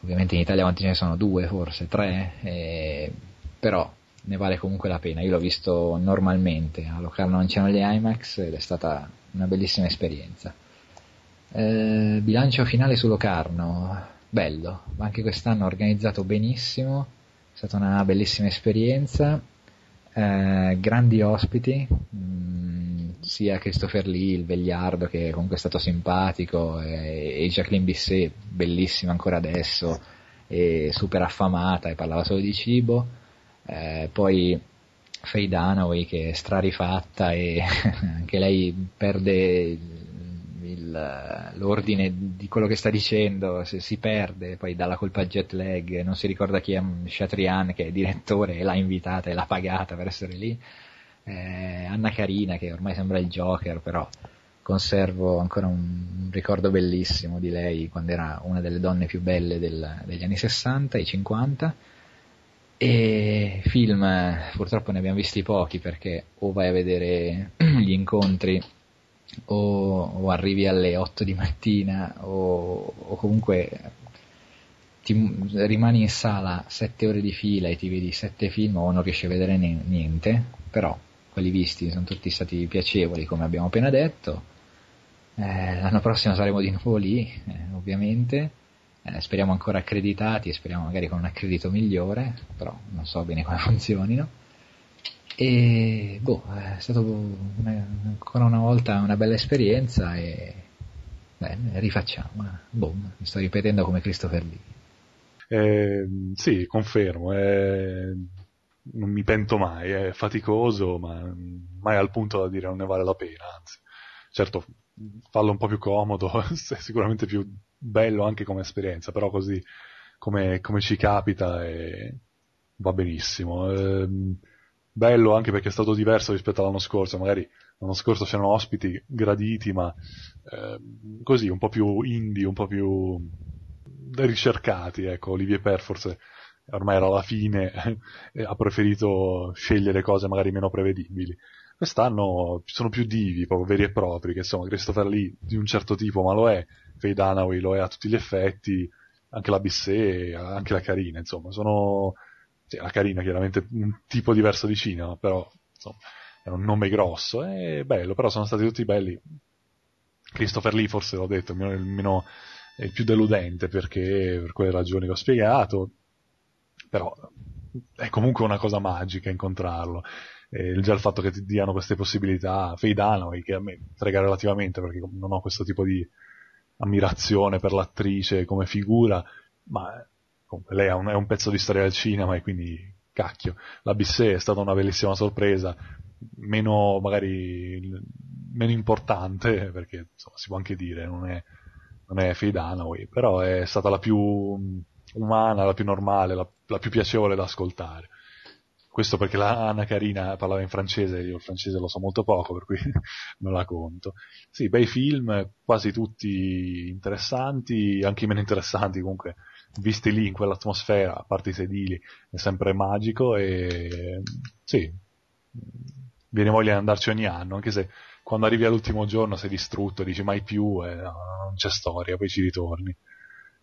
Ovviamente in Italia quanti ce ne sono? Due, forse, tre, eh, però ne vale comunque la pena. Io l'ho visto normalmente, a Locarno non c'erano gli IMAX ed è stata una bellissima esperienza. Eh, bilancio finale su Locarno, bello, anche quest'anno organizzato benissimo, è stata una bellissima esperienza, eh, grandi ospiti, mh, mm, sia Christopher Lee, il vegliardo che comunque è stato simpatico, e, e Jacqueline Bisset, bellissima ancora adesso, e super affamata e parlava solo di cibo, eh, poi Faye Dunaway che è strarifatta e anche lei perde il, l'ordine di quello che sta dicendo, se si perde, poi dà la colpa a jet lag, non si ricorda chi è Chatrian che è direttore e l'ha invitata e l'ha pagata per essere lì. Eh, Anna Carina che ormai sembra il Joker, però conservo ancora un, un, ricordo bellissimo di lei quando era una delle donne più belle del, degli anni 60 e 50. E film, purtroppo ne abbiamo visti pochi perché o vai a vedere gli incontri o, o arrivi alle 8 di mattina o, o comunque ti, rimani in sala 7 ore di fila e ti vedi 7 film o non riesci a vedere niente, però quelli visti sono tutti stati piacevoli come abbiamo appena detto. Eh, l'anno prossimo saremo di nuovo lì, eh, ovviamente. Eh, speriamo ancora accreditati speriamo magari con un accredito migliore, però non so bene come funzionino. E boh, è stato una, ancora una volta una bella esperienza e beh, rifacciamo. Eh. Boh, mi sto ripetendo come Christopher Lee. Eh, sì, confermo, eh, non mi pento mai, è faticoso, ma mai al punto da dire non ne vale la pena, anzi. Certo, fallo un po' più comodo, è sicuramente più bello anche come esperienza, però così come, come ci capita e va benissimo. Bello anche perché è stato diverso rispetto all'anno scorso, magari l'anno scorso c'erano ospiti graditi, ma eh, così un po' più indie, un po' più ricercati, ecco, Olivier Per forse ormai era la fine, ha preferito scegliere cose magari meno prevedibili. Quest'anno ci sono più divi, proprio veri e propri, che insomma Christopher Lee di un certo tipo, ma lo è, Faye Dunaway lo è a tutti gli effetti, anche la Bissé, anche la Carina, insomma, sono... Cioè, la Carina chiaramente un tipo diverso di cinema, però insomma, è un nome grosso, è bello, però sono stati tutti belli. Christopher Lee forse l'ho detto, il meno, il il più deludente perché per quelle ragioni che ho spiegato, però è comunque una cosa magica incontrarlo eh, già il fatto che ti diano queste possibilità, Dunaway, che a me frega relativamente perché non ho questo tipo di ammirazione per l'attrice come figura, ma lei è un, è un pezzo di storia del cinema e quindi cacchio. La Bissé è stata una bellissima sorpresa, meno magari meno importante, perché insomma, si può anche dire, non è, non è Faye Dunaway, però è stata la più umana, la più normale, la, la più piacevole da ascoltare. Questo perché la Anna Carina parlava in francese, io il francese lo so molto poco, per cui non la conto. Sì, bei film, quasi tutti interessanti, anche i meno interessanti comunque, visti lì in quell'atmosfera, a parte i sedili, è sempre magico e sì, viene voglia di andarci ogni anno, anche se quando arrivi all'ultimo giorno sei distrutto, dici mai più, e no, non c'è storia, poi ci ritorni.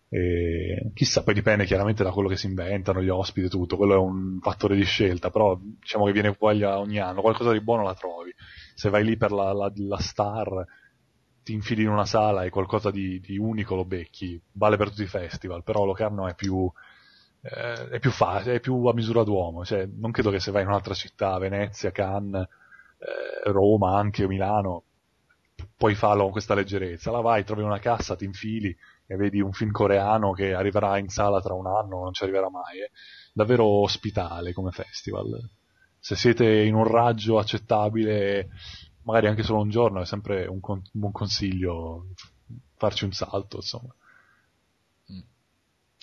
E chissà, poi dipende chiaramente da quello che si inventano, gli ospiti e tutto, quello è un fattore di scelta, però diciamo che viene voglia ogni anno, qualcosa di buono la trovi. Se vai lì per la, la, la star, ti infili in una sala e qualcosa di, di, unico lo becchi, vale per tutti i festival, però Locarno è più, eh, è più facile, è più a misura d'uomo, cioè non credo che se vai in un'altra città, Venezia, Cannes, eh, Roma, anche Milano, puoi farlo con questa leggerezza, la vai, trovi una cassa, ti infili, e vedi un film coreano che arriverà in sala tra un anno, non ci arriverà mai, è davvero ospitale come festival. Se siete in un raggio accettabile, magari anche solo un giorno, è sempre un, con- un buon consiglio farci un salto, insomma. Mm.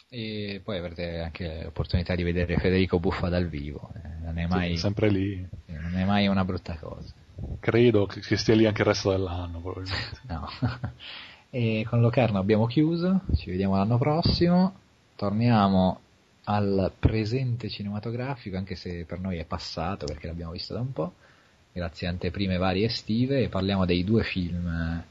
E poi avrete anche l'opportunità di vedere Federico Buffa dal vivo, eh, non è mai, sì, sempre lì. Non è mai una brutta cosa. Credo che stia lì anche il resto dell'anno, probabilmente. no. E con Locarno abbiamo chiuso, ci vediamo l'anno prossimo, torniamo al presente cinematografico, anche se per noi è passato perché l'abbiamo visto da un po', grazie a anteprime varie estive, e parliamo dei due film,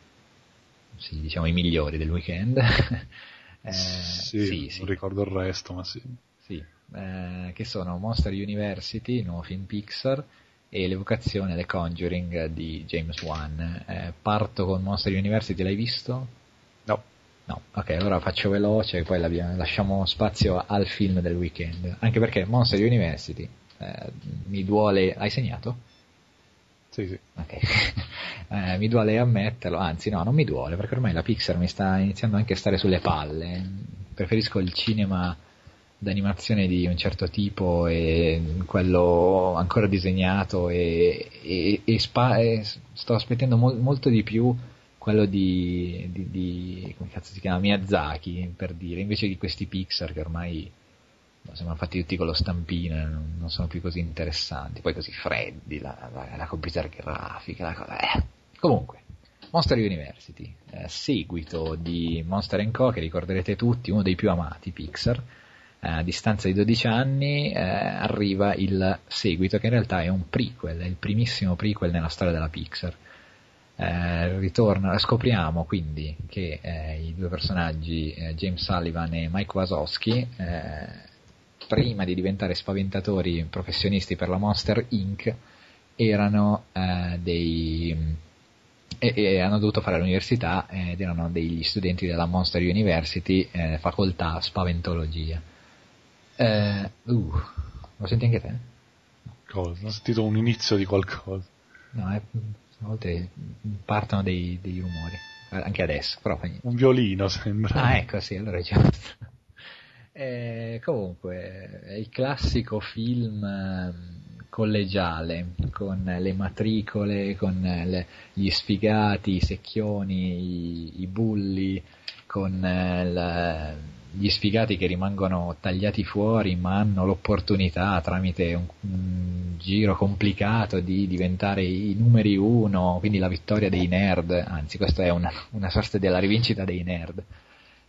sì, diciamo i migliori del weekend. eh, sì, sì, sì, non ricordo il resto, ma sì. Sì, eh, che sono Monster University, il nuovo film Pixar, e l'evocazione The Conjuring di James Wan. Eh, parto con Monster University, l'hai visto? No. No, ok, allora faccio veloce, poi lasciamo spazio al film del weekend. Anche perché Monster University eh, mi duole. Hai segnato? Sì, sì. Ok. eh, mi duole ammetterlo, anzi no, non mi duole, perché ormai la Pixar mi sta iniziando anche a stare sulle palle. Preferisco il cinema d'animazione di un certo tipo e quello ancora disegnato e, e, e, spa, e sto aspettando mo- molto di più quello di, di, di, come cazzo si chiama Miyazaki per dire invece di questi Pixar che ormai sembrano fatti tutti con lo stampino non, non sono più così interessanti poi così freddi la, la, la computer grafica la cosa eh. comunque Monster University eh, seguito di Monster Co che ricorderete tutti uno dei più amati Pixar a distanza di 12 anni eh, arriva il seguito che in realtà è un prequel, è il primissimo prequel nella storia della Pixar. Eh, ritorna, scopriamo quindi che eh, i due personaggi, eh, James Sullivan e Mike Wazowski, eh, prima di diventare spaventatori professionisti per la Monster Inc., erano eh, dei e, e, hanno dovuto fare l'università ed erano degli studenti della Monster University, facoltà spaventologia eh, uh, lo senti anche te? Cosa? Ho sentito un inizio di qualcosa. No, è, a volte partono dei, dei rumori, eh, anche adesso, però Un violino sembra. Ah, ecco, sì, allora è giusto. Eh, comunque, è il classico film ehm, collegiale, con le matricole, con le, gli sfigati, i secchioni, i, i bulli, con eh, la, gli sfigati che rimangono tagliati fuori ma hanno l'opportunità tramite un, un, giro complicato di diventare i numeri uno, quindi la vittoria dei nerd, anzi questa è una, una sorta della rivincita dei nerd.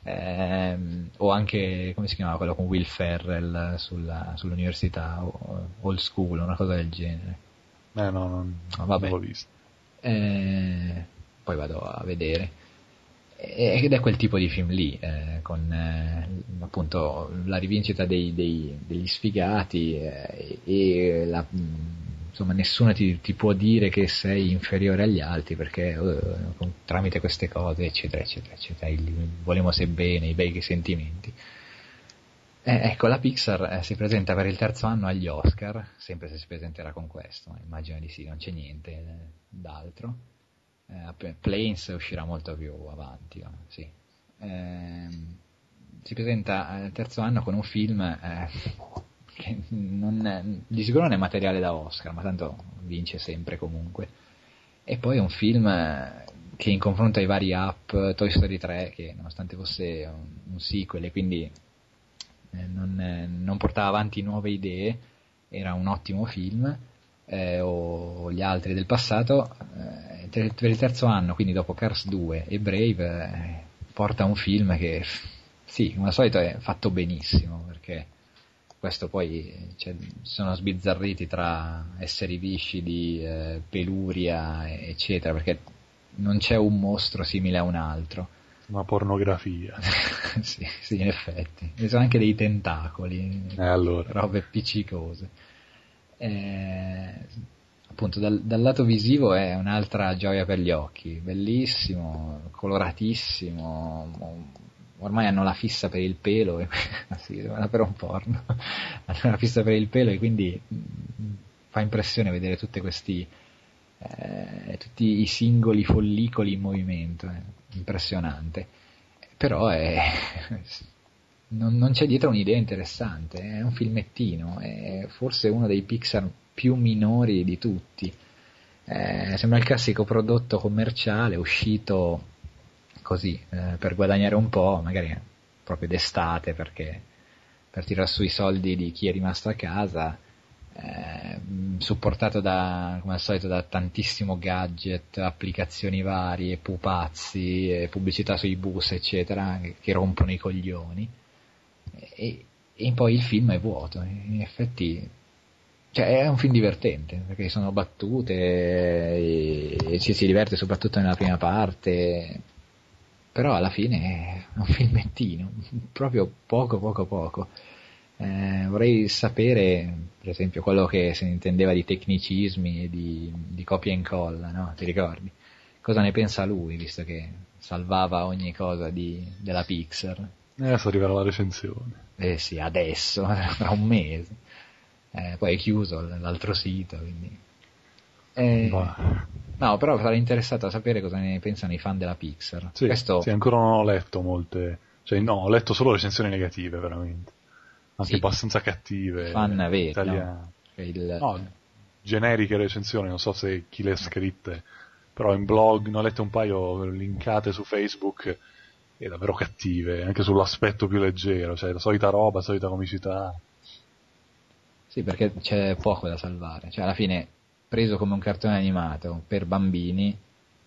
Ehm, o anche, come si chiamava quello con Will Ferrell sulla, sull'università, Old School, una cosa del genere. Eh no, non, no, vabbè. non l'ho visto. Eh, poi vado a vedere. Ed è quel tipo di film lì, eh, con eh, appunto la rivincita dei, dei, degli sfigati eh, e la, insomma nessuno ti, ti, può dire che sei inferiore agli altri perché uh, tramite queste cose eccetera eccetera eccetera il, volemo se bene, i bei sentimenti. Eh, ecco, la Pixar eh, si presenta per il terzo anno agli Oscar, sempre se si presenterà con questo, immagino di sì, non c'è niente eh, d'altro eh, Planes uscirà molto più avanti, sì. eh, si presenta al terzo anno con un film eh, che non, di sicuro non è materiale da Oscar, ma tanto vince sempre comunque. E poi un film eh, che in confronto ai vari app Toy Story 3, che nonostante fosse un, un sequel e quindi eh, non, eh, non portava avanti nuove idee, era un ottimo film eh, o gli altri del passato, eh, per il terzo anno, quindi dopo Cars 2 e Brave, eh, porta un film che, sì, come al solito è fatto benissimo, questo poi cioè, sono sbizzarriti tra esseri viscidi, eh, peluria, eccetera, perché non c'è un mostro simile a un altro. Una pornografia. sì, sì, in effetti. Ci sono anche dei tentacoli, eh, allora. robe appiccicose. Eh, appunto dal, dal, lato visivo è un'altra gioia per gli occhi, bellissimo, coloratissimo, ormai hanno la fissa per il pelo, e, sì, per un porno, hanno la fissa per il pelo e quindi mm, fa impressione vedere tutti questi, eh, tutti i singoli follicoli in movimento, è impressionante, però è, non, non, c'è dietro un'idea interessante, è un filmettino, è forse uno dei Pixar più minori di tutti. Eh, sembra il classico prodotto commerciale uscito così eh, per guadagnare un po', magari proprio d'estate perché per tirare su i soldi di chi è rimasto a casa, eh, supportato da, come al solito da tantissimo gadget, applicazioni varie, pupazzi, pubblicità sui bus, eccetera, che, rompono i coglioni. E, e poi il film è vuoto, in effetti cioè è un film divertente perché sono battute e, e ci si diverte soprattutto nella prima parte però alla fine è un filmettino proprio poco poco poco eh, vorrei sapere per esempio quello che se ne intendeva di tecnicismi e di, di copia e incolla no? ti ricordi? cosa ne pensa lui visto che salvava ogni cosa di, della Pixar eh, adesso arriverà la recensione. Eh sì, adesso, tra un mese. Eh, poi è chiuso l'altro sito, quindi... Eh, no, però sarei interessato a sapere cosa ne pensano i fan della Pixar. Sì, Questo... sì, ancora non ho letto molte... Cioè, no, ho letto solo recensioni negative, veramente. Anche sì. abbastanza cattive. Fan veri, no? Il... no, generiche recensioni, non so se chi le ha scritte, però in blog ne ho lette un paio linkate su Facebook e davvero cattive, anche sull'aspetto più leggero, cioè la solita roba, la solita comicità. Sì, perché c'è poco da salvare, cioè alla fine preso come un cartone animato per bambini,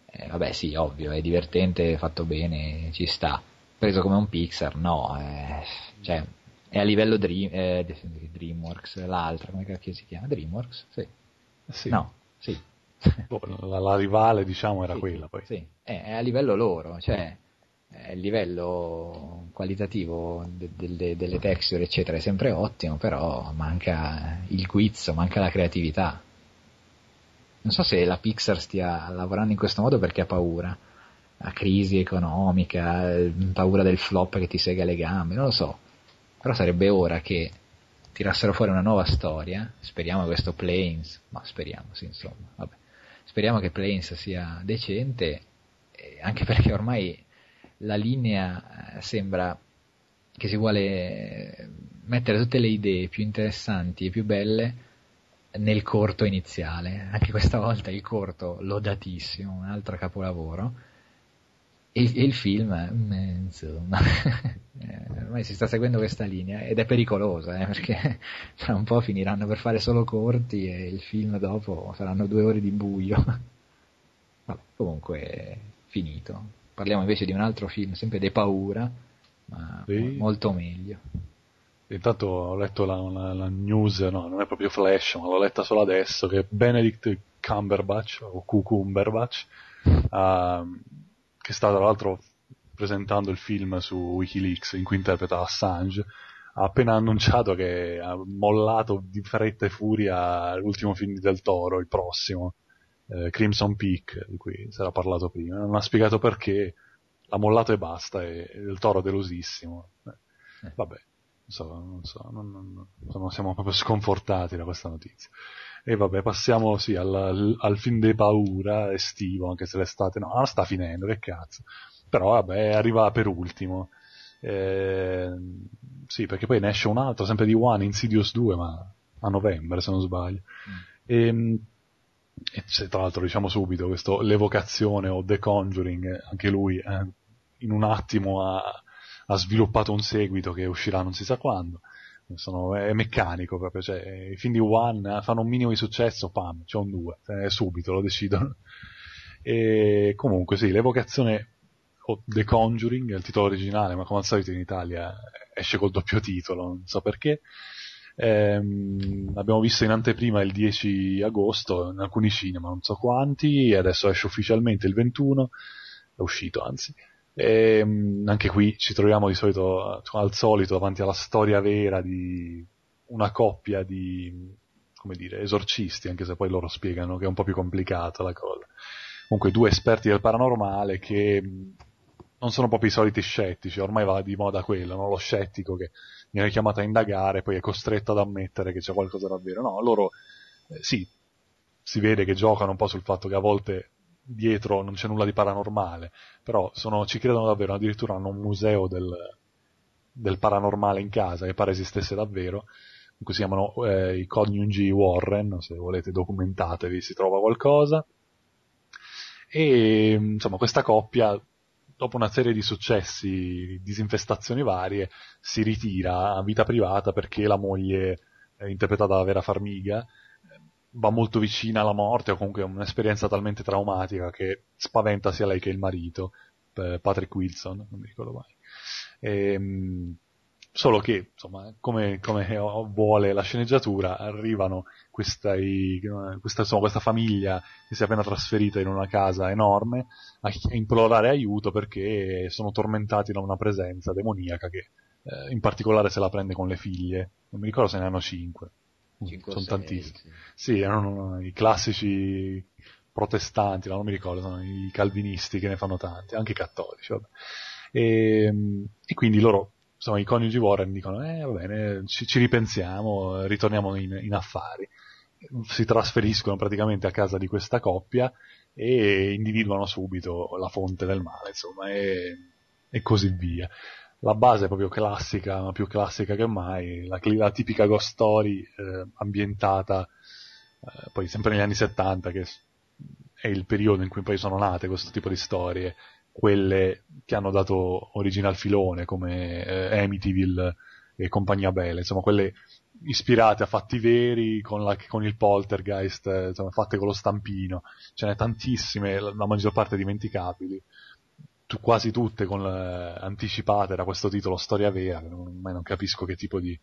eh, vabbè sì, ovvio, è divertente, fatto bene, ci sta. Preso come un Pixar, no, eh, cioè è a livello Dream, eh, DreamWorks, l'altra, come cacchio si chiama? DreamWorks? Sì. sì. No, sì. Boh, la, la, rivale diciamo era sì, quella poi. Sì, è, a livello loro, cioè il livello qualitativo de- de- delle texture eccetera è sempre ottimo, però manca il guizzo, manca la creatività. Non so se la Pixar stia lavorando in questo modo perché ha paura, ha crisi economica, paura del flop che ti sega le gambe, non lo so. Però sarebbe ora che tirassero fuori una nuova storia, speriamo questo Planes, ma speriamo, sì, insomma, vabbè. Speriamo che Planes sia decente, anche perché ormai la linea eh, sembra che si vuole mettere tutte le idee più interessanti e più belle nel corto iniziale. Anche questa volta il corto lodatissimo, un altro capolavoro. E, e il film, eh, insomma, ormai si sta seguendo questa linea ed è pericolosa, eh, perché tra un po' finiranno per fare solo corti e il film dopo saranno due ore di buio. Vabbè, comunque, finito. Parliamo invece di un altro film, sempre di paura, ma sì. molto meglio. Intanto ho letto la, la, la, news, no, non è proprio flash, ma l'ho letta solo adesso, che Benedict Cumberbatch, o Cucumberbatch, uh, che sta tra l'altro presentando il film su Wikileaks in cui interpreta Assange, ha appena annunciato che ha mollato di fretta e furia l'ultimo film del Toro, il prossimo, eh, Crimson Peak, di cui si era parlato prima. Non ha spiegato perché, l'ha mollato e basta, e, e il Toro delosissimo. Eh, vabbè, so, non so, non, non, non, siamo proprio sconfortati da questa notizia. E vabbè, passiamo sì, al, al, al film di paura estivo, anche se l'estate no, sta finendo, che cazzo. Però vabbè, arriva per ultimo. Eh, sì, perché poi ne esce un altro, sempre di One, Insidious 2, ma a novembre se non sbaglio. Mm. E, ehm, e se tra l'altro diciamo subito, questo L'Evocazione o The Conjuring, anche lui eh, in un attimo ha, ha, sviluppato un seguito che uscirà non si sa quando. Sono, è meccanico proprio, cioè i film di One fanno un minimo di successo, pam, c'è un 2, eh, subito lo decidono. E comunque sì, l'evocazione o The Conjuring, il titolo originale, ma come al solito in Italia esce col doppio titolo, non so perché. Ehm, abbiamo visto in anteprima il 10 agosto in alcuni cinema, non so quanti, e adesso esce ufficialmente il 21, è uscito anzi. E, ehm, anche qui ci troviamo di solito, al solito, davanti alla storia vera di una coppia di, come dire, esorcisti, anche se poi loro spiegano che è un po' più complicata la cosa. Comunque due esperti del paranormale che non sono proprio i soliti scettici, ormai va di moda quello, no? lo scettico che viene chiamato a indagare, poi è costretto ad ammettere che c'è qualcosa davvero. No, loro eh, sì, si vede che giocano un po' sul fatto che a volte dietro non c'è nulla di paranormale, però sono, ci credono davvero, addirittura hanno un museo del, del paranormale in casa che pare esistesse davvero, cui si chiamano eh, i coniugi Warren, se volete documentatevi, si trova qualcosa. E insomma questa coppia dopo una serie di successi, disinfestazioni varie, si ritira a vita privata perché la moglie, eh, interpretata da Vera Farmiga, va molto vicina alla morte o comunque è un'esperienza talmente traumatica che spaventa sia lei che il marito, eh, Patrick Wilson, non mi ricordo mai. E, ehm, solo che, insomma, come, come, vuole la sceneggiatura, arrivano questa, questa, insomma, questa, famiglia che si è appena trasferita in una casa enorme a, implorare aiuto perché sono tormentati da una presenza demoniaca che eh, in particolare se la prende con le figlie. Non mi ricordo se ne hanno cinque. Cinque sono tantissimi. Sì. sì, erano i classici protestanti, non mi ricordo, sono i calvinisti che ne fanno tanti, anche i cattolici. E, ehm, e quindi loro insomma, i coniugi Warren dicono, eh, va bene, ci, ci ripensiamo, ritorniamo in, in, affari. Si trasferiscono praticamente a casa di questa coppia e individuano subito la fonte del male, insomma, e, e così via. La base è proprio classica, ma più classica che mai, la, la tipica ghost story eh, ambientata eh, poi sempre negli anni 70, che è il periodo in cui poi sono nate questo tipo di storie, quelle che hanno dato origine al filone come eh, Amityville e compagnia bella, insomma quelle ispirate a fatti veri con, la, con il poltergeist, eh, insomma, fatte con lo stampino, ce n'è tantissime, la, la maggior parte dimenticabili, tu, quasi tutte con, eh, anticipate da questo titolo Storia vera, non, non capisco che tipo di,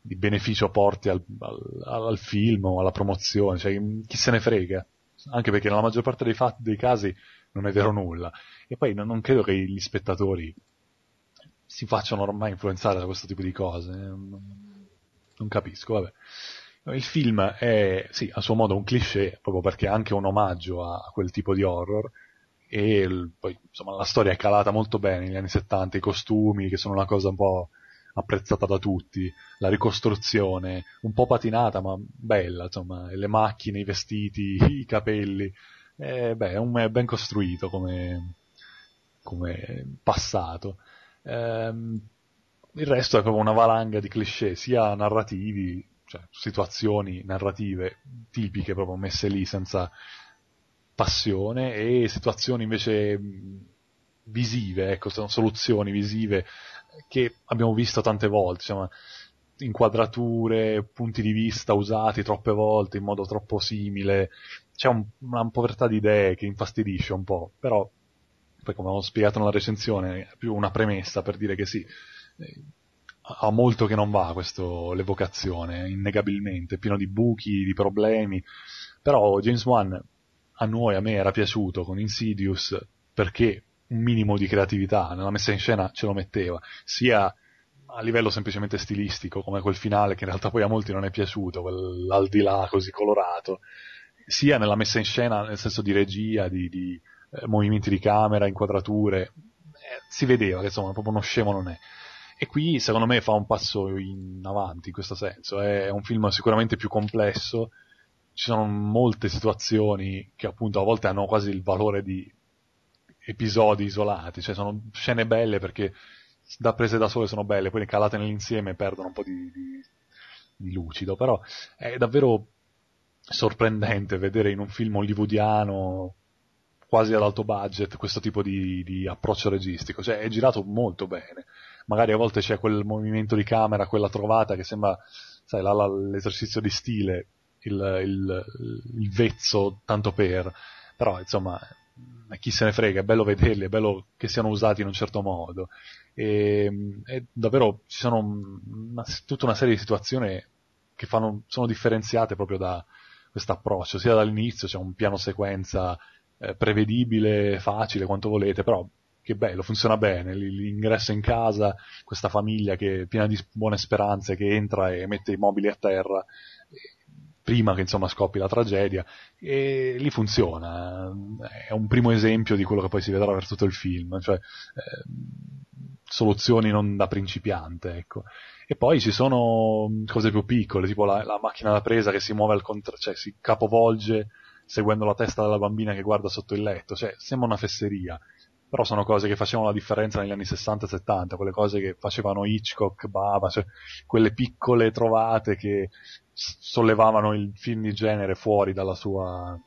di beneficio porti al, al, al, film o alla promozione, cioè chi se ne frega, anche perché nella maggior parte dei, fatti, dei casi non è vero nulla. E poi non, non credo che gli spettatori si facciano ormai influenzare da questo tipo di cose. Non, non capisco, vabbè. Il film è, sì, a suo modo un cliché, proprio perché è anche un omaggio a quel tipo di horror, e poi, insomma, la storia è calata molto bene negli anni 70, i costumi, che sono una cosa un po' apprezzata da tutti, la ricostruzione, un po' patinata, ma bella, insomma, le macchine, i vestiti, i capelli, eh, beh, è, un, è ben costruito come, come passato. Ehm, il resto è proprio una valanga di cliché, sia narrativi, cioè situazioni narrative tipiche proprio messe lì senza passione, e situazioni invece visive, ecco, sono soluzioni visive che abbiamo visto tante volte, insomma, inquadrature, punti di vista usati troppe volte in modo troppo simile, c'è un, una povertà di idee che infastidisce un po', però poi come ho spiegato nella recensione, è più una premessa per dire che sì, eh, ha molto che non va questo, l'evocazione, innegabilmente, pieno di buchi, di problemi, però James Wan a noi, a me era piaciuto con Insidious perché un minimo di creatività nella messa in scena ce lo metteva, sia a livello semplicemente stilistico, come quel finale che in realtà poi a molti non è piaciuto, quell'aldilà così colorato, sia nella messa in scena nel senso di regia, di, di eh, movimenti di camera, inquadrature, eh, si vedeva che insomma proprio uno scemo non è. E qui secondo me fa un passo in avanti in questo senso, è un film sicuramente più complesso, ci sono molte situazioni che appunto a volte hanno quasi il valore di episodi isolati, cioè sono scene belle perché da prese da sole sono belle, poi calate nell'insieme perdono un po' di, di, di lucido, però è davvero sorprendente vedere in un film hollywoodiano quasi ad alto budget questo tipo di, di, approccio registico, cioè è girato molto bene, magari a volte c'è quel movimento di camera, quella trovata che sembra, sai, la, la, l'esercizio di stile, il, il, il vezzo tanto per, però insomma chi se ne frega, è bello vederli, è bello che siano usati in un certo modo. E, e davvero ci sono una, tutta una serie di situazioni che fanno, sono differenziate proprio da questo approccio, sia dall'inizio c'è un piano sequenza eh, prevedibile, facile, quanto volete, però che bello, funziona bene, l'ingresso in casa, questa famiglia che è piena di buone speranze, che entra e mette i mobili a terra, prima che insomma scoppi la tragedia, e lì funziona, è un primo esempio di quello che poi si vedrà per tutto il film, cioè eh, soluzioni non da principiante, ecco. E poi ci sono cose più piccole, tipo la, la macchina da presa che si muove al contrario, cioè si capovolge seguendo la testa della bambina che guarda sotto il letto, cioè sembra una fesseria, però sono cose che facevano la differenza negli anni 60 e 70, quelle cose che facevano Hitchcock, Bava, cioè quelle piccole trovate che sollevavano il film di genere fuori dalla sua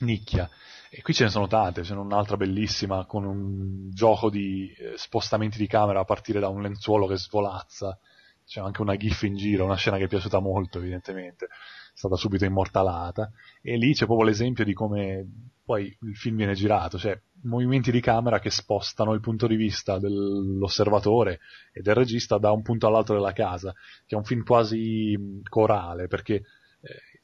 nicchia. E qui ce ne sono tante, ce n'è un'altra bellissima con un gioco di eh, spostamenti di camera a partire da un lenzuolo che svolazza, c'è anche una gif in giro, una scena che è piaciuta molto evidentemente, è stata subito immortalata, e lì c'è proprio l'esempio di come poi il film viene girato, cioè movimenti di camera che spostano il punto di vista dell'osservatore e del regista da un punto all'altro della casa, che è un film quasi corale, perché eh,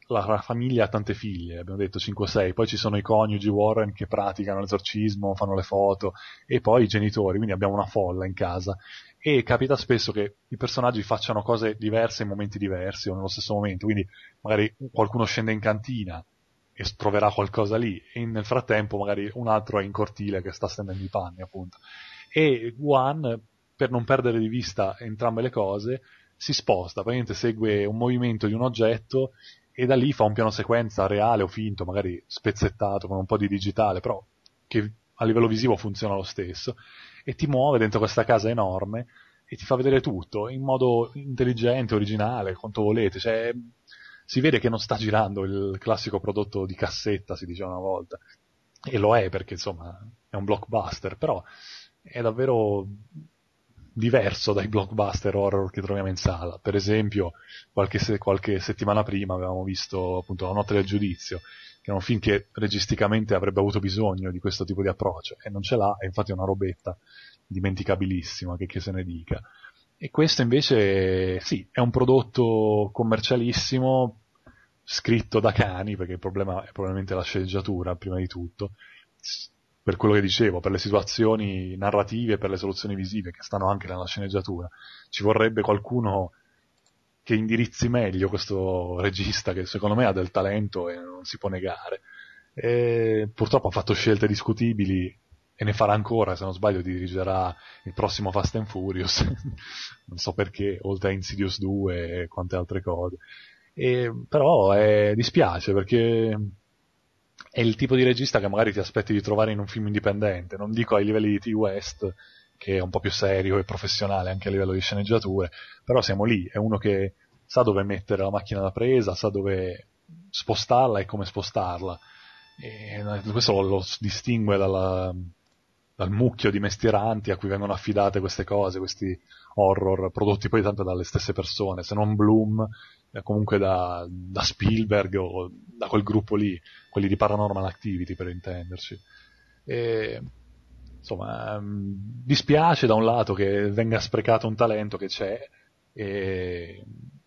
la, famiglia ha tante figlie, abbiamo detto 5 o 6, poi ci sono i coniugi Warren che praticano l'esorcismo, fanno le foto, e poi i genitori, quindi abbiamo una folla in casa. E capita spesso che i personaggi facciano cose diverse in momenti diversi o nello stesso momento, quindi magari qualcuno scende in cantina e troverà qualcosa lì, e nel frattempo magari un altro è in cortile che sta stendendo i panni, appunto. E One, per non perdere di vista entrambe le cose, si sposta, praticamente segue un movimento di un oggetto e da lì fa un piano sequenza reale o finto, magari spezzettato con un po' di digitale, però che a livello visivo funziona lo stesso, e ti muove dentro questa casa enorme e ti fa vedere tutto in modo intelligente, originale, quanto volete, cioè si vede che non sta girando il classico prodotto di cassetta, si diceva una volta, e lo è perché insomma è un blockbuster, però è davvero diverso dai blockbuster horror che troviamo in sala. Per esempio, qualche, se- qualche settimana prima avevamo visto appunto La notte del giudizio, che è un film che registicamente avrebbe avuto bisogno di questo tipo di approccio, e non ce l'ha, e infatti è una robetta dimenticabilissima, che, che se ne dica. E questo invece, sì, è un prodotto commercialissimo, scritto da cani, perché il problema è probabilmente la sceneggiatura, prima di tutto, per quello che dicevo, per le situazioni narrative per le soluzioni visive che stanno anche nella sceneggiatura. Ci vorrebbe qualcuno che indirizzi meglio questo regista che secondo me ha del talento e non si può negare. E purtroppo ha fatto scelte discutibili ne farà ancora, se non sbaglio dirigerà il prossimo Fast and Furious, non so perché, oltre a Insidious 2 e quante altre cose. E, però eh, dispiace perché è il tipo di regista che magari ti aspetti di trovare in un film indipendente, non dico ai livelli di T-West, che è un po' più serio e professionale anche a livello di sceneggiature, però siamo lì, è uno che sa dove mettere la macchina da presa, sa dove spostarla e come spostarla. E questo lo distingue dalla, dal mucchio di mestieranti a cui vengono affidate queste cose, questi horror prodotti poi tanto dalle stesse persone, se non Bloom, eh, comunque da, da, Spielberg o da quel gruppo lì, quelli di Paranormal Activity per intenderci. E insomma, um, dispiace da un lato che venga sprecato un talento che c'è e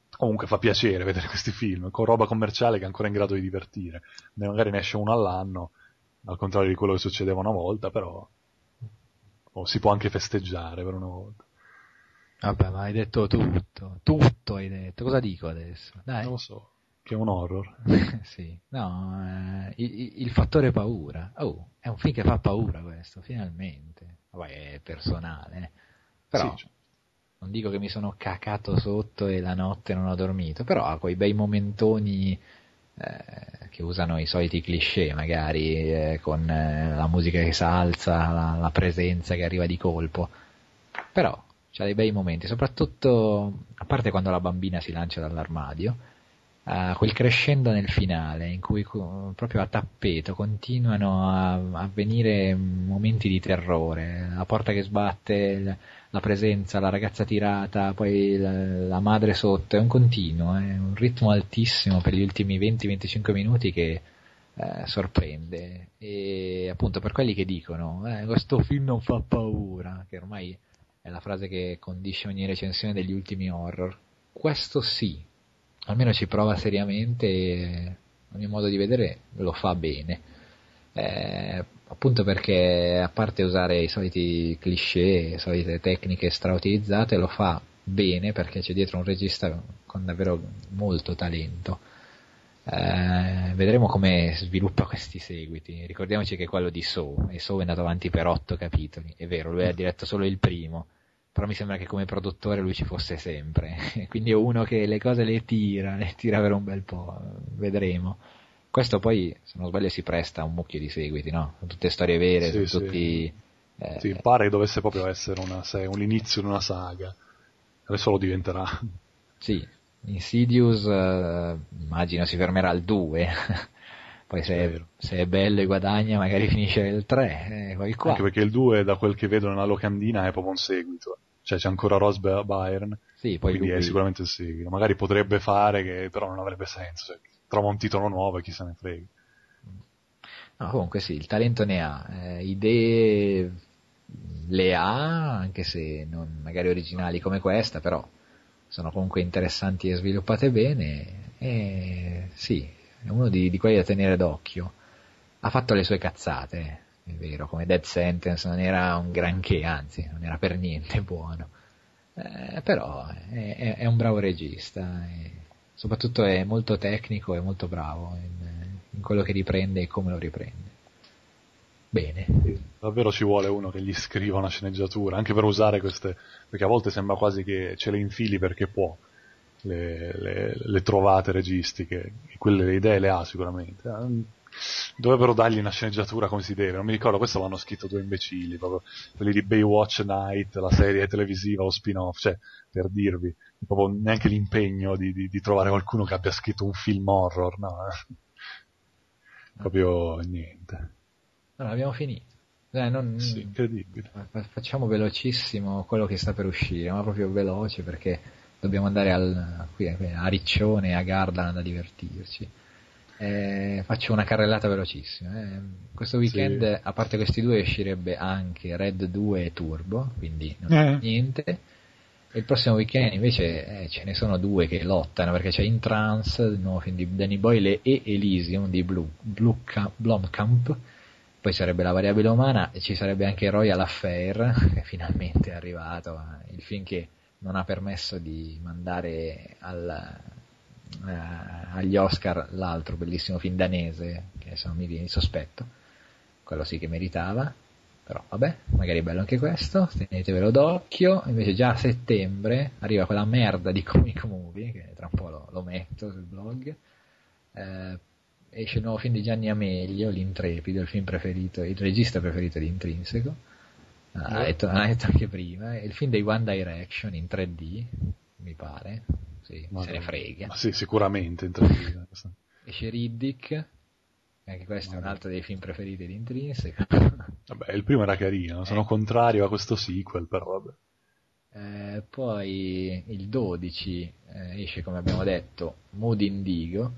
comunque fa piacere vedere questi film con roba commerciale che è ancora in grado di divertire. Magari ne esce uno all'anno, al contrario di quello che succedeva una volta, però oh, si può anche festeggiare per una volta. Vabbè, ma hai detto tutto, tutto hai detto. Cosa dico adesso? Dai. Non lo so, che è un horror. sì, no, eh, il, il, fattore paura. Oh, è un film che fa paura questo, finalmente. Vabbè, è personale, eh. però sì, cioè non dico che mi sono cacato sotto e la notte non ho dormito, però ha quei bei momentoni eh, che usano i soliti cliché magari, eh, con eh, la musica che si alza, la, la, presenza che arriva di colpo, però c'ha dei bei momenti, soprattutto a parte quando la bambina si lancia dall'armadio, uh, quel crescendo nel finale in cui proprio a tappeto continuano a, a venire momenti di terrore, la porta che sbatte, la presenza, la ragazza tirata, poi la, la madre sotto, è un continuo, è un ritmo altissimo per gli ultimi 20-25 minuti che eh, sorprende. E appunto per quelli che dicono eh, questo film non fa paura, che ormai è la frase che condisce ogni recensione degli ultimi horror, questo sì, almeno ci prova seriamente e a mio modo di vedere lo fa bene. Eh, appunto perché a parte usare i soliti cliché, le solite tecniche strautilizzate, lo fa bene perché c'è dietro un regista con davvero molto talento. Eh, vedremo come sviluppa questi seguiti. Ricordiamoci che è quello di Saw, e Saw è andato avanti per otto capitoli. È vero, lui ha diretto solo il primo, però mi sembra che come produttore lui ci fosse sempre. Quindi è uno che le cose le tira, le tira per un bel po'. Vedremo. Questo poi, se non sbaglio, si presta a un mucchio di seguiti, no? Sono tutte storie vere, sì, sono tutti... Eh... Sì, pare che dovesse proprio essere una, un inizio di una saga. Adesso lo diventerà. Sì, Insidious uh, immagino si fermerà al 2. Poi se è, se è, bello e guadagna magari finisce il 3. Eh, Anche perché il 2, da quel che vedo nella locandina, è proprio un seguito. Cioè c'è ancora Rose Byrne. Sì, poi quindi lui... è sicuramente il seguito. Magari potrebbe fare, che però non avrebbe senso. Cioè, trova un titolo nuovo e chi se ne frega. No, comunque sì, il talento ne ha, eh, idee le ha, anche se non magari originali come questa, però sono comunque interessanti e sviluppate bene, e sì, è uno di, di quelli da tenere d'occhio. Ha fatto le sue cazzate, è vero, come Dead Sentence non era un granché, anzi, non era per niente buono. Eh, però è, è, è, un bravo regista. Soprattutto è molto tecnico e molto bravo in, in quello che riprende e come lo riprende. Bene. Davvero ci vuole uno che gli scriva una sceneggiatura, anche per usare queste, perché a volte sembra quasi che ce le infili perché può, le, le, le trovate registiche, quelle le idee le ha sicuramente. Dovrebbero dargli una sceneggiatura come si deve, non mi ricordo, questo l'hanno scritto due imbecilli, proprio quelli di Baywatch Night, la serie televisiva o spin-off, cioè, per dirvi, proprio neanche l'impegno di, di, di, trovare qualcuno che abbia scritto un film horror, no? Eh. Proprio niente. No, abbiamo finito. Eh, non... Sì, incredibile. Facciamo velocissimo quello che sta per uscire, ma proprio veloce perché dobbiamo andare al, qui, a Riccione a Gardaland a divertirci. Eh, faccio una carrellata velocissima. Eh. Questo weekend, sì. a parte questi due, uscirebbe anche Red 2 e Turbo, quindi non eh. niente il prossimo weekend invece eh, ce ne sono due che lottano perché c'è In Trance, il nuovo film di Danny Boyle e Elysium di Blue, Blue Blomkamp, poi sarebbe La variabile umana e ci sarebbe anche Royal Affair che finalmente è arrivato, eh, il film che non ha permesso di mandare al, eh, agli Oscar l'altro bellissimo film danese che adesso non mi viene sospetto, quello sì che meritava però vabbè, magari è bello anche questo, tenetevelo d'occhio, invece già a settembre arriva quella merda di Comic Movie, che tra un po' lo, lo metto sul blog, eh, esce il nuovo film di Gianni Amelio, L'Intrepido, il film preferito, il regista preferito di Intrinseco, ah, detto, ha detto anche prima, il film dei One Direction in 3D, mi pare, sì, se ne frega. Ma sì, sicuramente in 3D. esce Riddick, anche questo è un altro dei film preferiti di Intrinseco. Vabbè, il primo era carino, sono eh. contrario a questo sequel, però vabbè. Eh, poi il 12 eh, esce, come abbiamo detto, Mood Indigo,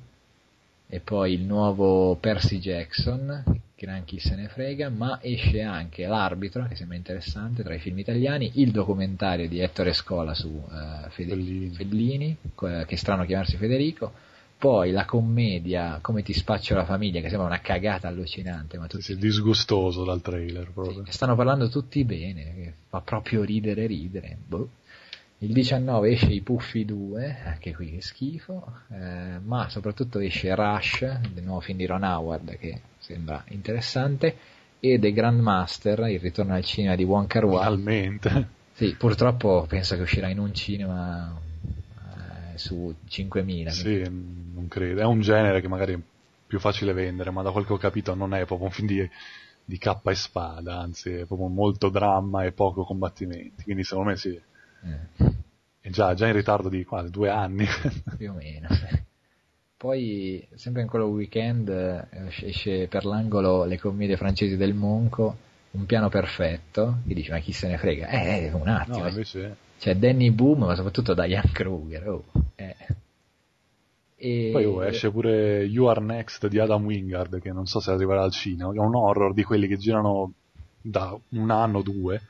e poi il nuovo Percy Jackson, gran chi se ne frega, ma esce anche L'arbitro, che sembra interessante, tra i film italiani, il documentario di Ettore Scola su uh, Fede- Fellini, Fellini che è strano chiamarsi Federico, poi la commedia Come ti spaccio la famiglia, che sembra una cagata allucinante, ma tutti... Sì, disgustoso dal trailer proprio. Sì, stanno parlando tutti bene, fa proprio ridere ridere, boh. Il 19 esce i Puffi 2, anche qui che schifo, eh, ma soprattutto esce Rush, il nuovo film di Ron Howard che sembra interessante, e The Grandmaster, il ritorno al cinema di Wong Kar Wai. Finalmente. Sì, purtroppo penso che uscirà in un cinema eh, su 5.000. Sì, quindi. non credo. È un genere che magari è più facile vendere, ma da quel che ho capito non è proprio un film di, di cappa e spada, anzi è proprio molto dramma e poco combattimenti, quindi secondo me sì eh. È già, già, in ritardo di quasi due anni. Più o meno. Poi, sempre in quello weekend, eh, esce per l'angolo le commedie francesi del Monco, Un piano perfetto, che dice, ma chi se ne frega? Eh, eh un attimo. No, invece... C'è Danny Boom, ma soprattutto Diane Kruger. Oh. Eh. E... Poi oh, esce pure You Are Next di Adam Wingard, che non so se arriverà al cinema, è un horror di quelli che girano da un anno o due,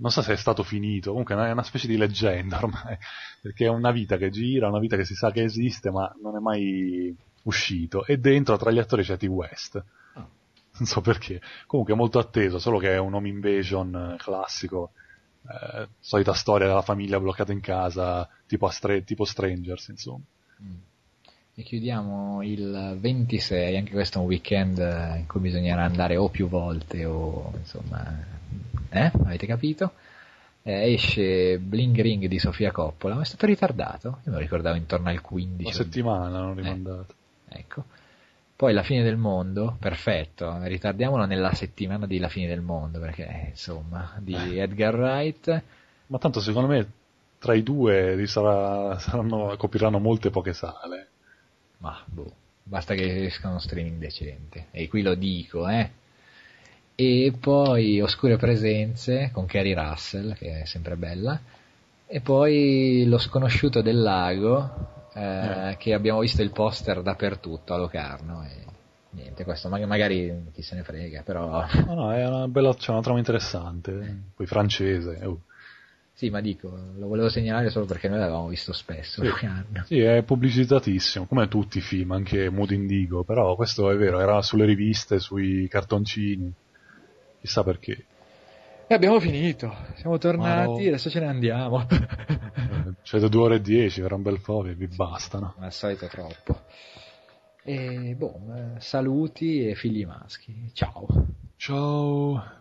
non so se è stato finito, comunque è una specie di leggenda ormai, perché è una vita che gira, una vita che si sa che esiste, ma non è mai uscito. E dentro tra gli attori c'è T. West. Oh. Non so perché. Comunque è molto atteso, solo che è un home invasion classico. Eh, solita storia della famiglia bloccata in casa, tipo, Stra- tipo Strangers, insomma. Mm. E chiudiamo il 26, anche questo è un weekend in cui bisognerà andare o più volte o insomma eh? Avete capito? Eh, esce Bling Ring di Sofia Coppola, ma è stato ritardato? Io me lo ricordavo intorno al 15. Una settimana hanno rimandato. Eh, ecco. Poi La fine del mondo, perfetto, ritardiamolo nella settimana di La fine del mondo, perché eh, insomma, di eh. Edgar Wright. Ma tanto secondo me tra i due sarà, saranno, copriranno molte poche sale. Ma boh, basta che escano streaming decente. E qui lo dico, eh e poi Oscure Presenze con Carrie Russell, che è sempre bella, e poi Lo sconosciuto del lago, eh, eh. che abbiamo visto il poster dappertutto a Locarno. E niente, questo magari chi se ne frega, però... No, no, è una bella, c'è una trama interessante, poi francese. Uh. Sì, ma dico, lo volevo segnalare solo perché noi l'avevamo visto spesso. Sì, sì, è pubblicizzatissimo, come tutti i film, anche Mood Indigo, però questo è vero, era sulle riviste, sui cartoncini chissà perché. E abbiamo finito, siamo tornati, no. adesso ce ne andiamo. C'è da due ore e dieci, era un bel po' e vi bastano. Al solito troppo. E boh, saluti e figli maschi. Ciao. Ciao.